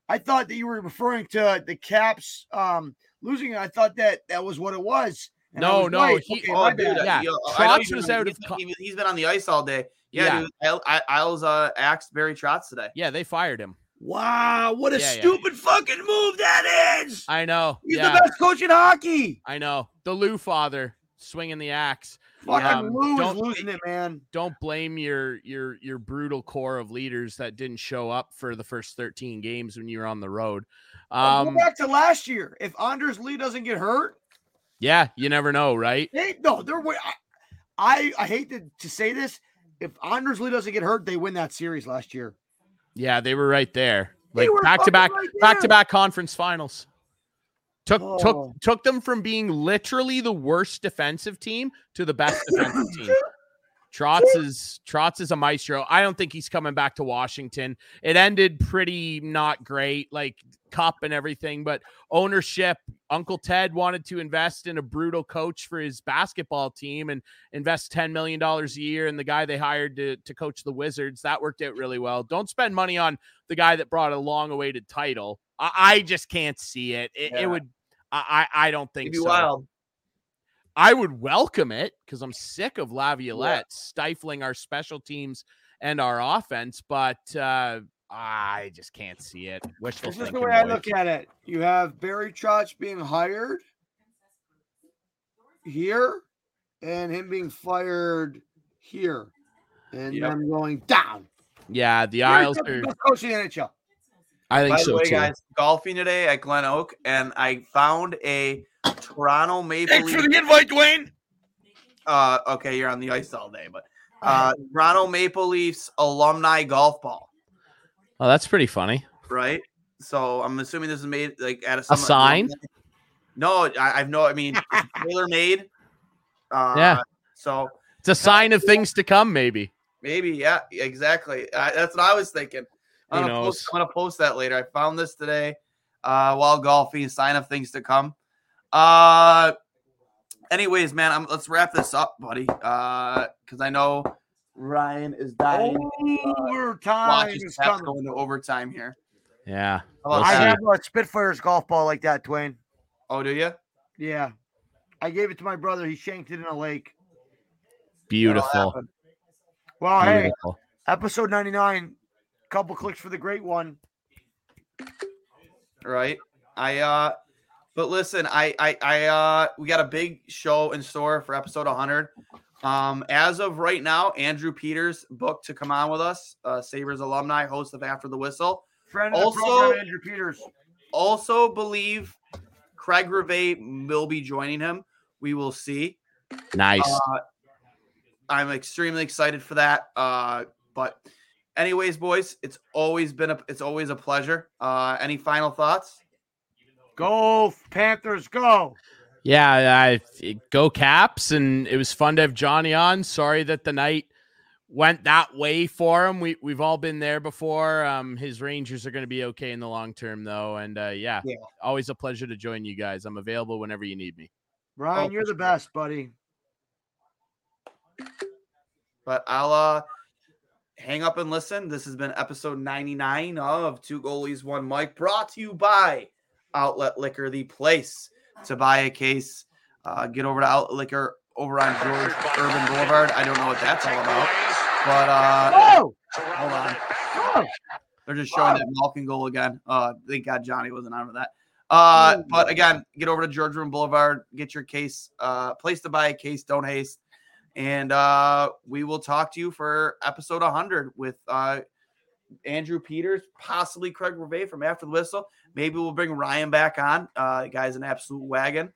[SPEAKER 1] I thought that you were referring to the Caps um, losing. I thought that that was what it was. And
[SPEAKER 2] No,
[SPEAKER 1] was
[SPEAKER 2] no,
[SPEAKER 1] right.
[SPEAKER 2] he-
[SPEAKER 1] Okay,
[SPEAKER 3] Oh,
[SPEAKER 1] my
[SPEAKER 3] dude,
[SPEAKER 1] bad.
[SPEAKER 2] Yeah,
[SPEAKER 3] you know, I know
[SPEAKER 2] Trotz
[SPEAKER 3] he's been
[SPEAKER 2] was
[SPEAKER 3] on-
[SPEAKER 2] out of co-
[SPEAKER 3] been- he- He's been on the ice all day. Yeah,
[SPEAKER 2] Yeah.
[SPEAKER 3] dude. I, I, Isles uh, axed Barry Trotz today.
[SPEAKER 2] Yeah, they fired him.
[SPEAKER 1] Wow, what a
[SPEAKER 2] Yeah, yeah.
[SPEAKER 1] stupid fucking move that is.
[SPEAKER 2] I know.
[SPEAKER 1] He's
[SPEAKER 2] yeah,
[SPEAKER 1] the best coach in hockey.
[SPEAKER 2] I know. The Lou father swinging the axe.
[SPEAKER 1] Fucking
[SPEAKER 2] Um,
[SPEAKER 1] Lou is
[SPEAKER 2] don't-
[SPEAKER 1] losing it, man.
[SPEAKER 2] Don't blame your your your brutal core of leaders that didn't show up for the first 13 games when you were on the road. Um,
[SPEAKER 1] go back to last year. If Anders Lee doesn't get hurt,
[SPEAKER 2] yeah, you never know, right?
[SPEAKER 1] they no, they're. I I, I hate to, to say this. If Anders Lee doesn't get hurt, they win that series last year.
[SPEAKER 2] Yeah, they were right there. Like back to back
[SPEAKER 1] right
[SPEAKER 2] back to back conference finals. Took
[SPEAKER 1] Oh.
[SPEAKER 2] took took them from being literally the worst defensive team to the best [laughs] defensive team. Trotz is Trotz is a maestro. I don't think he's coming back to Washington. It ended pretty not great, like cup and everything, but ownership. Uncle Ted wanted to invest in a brutal coach for his basketball team and invest ten million dollars a year in the guy they hired to to coach the Wizards. That worked out really well. Don't spend money on the guy that brought a long-awaited title. I, I just can't see it. It,
[SPEAKER 3] Yeah.
[SPEAKER 2] it would. I I don't think
[SPEAKER 3] It'd be
[SPEAKER 2] so.
[SPEAKER 3] wild.
[SPEAKER 2] I would welcome it because I'm sick of Laviolette stifling our special teams and our offense, but uh, I just can't see it. Wishful
[SPEAKER 1] This is the
[SPEAKER 2] thinking.
[SPEAKER 1] way I look at it. You have Barry Trotz being hired here, and him being fired here, and
[SPEAKER 3] Yep.
[SPEAKER 1] them going down.
[SPEAKER 2] Yeah, the
[SPEAKER 1] Barry
[SPEAKER 2] Isles are.
[SPEAKER 1] the best coach in the NHL.
[SPEAKER 2] I think
[SPEAKER 3] By the
[SPEAKER 2] so
[SPEAKER 3] way,
[SPEAKER 2] too.
[SPEAKER 3] guys, golfing today at Glen Oak, and I found a Toronto Maple
[SPEAKER 1] Thanks for the invite, Dwayne.
[SPEAKER 3] Uh, okay, you're on the ice all day, but uh, Toronto Maple Leafs alumni golf ball,
[SPEAKER 2] Oh, that's pretty funny.
[SPEAKER 3] right? So I'm assuming this is made like at a,
[SPEAKER 2] A sign?
[SPEAKER 3] No, I, I've no. I mean, tailor made. Uh,
[SPEAKER 2] Yeah.
[SPEAKER 3] So
[SPEAKER 2] It's a sign of things to come, maybe.
[SPEAKER 3] maybe, yeah, exactly. Uh, that's what I was thinking. I'm gonna, post, I'm gonna post that later. I found this today uh, while golfing. Sign of things to come. Uh, anyways, man, I'm, let's wrap this up, buddy. Uh, because I know Ryan is dying.
[SPEAKER 1] Overtime
[SPEAKER 3] Watch
[SPEAKER 1] is
[SPEAKER 3] us have to
[SPEAKER 1] coming.
[SPEAKER 3] go into overtime here.
[SPEAKER 2] Yeah. We'll
[SPEAKER 1] I
[SPEAKER 2] see.
[SPEAKER 1] have a Spitfire's golf ball like that, Dwayne.
[SPEAKER 3] Oh, do you?
[SPEAKER 1] Yeah, I gave it to my brother. He shanked it in a lake.
[SPEAKER 2] Beautiful.
[SPEAKER 1] Well, hey, episode ninety nine. Couple clicks for the great one.
[SPEAKER 3] right? I uh but listen, I I I uh we got a big show in store for episode 100. Um as of right now, Andrew Peters booked to come on with us, uh Sabres alumni, host of After the Whistle.
[SPEAKER 1] Friend of the
[SPEAKER 3] Also-
[SPEAKER 1] program, Andrew Peters.
[SPEAKER 3] Also believe Craig Rivet will be joining him. We will see.
[SPEAKER 2] Nice.
[SPEAKER 3] Uh, I'm extremely excited for that. Uh, but anyways, boys, it's always been a it's always a pleasure. Uh, any final thoughts?
[SPEAKER 1] Go Panthers, go!
[SPEAKER 2] Yeah, I, go Caps, and it was fun to have Johnny on. Sorry that the night went that way for him. We we've all been there before. Um, his Rangers are going to be okay in the long term, though, and uh, yeah,
[SPEAKER 3] Yeah.
[SPEAKER 2] always a pleasure to join you guys. I'm available whenever you need me.
[SPEAKER 1] Brian,
[SPEAKER 3] Oh,
[SPEAKER 1] you're
[SPEAKER 3] for
[SPEAKER 1] the best, buddy.
[SPEAKER 3] But I'll uh hang up and listen. This has been episode 99 of Two Goalies, One Mic, brought to you by Outlet Liquor, the place to buy a case. Uh, get over to Outlet Liquor over on George Urban Boulevard. I don't know what that's all about, but uh,
[SPEAKER 1] Oh,
[SPEAKER 3] hold on.
[SPEAKER 1] oh.
[SPEAKER 3] They're just showing that Malkin goal again. Uh, thank God Johnny wasn't on with that. Uh, but again, get over to George Urban Boulevard, get your case, uh, place to buy a case, don't haste. And uh, we will talk to you for episode 100 with uh, Andrew Peters, possibly Craig Rivet from After the Whistle. Maybe we'll bring Ryan back on. Uh, guy's an absolute wagon.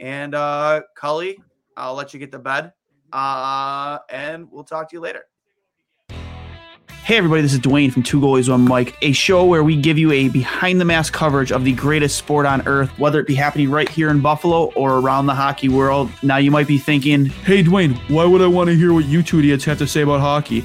[SPEAKER 3] And uh, Cully, I'll let you get to bed. Uh, and we'll talk to you later.
[SPEAKER 7] Hey everybody, this is Dwayne from Two Goalies One Mic, a show where we give you a behind the mask coverage of the greatest sport on earth, whether it be happening right here in Buffalo or around the hockey world. Now you might be thinking, "Hey Dwayne, why would I want to hear what you two idiots have to say about hockey?"